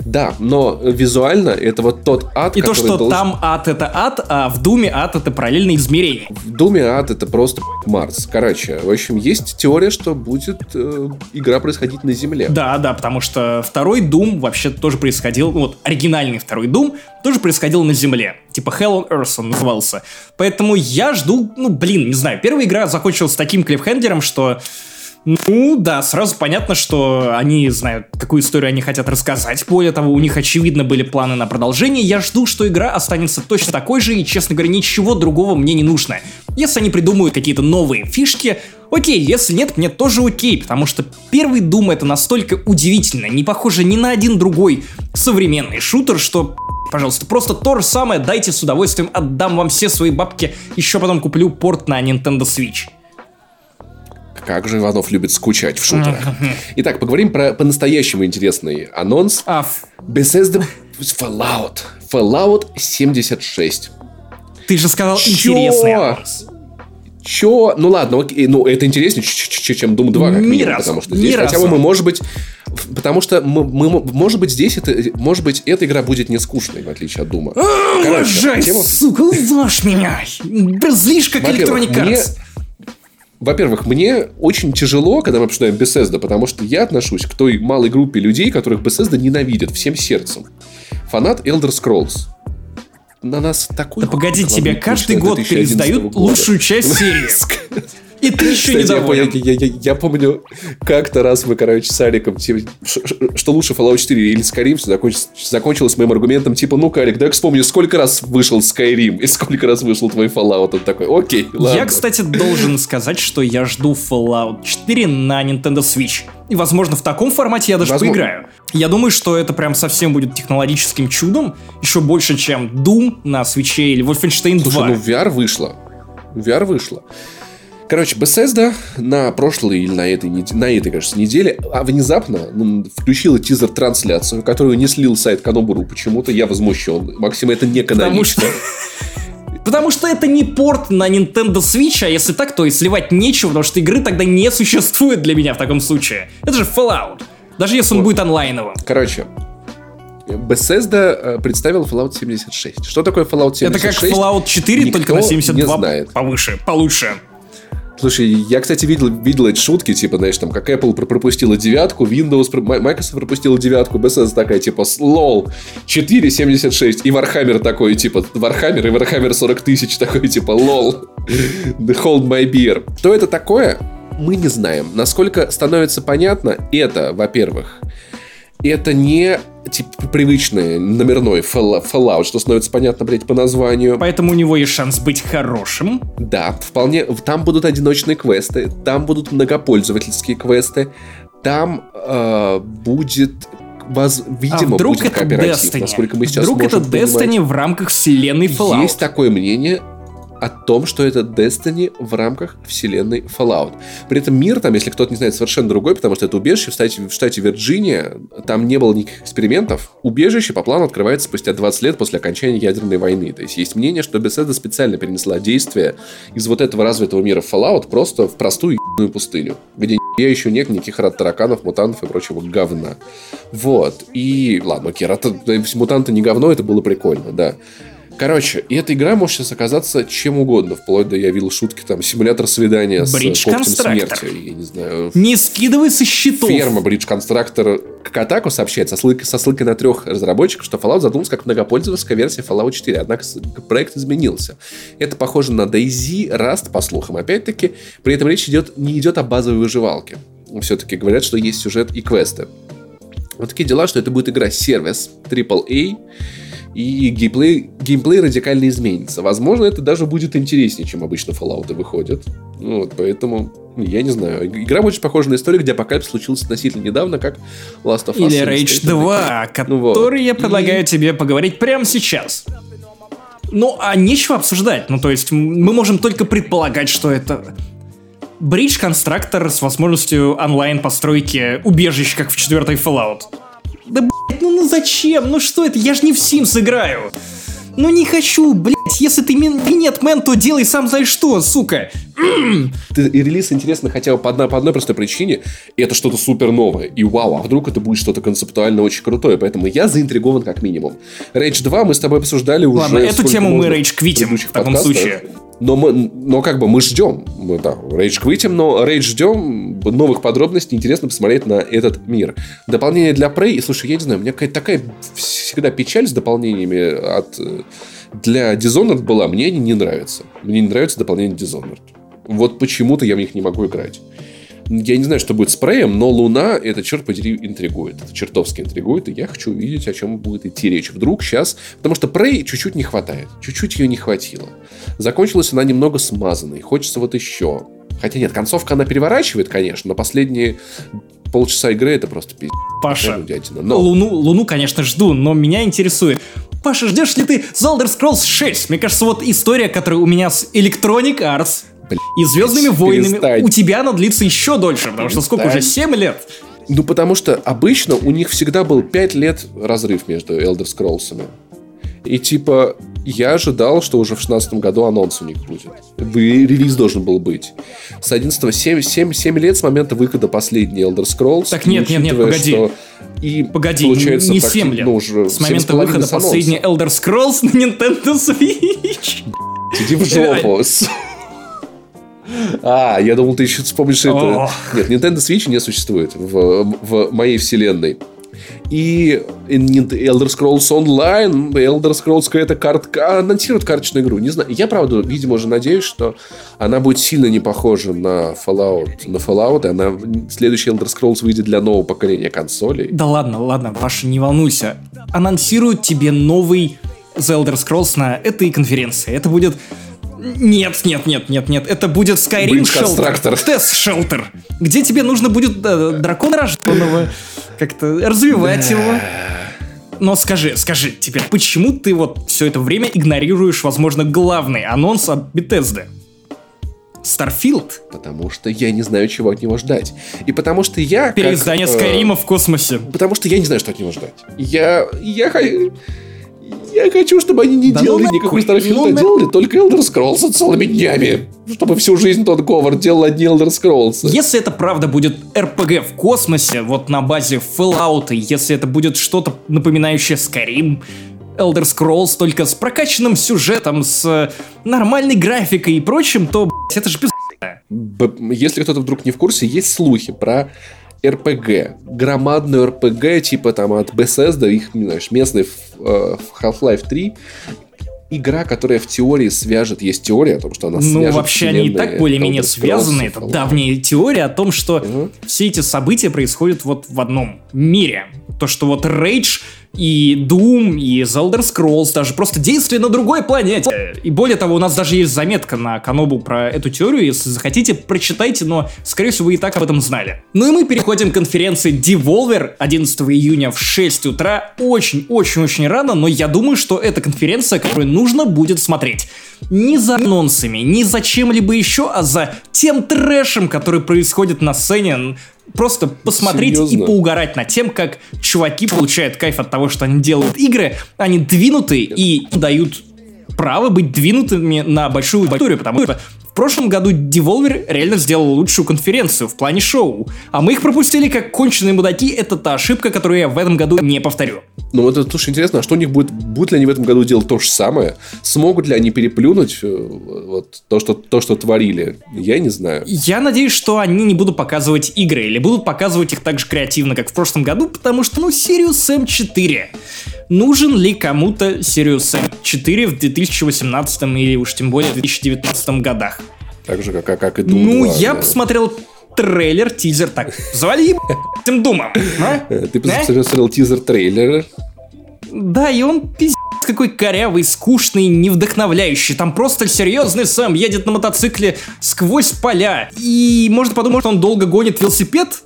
Да, но визуально это вот тот ад, И то, что должен... там ад это ад, а в Думе ад это параллельное измерение. В Думе ад это просто Марс. Короче, в общем, есть теория, что будет э, игра происходить на Земле. Да, да, потому что второй Дум вообще тоже происходил, вот оригинальный второй Дум тоже происходил на Земле. Типа Hell on Earth он назывался. Поэтому я жду, ну блин, не знаю, первая игра закончилась таким клиффхендером, что ну, да, сразу понятно, что они знают, какую историю они хотят рассказать. Более того, у них, очевидно, были планы на продолжение. Я жду, что игра останется точно такой же, и, честно говоря, ничего другого мне не нужно. Если они придумают какие-то новые фишки, окей, если нет, мне тоже окей, потому что первый Doom это настолько удивительно, не похоже ни на один другой современный шутер, что пожалуйста, просто то же самое, дайте с удовольствием, отдам вам все свои бабки, еще потом куплю порт на Nintendo Switch. Как же Иванов любит скучать в шутерах. Итак, поговорим про по-настоящему интересный анонс. А, Bethesda Fallout. Fallout 76. Ты же сказал Чё? интересный анонс. Чё? Ну ладно, окей, ну это интереснее, чем Doom 2, как минимум, потому что здесь хотя бы мы, может быть, потому что мы, мы, может быть, здесь это, может быть, эта игра будет не скучной, в отличие от Дума. Короче, тема... сука, уважь меня! Злишь как Arts. Во-первых, мне очень тяжело, когда мы обсуждаем Bethesda, потому что я отношусь к той малой группе людей, которых Bethesda ненавидит всем сердцем. Фанат Elder Scrolls. На нас такой... Да погоди, тебе каждый год пересдают лучшую часть серии. И ты еще Кстати, недоволен. Я, я, я, я помню, как-то раз мы, короче, с Аликом, типа, что лучше Fallout 4 или Skyrim, закончилось, закончилось моим аргументом, типа, ну, Алик, дай вспомню, сколько раз вышел Skyrim и сколько раз вышел твой Fallout. Он такой, окей, ладно. Я, кстати, должен сказать, что я жду Fallout 4 на Nintendo Switch. И, возможно, в таком формате я даже возможно. поиграю. Я думаю, что это прям совсем будет технологическим чудом, еще больше, чем Doom на Switch или Wolfenstein 2. Слушай, ну VR вышло. VR вышло. Короче, Bethesda на прошлой или на этой, на этой, кажется, неделе а внезапно ну, включила тизер-трансляцию, которую не слил сайт Канобуру почему-то. Я возмущен. Максим, это не канонично. Потому что это не порт на Nintendo Switch, а если так, то и сливать нечего, потому что игры тогда не существует для меня в таком случае. Это же Fallout. Даже если он будет онлайновым. Короче, Bethesda э, представила Fallout 76. Что такое Fallout 76? Это как Fallout 4, только на 72 не повыше, получше. Слушай, я, кстати, видел, видел эти шутки, типа, знаешь, там, как Apple пропустила девятку, Windows, Microsoft пропустила девятку, Bethesda такая, типа, лол, 4.76, и Warhammer такой, типа, Warhammer и Warhammer 40 тысяч такой, типа, лол, hold my beer. Что это такое? Мы не знаем. Насколько становится понятно, это, во-первых, это не типа привычный номерной Fallout, что становится понятно, блядь, по названию. Поэтому у него есть шанс быть хорошим. Да, вполне. Там будут одиночные квесты, там будут многопользовательские квесты, там э, будет воз, видимо, а вдруг будет это кооператив, Destiny? насколько мы сейчас Вдруг это Destiny понимать. в рамках вселенной Fallout? Есть такое мнение, о том, что это Destiny в рамках вселенной Fallout. При этом мир там, если кто-то не знает, совершенно другой, потому что это убежище в штате, в штате Вирджиния, там не было никаких экспериментов. Убежище по плану открывается спустя 20 лет после окончания ядерной войны. То есть есть мнение, что Bethesda специально перенесла действие из вот этого развитого мира Fallout просто в простую ебаную пустыню, где я еще нет никаких рад тараканов, мутантов и прочего говна. Вот. И, ладно, окей, рад, мутанты не говно, это было прикольно, да. Короче, и эта игра может сейчас оказаться чем угодно, вплоть до, я видел шутки, там, симулятор свидания Бридж с когтем смерти, я не знаю. Не скидывай со счетов. Ферма Бридж Конструктор к атаку сообщает со ссылкой, со ссылкой на трех разработчиков, что Fallout задумался как многопользовательская версия Fallout 4, однако проект изменился. Это похоже на DayZ, Rust, по слухам. Опять-таки, при этом речь идет, не идет о базовой выживалке. Все-таки говорят, что есть сюжет и квесты. Вот такие дела, что это будет игра-сервис AAA, и геймплей, геймплей радикально изменится. Возможно, это даже будет интереснее, чем обычно Fallout выходят. Ну, вот, поэтому, я не знаю. Игра очень похожа на историю, где апокалипс случился относительно недавно, как Last of Us. Или Rage 2, который ну, вот. я предлагаю и... тебе поговорить прямо сейчас. Ну, а нечего обсуждать. Ну, то есть, мы можем только предполагать, что это бридж-конструктор с возможностью онлайн-постройки убежищ, как в четвертой Fallout. Ну, зачем? Ну что это? Я же не в Sims играю. Ну не хочу, блядь, если ты минет мен, то делай сам знаешь что, сука. Ты, и релиз интересно хотя бы по одной, по одной простой причине. Это что-то супер новое. И вау, а вдруг это будет что-то концептуально очень крутое. Поэтому я заинтригован как минимум. Rage 2 мы с тобой обсуждали Ладно, уже... эту тему мы Rage квитим в таком подкастах. случае. Но, мы, но как бы мы ждем. Мы, да, Rage квитим, но Rage ждем новых подробностей. Интересно посмотреть на этот мир. Дополнение для Prey. Слушай, я не знаю, у меня какая-то такая всегда печаль с дополнениями от для Dishonored была. Мне они не нравятся. Мне не нравится дополнение Dishonored. Вот почему-то я в них не могу играть. Я не знаю, что будет с Преем, но Луна, это, черт подери, интригует. Это чертовски интригует, и я хочу увидеть, о чем будет идти речь. Вдруг сейчас... Потому что Прей чуть-чуть не хватает. Чуть-чуть ее не хватило. Закончилась она немного смазанной. Хочется вот еще. Хотя нет, концовка она переворачивает, конечно, но последние полчаса игры это просто пиздец. Паша, но... Луну, Луну, конечно, жду, но меня интересует. Паша, ждешь ли ты The Elder Scrolls 6? Мне кажется, вот история, которая у меня с Electronic Arts и Звездными войнами, перестань. у тебя она длится еще дольше, потому что сколько уже, 7 лет? Ну, потому что обычно у них всегда был 5 лет разрыв между Elder Scrolls. И типа, я ожидал, что уже в 16 году анонс у них будет. Релиз должен был быть. С 11 7, 7, 7 лет с момента выхода последней Elder Scrolls. Так нет, нет, нет, погоди. Что и погоди, получается, не 7 лет. Ну, уже с момента выхода последней Elder Scrolls на Nintendo Switch. Иди в жопу. А, я думал, ты еще вспомнишь это. Нет, Nintendo Switch не существует в, в моей вселенной. И Elder Scrolls Online, Elder Scrolls какая-то картка, анонсируют карточную игру. Не знаю. Я, правда, видимо, уже надеюсь, что она будет сильно не похожа на Fallout. На Fallout, и она следующий Elder Scrolls выйдет для нового поколения консолей. Да ладно, ладно, Паша, не волнуйся. Анонсируют тебе новый The Elder Scrolls на этой конференции. Это будет нет, нет, нет, нет, нет. Это будет Skyrim Shelter. Тест Shelter. Где тебе нужно будет э, дракона рожденного как-то развивать его. Но скажи, скажи теперь, почему ты вот все это время игнорируешь, возможно, главный анонс от Bethesda? Starfield? Потому что я не знаю, чего от него ждать. И потому что я... Переиздание как, Скайрима э, в космосе. Потому что я не знаю, что от него ждать. Я... Я... Я хочу, чтобы они не да делали ну, никакой Starfield, ну, а делали только Elder Scrolls целыми днями. Чтобы всю жизнь тот Говард делал одни Elder Scrolls. Если это правда будет RPG в космосе, вот на базе Fallout, если это будет что-то напоминающее Skyrim, Elder Scrolls, только с прокачанным сюжетом, с нормальной графикой и прочим, то, блядь, это же пиздец. Если кто-то вдруг не в курсе, есть слухи про РПГ, громадную РПГ, типа там от Bethesda, их, знаешь, местный в, в Half-Life 3, игра, которая в теории свяжет, есть теория о том, что она ну, свяжет Ну, вообще они и так более-менее связаны. Это давняя теория о том, что угу. все эти события происходят вот в одном мире. То, что вот Rage и Doom, и The Elder Scrolls, даже просто действие на другой планете. И более того, у нас даже есть заметка на Канобу про эту теорию, если захотите, прочитайте, но, скорее всего, вы и так об этом знали. Ну и мы переходим к конференции Devolver 11 июня в 6 утра. Очень-очень-очень рано, но я думаю, что это конференция, которую нужно будет смотреть. Не за анонсами, не за чем-либо еще, а за тем трэшем, который происходит на сцене просто посмотреть Серьезно? и поугарать над тем, как чуваки получают кайф от того, что они делают игры, они двинуты и дают право быть двинутыми на большую аудиторию, потому что в прошлом году Devolver реально сделал лучшую конференцию в плане шоу, а мы их пропустили как конченые мудаки, это та ошибка, которую я в этом году не повторю. Ну вот это тоже интересно, а что у них будет, будут ли они в этом году делать то же самое? Смогут ли они переплюнуть э, вот то, что, то, что творили? Я не знаю. Я надеюсь, что они не будут показывать игры, или будут показывать их так же креативно, как в прошлом году, потому что, ну, Sirius Sam 4 нужен ли кому-то Sirius Sam 4 в 2018 или уж тем более в 2019 годах. Так же, как, как и Doom Ну, 2, я да. посмотрел трейлер, тизер, так, завали этим думом. А? Ты посмотрел тизер-трейлер? Да, и он пиздец какой корявый, скучный, невдохновляющий. Там просто серьезный Сэм едет на мотоцикле сквозь поля. И можно подумать, что он долго гонит велосипед,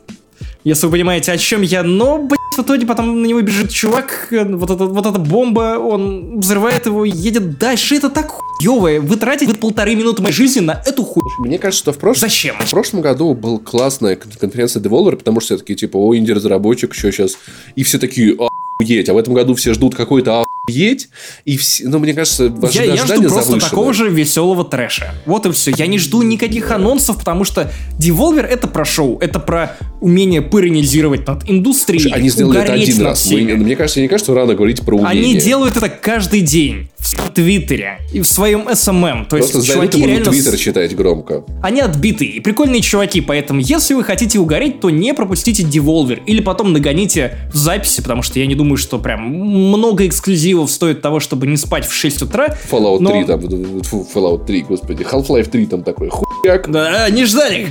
если вы понимаете, о чем я. Но, блядь, в итоге потом на него бежит чувак, э, вот, эта, вот эта бомба, он взрывает его, едет дальше. Это так хуёвое. Вы тратите полторы минуты моей жизни на эту хуй. Мне кажется, что в прошлом... Зачем? В прошлом году был классная конференция Devolver, потому что все такие, типа, о, инди-разработчик, что сейчас? И все такие, охуеть. А в этом году все ждут какой-то охуеть. И все, ну, мне кажется, я, я жду просто завышенное. такого же веселого трэша. Вот и все. Я не жду никаких анонсов, потому что Devolver это про шоу, это про умение пыронизировать над индустрией. Слушай, они сделали это один раз. Вы, мне кажется, мне кажется, рано говорить про умение. Они делают это каждый день в Твиттере и в своем SMM. То Просто есть чуваки реально... Твиттер читать громко. Они отбитые и прикольные чуваки, поэтому если вы хотите угореть, то не пропустите Devolver или потом нагоните в записи, потому что я не думаю, что прям много эксклюзивов стоит того, чтобы не спать в 6 утра. Fallout но... 3 там, фу, Fallout 3, господи, Half-Life 3 там такой, хуяк. Да, не ждали,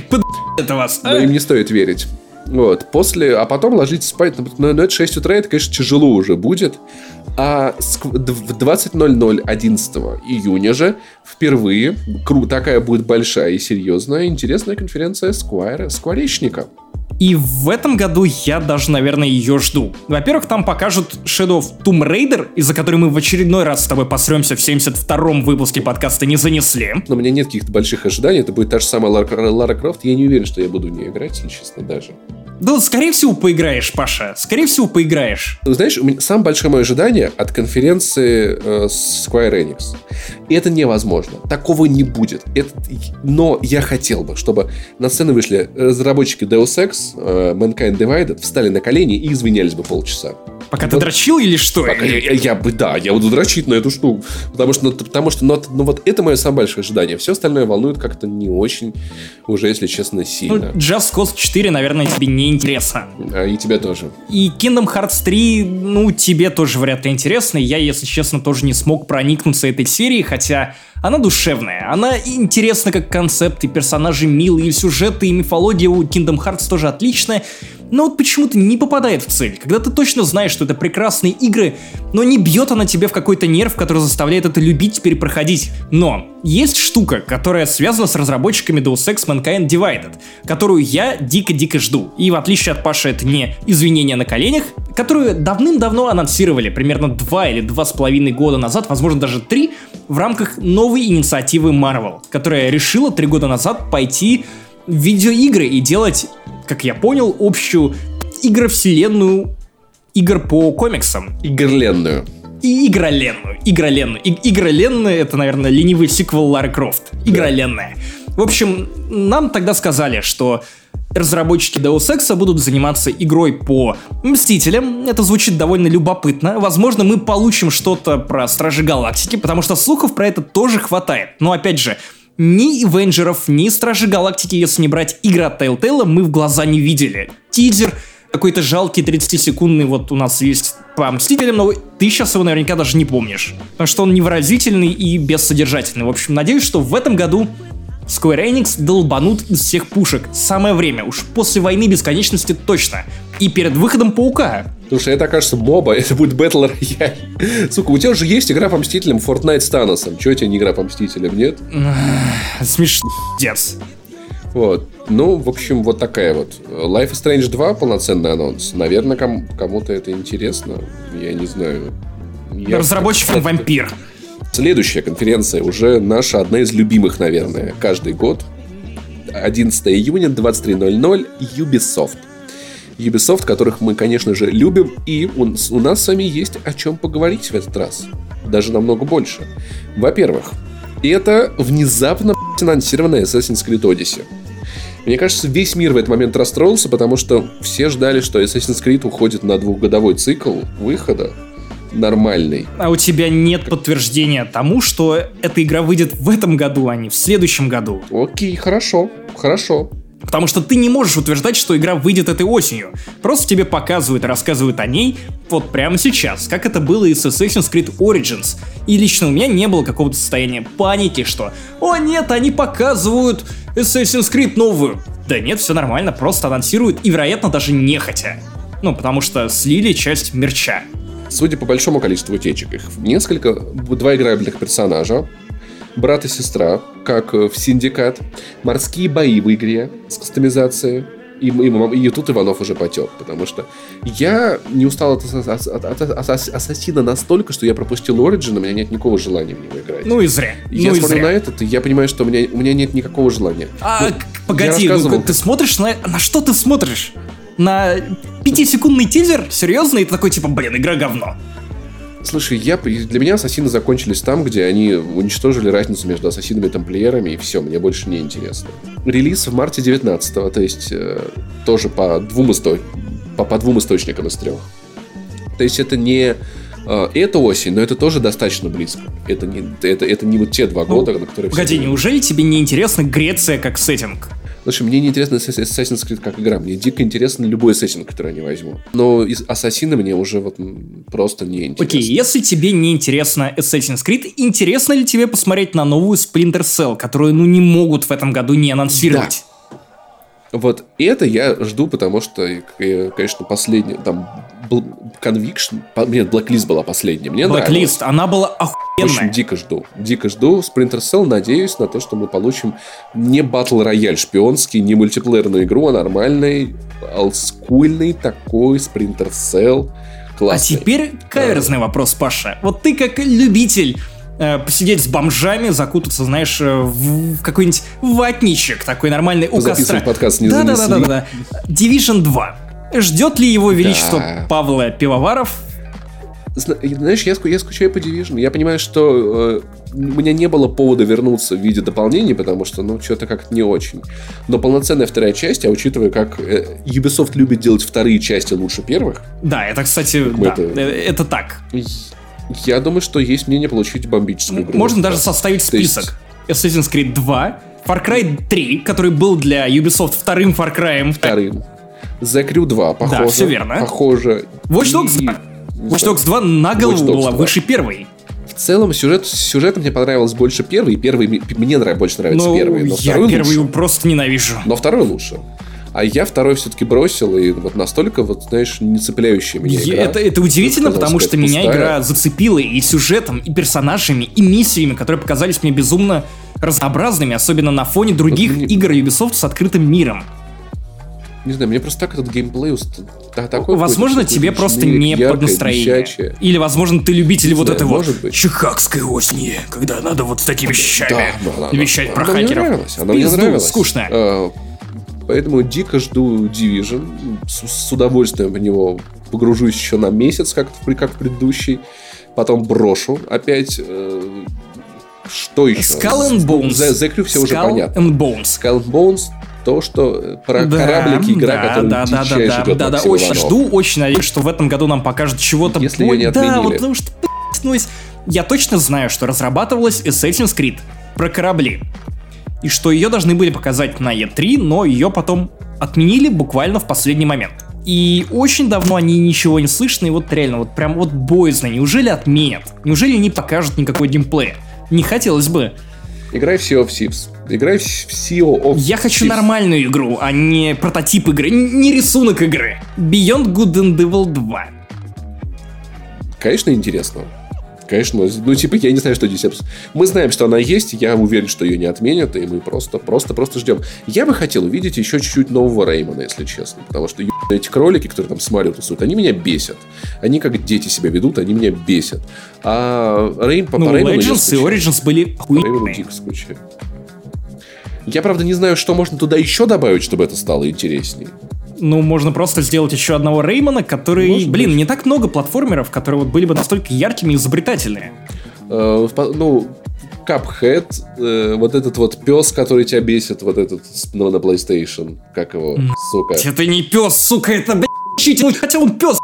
это вас. Но а? им не стоит верить. Вот, после, а потом ложитесь спать, но, но это 6 утра, это, конечно, тяжело уже будет. А в 20.00 11 июня же впервые кру такая будет большая и серьезная интересная конференция Сквайра, Скворечника. И в этом году я даже, наверное, ее жду. Во-первых, там покажут Shadow of Tomb Raider, из-за которой мы в очередной раз с тобой посремся в 72-м выпуске подкаста не занесли. Но у меня нет каких-то больших ожиданий. Это будет та же самая Лара, Лара Крофт. Я не уверен, что я буду в нее играть, если честно, даже. Да, скорее всего, поиграешь, Паша. Скорее всего, поиграешь. Знаешь, самое большое мое ожидание от конференции э, Square Enix. И это невозможно. Такого не будет. Это... Но я хотел бы, чтобы на сцену вышли разработчики Deus Ex, э, Mankind Divided, встали на колени и извинялись бы полчаса. Пока вот, ты дрочил или что? Пока я, я, я бы, да, я буду дрочить на эту штуку. Потому что, ну, потому что ну, ну, вот это мое самое большое ожидание. Все остальное волнует как-то не очень, уже, если честно, сильно. Ну, Just Cause 4, наверное, тебе не интересно. А, и тебе тоже. И Kingdom Hearts 3, ну, тебе тоже вряд ли интересно. Я, если честно, тоже не смог проникнуться этой серией, хотя она душевная, она интересна как концепт, и персонажи милые, и сюжеты, и мифология у Kingdom Hearts тоже отличная, но вот почему-то не попадает в цель. Когда ты точно знаешь, что это прекрасные игры, но не бьет она тебе в какой-то нерв, который заставляет это любить теперь проходить. Но есть штука, которая связана с разработчиками Deus Ex Mankind Divided, которую я дико-дико жду. И в отличие от Паши, это не извинения на коленях, которую давным-давно анонсировали, примерно два или два с половиной года назад, возможно даже три, в рамках новой инициативы Marvel, которая решила три года назад пойти в видеоигры и делать как я понял, общую игровселенную игр по комиксам. Игрленную. И игроленную. Игроленную. И, игроленная это, наверное, ленивый сиквел Лары Крофт. Игроленная. В общем, нам тогда сказали, что разработчики Deus Ex будут заниматься игрой по Мстителям. Это звучит довольно любопытно. Возможно, мы получим что-то про Стражи Галактики, потому что слухов про это тоже хватает. Но опять же, ни Авенджеров, ни Стражи Галактики, если не брать игра Telltale, мы в глаза не видели. Тизер какой-то жалкий 30-секундный вот у нас есть по Мстителям, но ты сейчас его наверняка даже не помнишь. Потому что он невыразительный и бессодержательный. В общем, надеюсь, что в этом году Square Enix долбанут из всех пушек. Самое время, уж после войны бесконечности точно. И перед выходом Паука. Слушай, это окажется моба, это будет Battle Royale. Сука, у тебя уже есть игра по Мстителям Fortnite с Таносом. Чего тебе не игра по Мстителям, нет? Смешно. Вот. Ну, в общем, вот такая вот. Life is Strange 2 полноценный анонс. Наверное, ком- кому-то это интересно. Я не знаю. Я Разработчиком вампир. Следующая конференция уже наша одна из любимых, наверное, каждый год. 11 июня, 23.00, Ubisoft. Ubisoft, которых мы, конечно же, любим, и у, у нас с вами есть о чем поговорить в этот раз. Даже намного больше. Во-первых, это внезапно анонсированная Assassin's Creed Odyssey. Мне кажется, весь мир в этот момент расстроился, потому что все ждали, что Assassin's Creed уходит на двухгодовой цикл выхода, нормальный. А у тебя нет подтверждения тому, что эта игра выйдет в этом году, а не в следующем году. Окей, хорошо, хорошо. Потому что ты не можешь утверждать, что игра выйдет этой осенью. Просто тебе показывают и рассказывают о ней вот прямо сейчас, как это было и с Assassin's Creed Origins. И лично у меня не было какого-то состояния паники, что «О нет, они показывают Assassin's Creed новую». Да нет, все нормально, просто анонсируют и, вероятно, даже нехотя. Ну, потому что слили часть мерча. Судя по большому количеству утечек, их несколько, два играбельных персонажа, брат и сестра, как в Syndicate, морские бои в игре с кастомизацией, и, и, и тут Иванов уже потек, потому что я не устал от, от, от, от Ассасина настолько, что я пропустил Origin, у меня нет никакого желания в него играть. Ну и зря. Я ну смотрю зря. на этот, и я понимаю, что у меня, у меня нет никакого желания. А, ну, погоди, ну, ты смотришь на... На что ты смотришь? На пятисекундный тизер? Серьезно? И ты такой, типа, блин, игра говно. Слушай, я, для меня ассасины закончились там, где они уничтожили разницу между ассасинами и тамплиерами, и все, мне больше не интересно. Релиз в марте 19 то есть э, тоже по двум, исто... по, по двум источникам из трех. То есть это не э, эта осень, но это тоже достаточно близко. Это не, это, это не вот те два ну, года, на которые... Погоди, неужели тебе не интересна Греция как сеттинг? Слушай, мне не интересно Assassin's Creed как игра. Мне дико интересно любой Assassin, который они возьму. Но из Ассасина мне уже вот просто не интересно. Окей, okay, если тебе не интересно Assassin's Creed, интересно ли тебе посмотреть на новую Splinter Cell, которую, ну, не могут в этом году не анонсировать? Да. Вот это я жду, потому что, конечно, последний, там, Conviction, нет, Blacklist была последняя, мне Blacklist, она была охуенная. В общем, дико жду. Дико жду Splinter Cell, надеюсь на то, что мы получим не батл рояль шпионский, не мультиплеерную игру, а нормальный, олдскульный такой Splinter Cell. Классный. А теперь каверзный да. вопрос, Паша. Вот ты как любитель э, посидеть с бомжами, закутаться, знаешь, э, в какой-нибудь ватничек такой нормальный у костра. подкаст не да, да, да, да, да, да. Division 2. Ждет ли его величество да. Павла Пивоваров знаешь, я, я скучаю по Division. Я понимаю, что э, у меня не было повода вернуться в виде дополнений, потому что, ну, что-то как-то не очень. Но полноценная вторая часть, а учитывая, как э, Ubisoft любит делать вторые части лучше первых. Да, это, кстати, да, это, э, это так. Я думаю, что есть мнение получить бомбическую игру. Можно даже составить список. Есть... Assassin's Creed 2, Far Cry 3, который был для Ubisoft вторым Far Cry. Вторым. The Crew 2, похоже. Да, все верно. Похоже. Watch Dogs, и... Watch Dogs 2 на голову была 2. выше первой. В целом сюжет, сюжет мне понравилось больше первый, первый мне нравится, больше нравится ну, первый, но я второй первый лучше. просто ненавижу. Но второй лучше. А я второй все-таки бросил, и вот настолько, вот, знаешь, не цепляющая меня игра. Это, это удивительно, потому что меня игра зацепила и сюжетом, и персонажами, и миссиями, которые показались мне безумно разнообразными, особенно на фоне других вот мне... игр Ubisoft с открытым миром. Не знаю, мне просто так этот геймплей такой Возможно, тебе просто не яркое, под настроение. Вещачее. Или, возможно, ты любитель не вот знаю, этого может быть. чикагской осени, когда надо вот с такими вещами да, вещать она, про она хакеров. Мне нравилась, она мне нравилась. скучная. А, поэтому дико жду Division. С, с удовольствием в него погружусь еще на месяц, как, как предыдущий. Потом брошу опять. Э, что еще? Skull and Bones. За, за все Skull уже понятно. And Bones. Skull and Bones то, что э, про да, кораблики игра, да, которая да, да, да, да, да, да, очень жду, очень надеюсь, что в этом году нам покажут чего-то. Если ее не отменили. Да, вот потому что, я точно знаю, что разрабатывалась Assassin's Creed про корабли. И что ее должны были показать на E3, но ее потом отменили буквально в последний момент. И очень давно они ничего не слышно, и вот реально, вот прям вот боязно. Неужели отменят? Неужели не покажут никакой геймплея? Не хотелось бы. Играй в Sea of Thieves. Играй в Sea of Я хочу нормальную игру, а не прототип игры, не рисунок игры. Beyond Good and Evil 2. Конечно, интересно. Конечно, ну, типа, я не знаю, что здесь... Мы знаем, что она есть, я уверен, что ее не отменят, и мы просто, просто, просто ждем. Я бы хотел увидеть еще чуть-чуть нового Реймона, если честно, потому что эти кролики, которые там с Марио тусуют, они меня бесят. Они как дети себя ведут, они меня бесят. А Рейм по, ну, по Реймону Legends и Origins были Реймону дико скучаю. Я, правда, не знаю, что можно туда еще добавить, чтобы это стало интереснее. Ну, можно просто сделать еще одного Реймона, который... Может блин, быть. не так много платформеров, которые вот были бы настолько яркими и изобретательными. Э, ну, Cuphead, э, вот этот вот пес, который тебя бесит, вот этот ну, на PlayStation, как его, сука. Это не пес, сука, это, блядь, читинг, хотя он пес,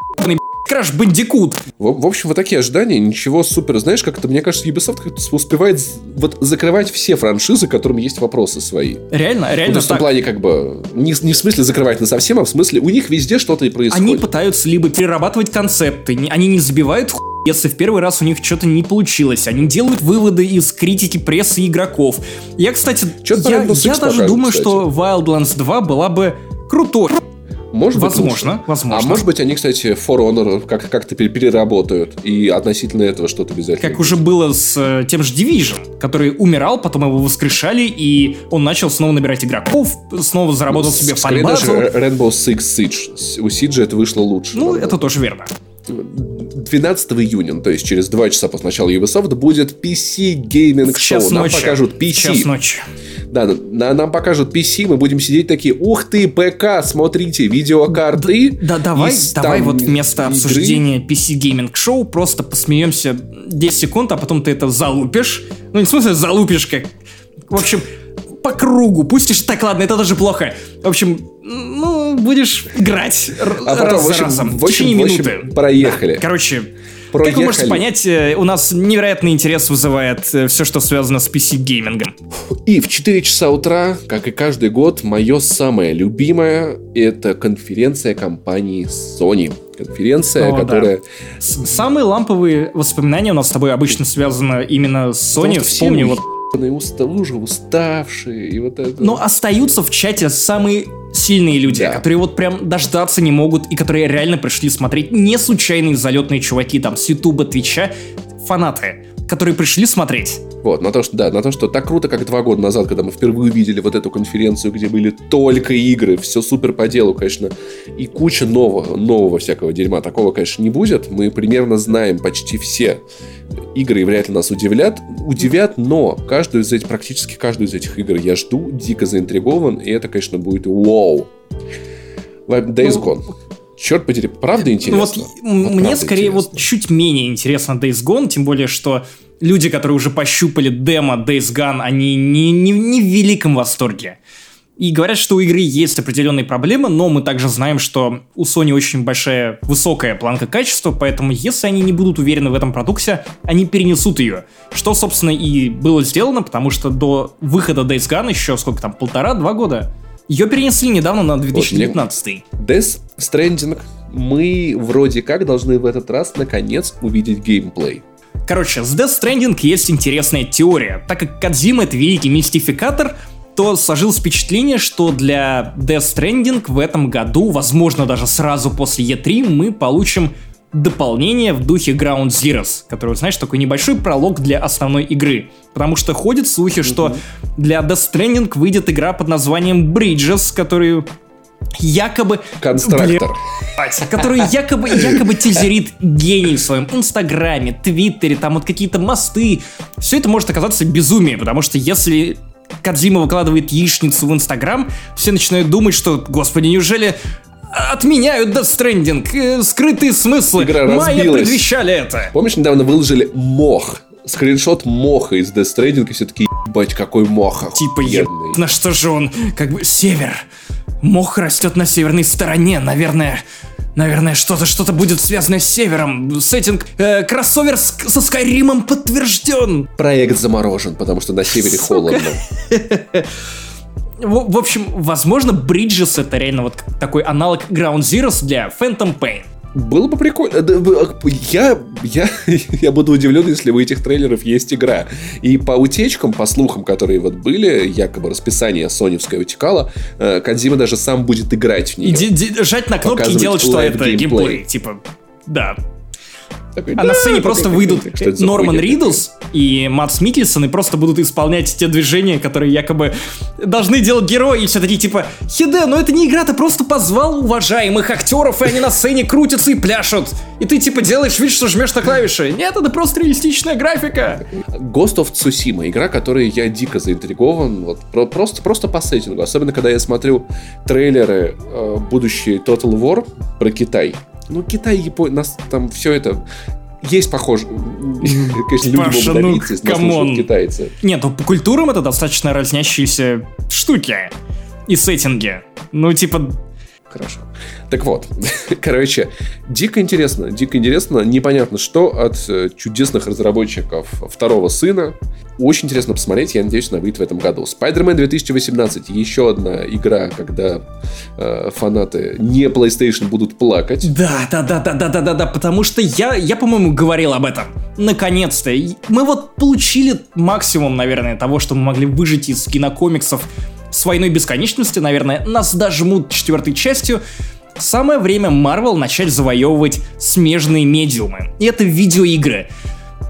Краш Бандикут. В, в общем, вот такие ожидания, ничего супер. Знаешь, как-то, мне кажется, Ubisoft успевает вот закрывать все франшизы, которым есть вопросы свои. Реально, реально. Ну, то есть, в плане, как бы, не, не в смысле закрывать на совсем, а в смысле, у них везде что-то и происходит. Они пытаются либо перерабатывать концепты, они не забивают в если в первый раз у них что-то не получилось. Они делают выводы из критики прессы и игроков. Я, кстати, я, я даже думаю, кстати. что Wildlands 2 была бы крутой может возможно, быть, возможно. А может быть, они, кстати, For Honor как- как-то переработают и относительно этого что-то обязательно. Как уже было с э, тем же Division, который умирал, потом его воскрешали, и он начал снова набирать игроков, снова заработал ну, себе фанбазу. даже Rainbow Six Siege. У Siege это вышло лучше. Ну, это тоже верно. 12 июня, то есть через два часа после начала Ubisoft, будет PC Gaming Show. Нам ночи. покажут PC. час ночи. Да, на, нам покажут PC, мы будем сидеть такие, ух ты, ПК, смотрите, видеокарты. Да, да давай, давай вот вместо игры. обсуждения PC Gaming Show просто посмеемся 10 секунд, а потом ты это залупишь. Ну, не в смысле залупишь, как... В общем, по кругу, пустишь... Так, ладно, это даже плохо. В общем, ну, будешь играть а потом, раз в общем, за разом. В, общем, в течение минуты. проехали. Да, короче, Проехали. Как вы можете понять, э, у нас невероятный интерес вызывает э, все, что связано с PC-геймингом. И в 4 часа утра, как и каждый год, мое самое любимое — это конференция компании Sony. Конференция, О, которая... Да. Самые ламповые воспоминания у нас с тобой обычно связаны именно с Sony. Вспомни вот уста, уже уставшие и вот это. Но остаются в чате самые сильные люди, да. которые вот прям дождаться не могут и которые реально пришли смотреть. Не случайные залетные чуваки там с Ютуба, Твича, фанаты, которые пришли смотреть. Вот, на то, что, да, на то, что так круто, как два года назад, когда мы впервые увидели вот эту конференцию, где были только игры, все супер по делу, конечно, и куча нового, нового всякого дерьма. Такого, конечно, не будет. Мы примерно знаем почти все игры и вряд ли нас удивлят, удивят, но каждую из этих, практически каждую из этих игр я жду, дико заинтригован, и это, конечно, будет вау. Days ну, Gone. черт подери, правда интересно? Вот, вот мне правда скорее интересно. вот чуть менее интересно Days Gone, тем более, что люди, которые уже пощупали демо Days Gone, они не, не, не в великом восторге. И говорят, что у игры есть определенные проблемы, но мы также знаем, что у Sony очень большая, высокая планка качества, поэтому если они не будут уверены в этом продукте, они перенесут ее. Что, собственно, и было сделано, потому что до выхода Days Gone еще сколько там, полтора-два года? Ее перенесли недавно на 2019. Вот, Death Stranding мы вроде как должны в этот раз наконец увидеть геймплей. Короче, с Death Stranding есть интересная теория. Так как Кадзима это великий мистификатор, то сложилось впечатление, что для Death Stranding в этом году, возможно даже сразу после E3, мы получим дополнение в духе Ground Zeroes, который, знаешь, такой небольшой пролог для основной игры. Потому что ходят слухи, mm-hmm. что для Death Stranding выйдет игра под названием Bridges, которую якобы... Конструктор. Блядь, который якобы, якобы тизерит гений в своем инстаграме, твиттере, там вот какие-то мосты. Все это может оказаться безумием, потому что если Кадзима выкладывает яичницу в Инстаграм, все начинают думать, что, господи, неужели отменяют Death Stranding, э, скрытые смыслы. Игра Майя предвещали это. Помнишь, недавно выложили мох, скриншот моха из Death Stranding, и все таки ебать, какой моха. Типа, еб... на что же он, как бы, север. Мох растет на северной стороне, наверное, Наверное, что-то что-то будет связано с Севером. Сеттинг э, кроссовер с, со Скайримом подтвержден. Проект заморожен, потому что на Севере Сука. холодно. В, в общем, возможно, Bridges это реально вот такой аналог Ground Zeroes для Phantom Pain. Было бы прикольно. Я, я, я буду удивлен, если у этих трейлеров есть игра. И по утечкам, по слухам, которые вот были, якобы расписание соневское утекало, э, Кадзима даже сам будет играть в нее. Жать на кнопки и делать, что это геймплей. Типа, да, такой, а на сцене просто выйдут Норман Ридус и Матс Микельсон и просто будут исполнять те движения, которые якобы должны делать герои, и все такие типа, Хиде, но это не игра, ты просто позвал уважаемых актеров, и они на сцене крутятся и пляшут. И ты типа делаешь вид, что жмешь на клавиши. Нет, это просто реалистичная графика. Ghost of Tsushima, игра, которой я дико заинтригован, вот про просто, просто по сеттингу. Особенно, когда я смотрю трейлеры э, будущей Total War про Китай. Ну, Китай, Япония, нас там все это есть похоже. Конечно, люди Паша, ну, китайцы. Нет, ну по культурам это достаточно разнящиеся штуки и сеттинги. Ну, типа... Хорошо. Так вот, короче, дико интересно, дико интересно, непонятно что от э, чудесных разработчиков второго сына. Очень интересно посмотреть, я надеюсь, она выйдет в этом году. Spider-Man 2018, еще одна игра, когда э, фанаты не PlayStation будут плакать. Да, да, да, да, да, да, да, да, потому что я, я, по-моему, говорил об этом. Наконец-то. Мы вот получили максимум, наверное, того, что мы могли выжить из кинокомиксов с войной бесконечности, наверное, нас дожмут четвертой частью, Самое время Marvel начать завоевывать смежные медиумы. И это видеоигры.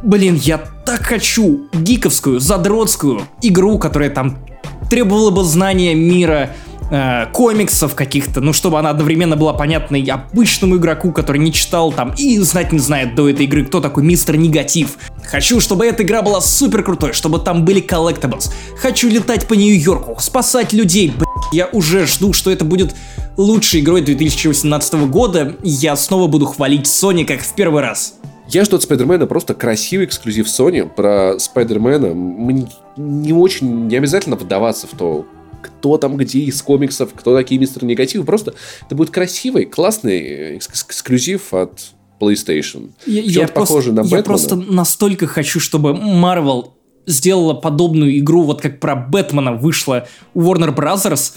Блин, я так хочу гиковскую, задротскую игру, которая там требовала бы знания мира, э, комиксов каких-то, ну, чтобы она одновременно была понятной обычному игроку, который не читал там и знать не знает до этой игры, кто такой мистер Негатив. Хочу, чтобы эта игра была супер крутой, чтобы там были collectibles. Хочу летать по Нью-Йорку, спасать людей. Блин, я уже жду, что это будет лучшей игрой 2018 года, и я снова буду хвалить Sony как в первый раз. Я жду от Спайдермена просто красивый эксклюзив Sony. Про Спайдермена мне не очень, не обязательно вдаваться в то, кто там где из комиксов, кто такие мистер негативы. Просто это будет красивый, классный эксклюзив от PlayStation. Я, я, просто, на я просто настолько хочу, чтобы Marvel сделала подобную игру, вот как про Бэтмена вышла у Warner Brothers,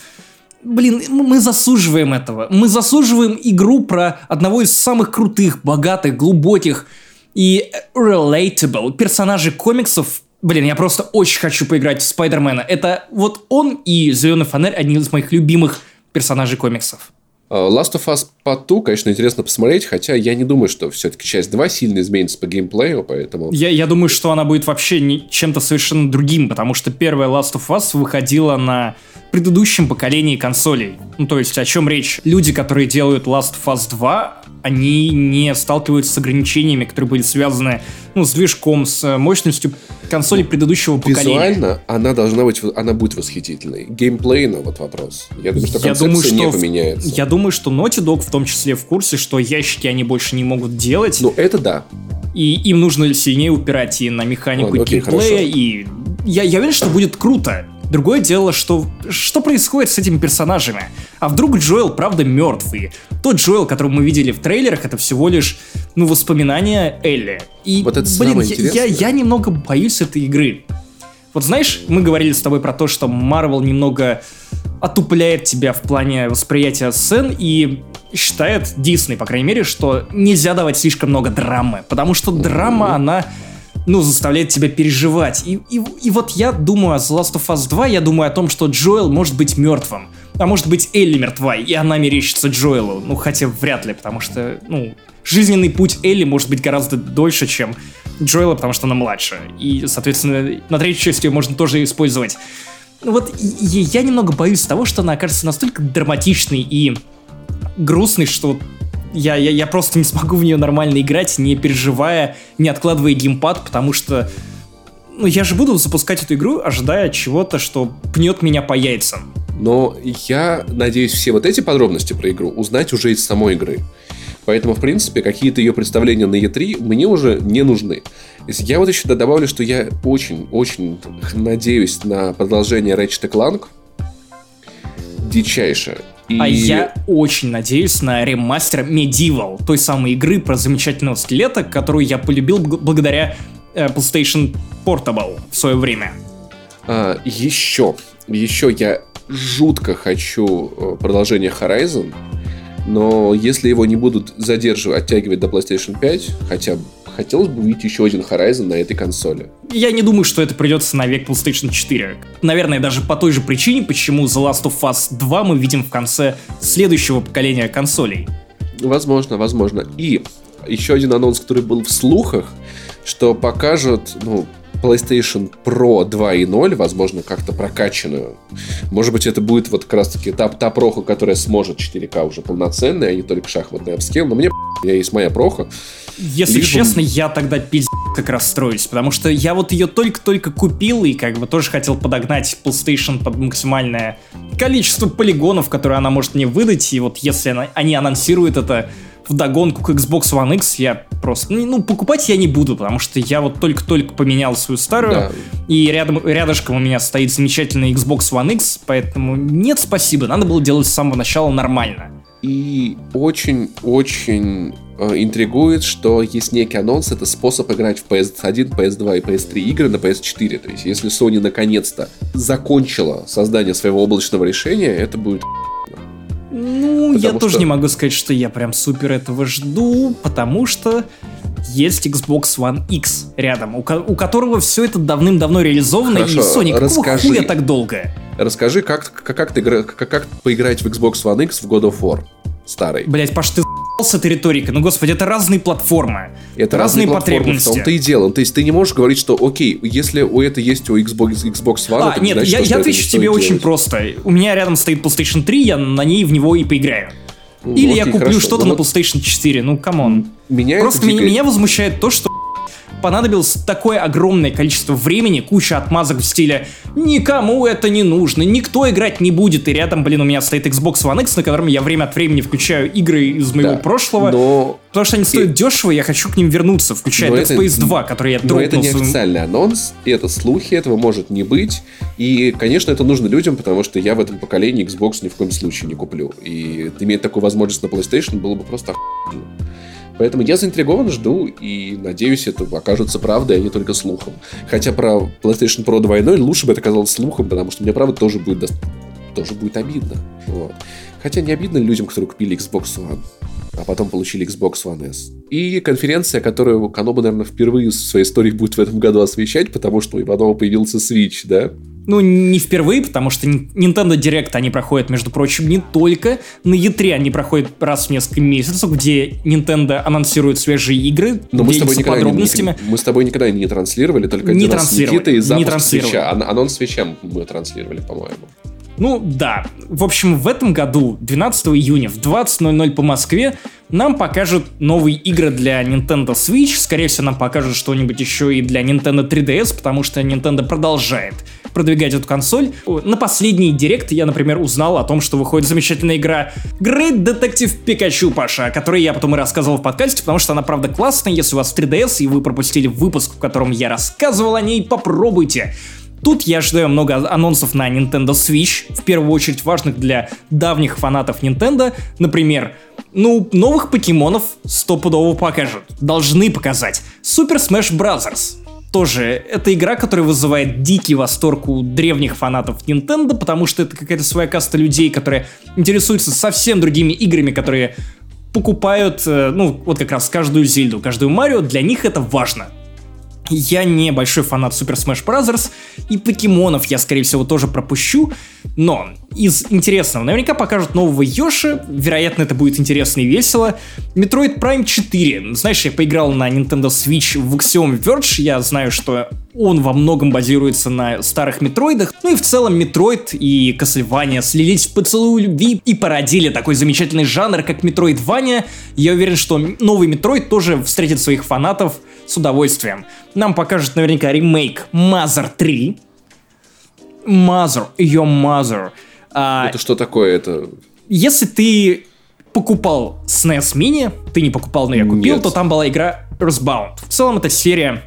Блин, мы заслуживаем этого. Мы заслуживаем игру про одного из самых крутых, богатых, глубоких и relatable персонажей комиксов. Блин, я просто очень хочу поиграть в Спайдермена. Это вот он и Зеленый фонарь одни из моих любимых персонажей комиксов. А, Last of Us по 2, конечно, интересно посмотреть, хотя я не думаю, что все-таки часть 2 сильно изменится по геймплею, поэтому... Я, я думаю, что она будет вообще не, чем-то совершенно другим, потому что первая Last of Us выходила на предыдущем поколении консолей. Ну, то есть, о чем речь? Люди, которые делают Last of Us 2, они не сталкиваются с ограничениями, которые были связаны ну, с движком, с мощностью консоли ну, предыдущего поколения. Визуально она должна быть, она будет восхитительной. Геймплейно вот вопрос. Я думаю, что я думаю, что не поменяется. Я думаю, что Naughty Dog в том числе в курсе, что ящики они больше не могут делать. Ну, это да. И им нужно сильнее упирать и на механику Ладно, геймплея, хорошо. и я, я уверен, что будет круто. Другое дело, что что происходит с этими персонажами? А вдруг Джоэл правда мертвый? Тот Джоэл, которого мы видели в трейлерах, это всего лишь, ну, воспоминания Элли. И, вот это блин, я, я, я немного боюсь этой игры. Вот знаешь, мы говорили с тобой про то, что Марвел немного отупляет тебя в плане восприятия сцен и считает, Дисней, по крайней мере, что нельзя давать слишком много драмы, потому что драма, она ну, заставляет тебя переживать. И, и, и вот я думаю о The Last of Us 2, я думаю о том, что Джоэл может быть мертвым. А может быть Элли мертва, и она мерещится Джоэлу. Ну, хотя вряд ли, потому что, ну, жизненный путь Элли может быть гораздо дольше, чем Джоэла, потому что она младше. И, соответственно, на третью часть ее можно тоже использовать. Вот и, я немного боюсь того, что она окажется настолько драматичной и грустный, что я, я, я просто не смогу в нее нормально играть, не переживая, не откладывая геймпад, потому что ну, я же буду запускать эту игру, ожидая чего-то, что пнет меня по яйцам. Но я надеюсь все вот эти подробности про игру узнать уже из самой игры. Поэтому, в принципе, какие-то ее представления на E3 мне уже не нужны. Я вот еще добавлю, что я очень-очень надеюсь на продолжение Ratchet Clank. Дичайше. И... А я очень надеюсь на ремастер Medieval, той самой игры про замечательного скелета, которую я полюбил благодаря э, PlayStation Portable в свое время. А, еще, еще я жутко хочу э, продолжение Horizon, но если его не будут задерживать, оттягивать до PlayStation 5, хотя хотелось бы увидеть еще один Horizon на этой консоли. Я не думаю, что это придется на век PlayStation 4. Наверное, даже по той же причине, почему The Last of Us 2 мы видим в конце следующего поколения консолей. Возможно, возможно. И еще один анонс, который был в слухах, что покажут, ну, PlayStation Pro 2.0, возможно, как-то прокачанную. Может быть, это будет вот как раз-таки та, та проха, которая сможет 4К уже полноценная, а не только шахматный upscale. Но мне меня есть моя проха. Если Лишь честно, бы... я тогда пиздец как расстроюсь, потому что я вот ее только-только купил и как бы тоже хотел подогнать PlayStation под максимальное количество полигонов, которые она может мне выдать, и вот если она, они анонсируют это в догонку к Xbox One X я просто... Ну, ну, покупать я не буду, потому что я вот только-только поменял свою старую, да. и рядом, рядышком у меня стоит замечательный Xbox One X, поэтому нет, спасибо, надо было делать с самого начала нормально. И очень-очень э, интригует, что есть некий анонс, это способ играть в PS1, PS2 и PS3 игры на PS4. То есть, если Sony наконец-то закончила создание своего облачного решения, это будет ну, потому я что... тоже не могу сказать, что я прям супер этого жду, потому что есть Xbox One X рядом, у, ко- у которого все это давным-давно реализовано, Хорошо, и Sony, какого расскажи, хуя так долго? Расскажи, как, как, как, ты, как, как поиграть в Xbox One X в God of War старый? Блять, Паш, ты с этой риторикой. Ну, господи, это разные платформы. Это разные, разные потребности. В том-то и дело. То есть ты не можешь говорить, что окей, если у этого есть у Xbox, Xbox One, а, нет, значит, я, я отвечу тебе очень делать. просто. У меня рядом стоит PlayStation 3, я на ней в него и поиграю. Ну, Или окей, я куплю что-то ну, на PlayStation 4. Ну, come on. Меня Просто меня, меня возмущает то, что понадобилось такое огромное количество времени, куча отмазок в стиле «Никому это не нужно, никто играть не будет», и рядом, блин, у меня стоит Xbox One X, на котором я время от времени включаю игры из моего да, прошлого, но... потому что они стоят и... дешево, я хочу к ним вернуться, включая но Dead это... Space 2, который я дропнул. Но это не официальный анонс, и это слухи, этого может не быть, и, конечно, это нужно людям, потому что я в этом поколении Xbox ни в коем случае не куплю, и иметь такую возможность на PlayStation было бы просто охуенно. Поэтому я заинтригован, жду и надеюсь, это окажется правдой, а не только слухом. Хотя про PlayStation Pro 2.0 лучше бы это оказалось слухом, потому что мне, правда, тоже будет, до... тоже будет обидно. Вот. Хотя не обидно людям, которые купили Xbox One, а потом получили Xbox One S. И конференция, которую Каноба, наверное, впервые в своей истории будет в этом году освещать, потому что у Иванова появился Switch, да? Ну, не впервые, потому что Nintendo Direct они проходят, между прочим, не только на E3, они проходят раз в несколько месяцев, где Nintendo анонсирует свежие игры, Но мы с тобой никогда подробностями. Не, мы с тобой никогда не транслировали, только не один транслировали, раз Никита и запуск не свеча. Анонс свеча мы транслировали, по-моему. Ну да. В общем, в этом году, 12 июня в 20.00 по Москве, нам покажут новые игры для Nintendo Switch. Скорее всего, нам покажут что-нибудь еще и для Nintendo 3DS, потому что Nintendo продолжает продвигать эту консоль. На последний директ я, например, узнал о том, что выходит замечательная игра Great Detective Pikachu, Паша, о которой я потом и рассказывал в подкасте, потому что она, правда, классная. Если у вас 3DS и вы пропустили выпуск, в котором я рассказывал о ней, попробуйте. Тут я ожидаю много анонсов на Nintendo Switch, в первую очередь важных для давних фанатов Nintendo. Например, ну, новых покемонов стопудово покажут. Должны показать. Super Smash Bros. Тоже, это игра, которая вызывает дикий восторг у древних фанатов Nintendo, потому что это какая-то своя каста людей, которые интересуются совсем другими играми, которые покупают, э, ну, вот как раз каждую Зельду, каждую Марио, для них это важно. Я не большой фанат Super Smash Bros. и покемонов я, скорее всего, тоже пропущу. Но из интересного, наверняка покажут нового Йоши, вероятно, это будет интересно и весело. Metroid Prime 4. Знаешь, я поиграл на Nintendo Switch в Axiom Verge, я знаю, что он во многом базируется на старых метроидах. Ну и в целом Метроид и Castlevania слились в поцелуй любви и породили такой замечательный жанр, как Метроидвания. Я уверен, что новый Метроид тоже встретит своих фанатов с удовольствием. Нам покажут наверняка ремейк Mother 3. Mother, Your Mother. А, это что такое? Это... Если ты покупал SNES Mini, ты не покупал, но я купил, Нет. то там была игра Earthbound. В целом это серия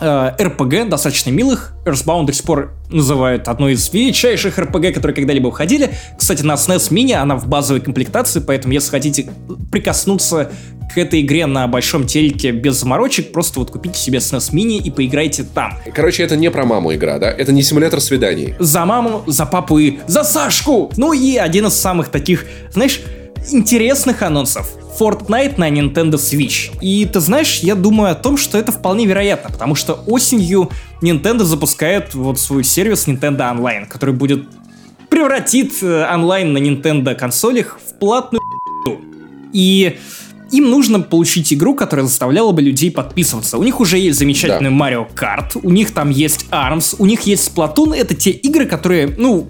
э, RPG, достаточно милых. Earthbound до сих пор называют одной из величайших RPG, которые когда-либо выходили. Кстати, на SNES Mini она в базовой комплектации, поэтому если хотите прикоснуться к этой игре на большом телеке без заморочек, просто вот купите себе SNES Mini и поиграйте там. Короче, это не про маму игра, да? Это не симулятор свиданий. За маму, за папу и за Сашку! Ну и один из самых таких, знаешь, интересных анонсов. Fortnite на Nintendo Switch. И ты знаешь, я думаю о том, что это вполне вероятно, потому что осенью Nintendo запускает вот свой сервис Nintendo Online, который будет превратит э, онлайн на Nintendo консолях в платную и им нужно получить игру, которая заставляла бы людей подписываться. У них уже есть замечательный да. Mario Kart, у них там есть ARMS, у них есть Splatoon. Это те игры, которые, ну,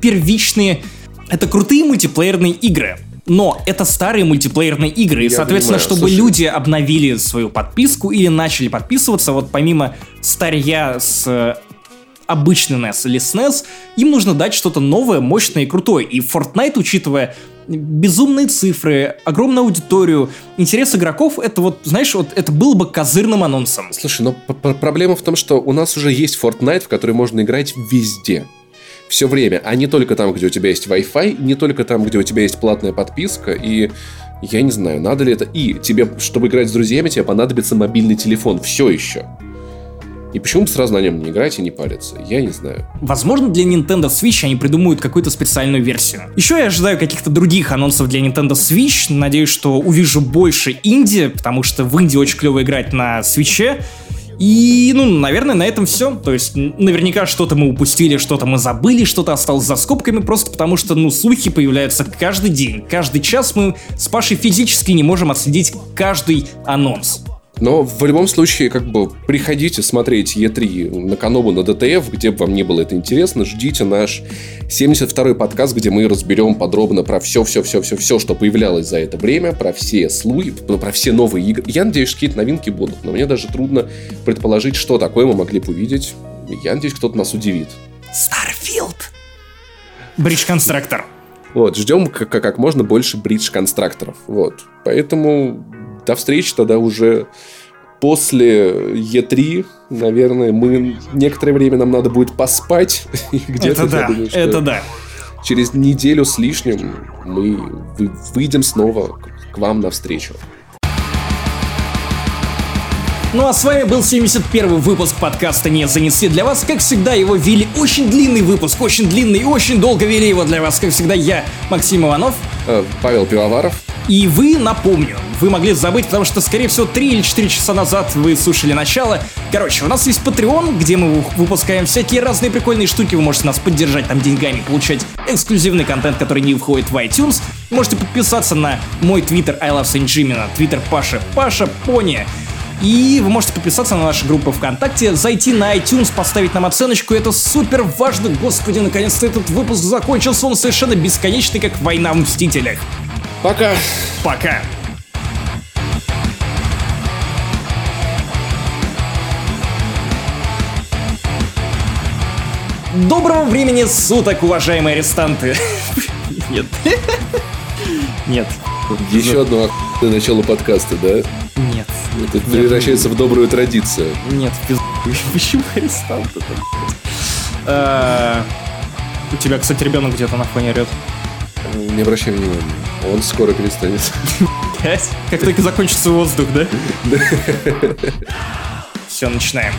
первичные. Это крутые мультиплеерные игры. Но это старые мультиплеерные игры, и, Я соответственно, понимаю, чтобы слушай. люди обновили свою подписку или начали подписываться, вот помимо старья с э, обычный NES или SNES, им нужно дать что-то новое, мощное и крутое. И Fortnite, учитывая безумные цифры, огромную аудиторию, интерес игроков, это вот, знаешь, вот это было бы козырным анонсом. Слушай, но проблема в том, что у нас уже есть Fortnite, в который можно играть везде. Все время, а не только там, где у тебя есть Wi-Fi, не только там, где у тебя есть платная подписка, и я не знаю, надо ли это. И тебе, чтобы играть с друзьями, тебе понадобится мобильный телефон. Все еще. И почему бы сразу на нем не играть и не париться? Я не знаю. Возможно, для Nintendo Switch они придумают какую-то специальную версию. Еще я ожидаю каких-то других анонсов для Nintendo Switch. Надеюсь, что увижу больше инди, потому что в инди очень клево играть на свече. И, ну, наверное, на этом все. То есть, наверняка что-то мы упустили, что-то мы забыли, что-то осталось за скобками, просто потому что, ну, слухи появляются каждый день. Каждый час мы с Пашей физически не можем отследить каждый анонс. Но в любом случае, как бы, приходите смотреть Е3 на Канобу, на ДТФ, где бы вам не было это интересно, ждите наш 72-й подкаст, где мы разберем подробно про все-все-все-все-все, что появлялось за это время, про все слухи, про все новые игры. Я надеюсь, что какие-то новинки будут, но мне даже трудно предположить, что такое мы могли бы увидеть. Я надеюсь, кто-то нас удивит. Starfield. Бридж Конструктор. Вот, ждем как, как можно больше бридж-констракторов. Вот. Поэтому до встречи тогда уже после Е3, наверное, мы некоторое время нам надо будет поспать. Это да, думаю, это да. Через неделю с лишним мы выйдем снова к вам навстречу. Ну а с вами был 71 выпуск подкаста «Не занесли». Для вас, как всегда, его вели очень длинный выпуск, очень длинный и очень долго вели его для вас, как всегда, я, Максим Иванов. Э, Павел Пивоваров. И вы, напомню, вы могли забыть, потому что, скорее всего, 3 или 4 часа назад вы слушали начало. Короче, у нас есть Patreon, где мы выпускаем всякие разные прикольные штуки. Вы можете нас поддержать там деньгами, получать эксклюзивный контент, который не входит в iTunes. Можете подписаться на мой твиттер I Love Saint Jimmy, на твиттер Паша Паша Пони. И вы можете подписаться на наши группы ВКонтакте, зайти на iTunes, поставить нам оценочку. Это супер важно. Господи, наконец-то этот выпуск закончился. Он совершенно бесконечный, как война в Мстителях. Пока. Пока. Доброго времени суток, уважаемые арестанты. Нет. Нет. Еще одно охуенное начало подкаста, да? Нет. Это превращается в добрую традицию. Нет, пиз... Почему арестанты У тебя, кстати, ребенок где-то на фоне орет. Не обращай внимания. Он скоро перестанет. Как только закончится воздух, да? Все, начинаем.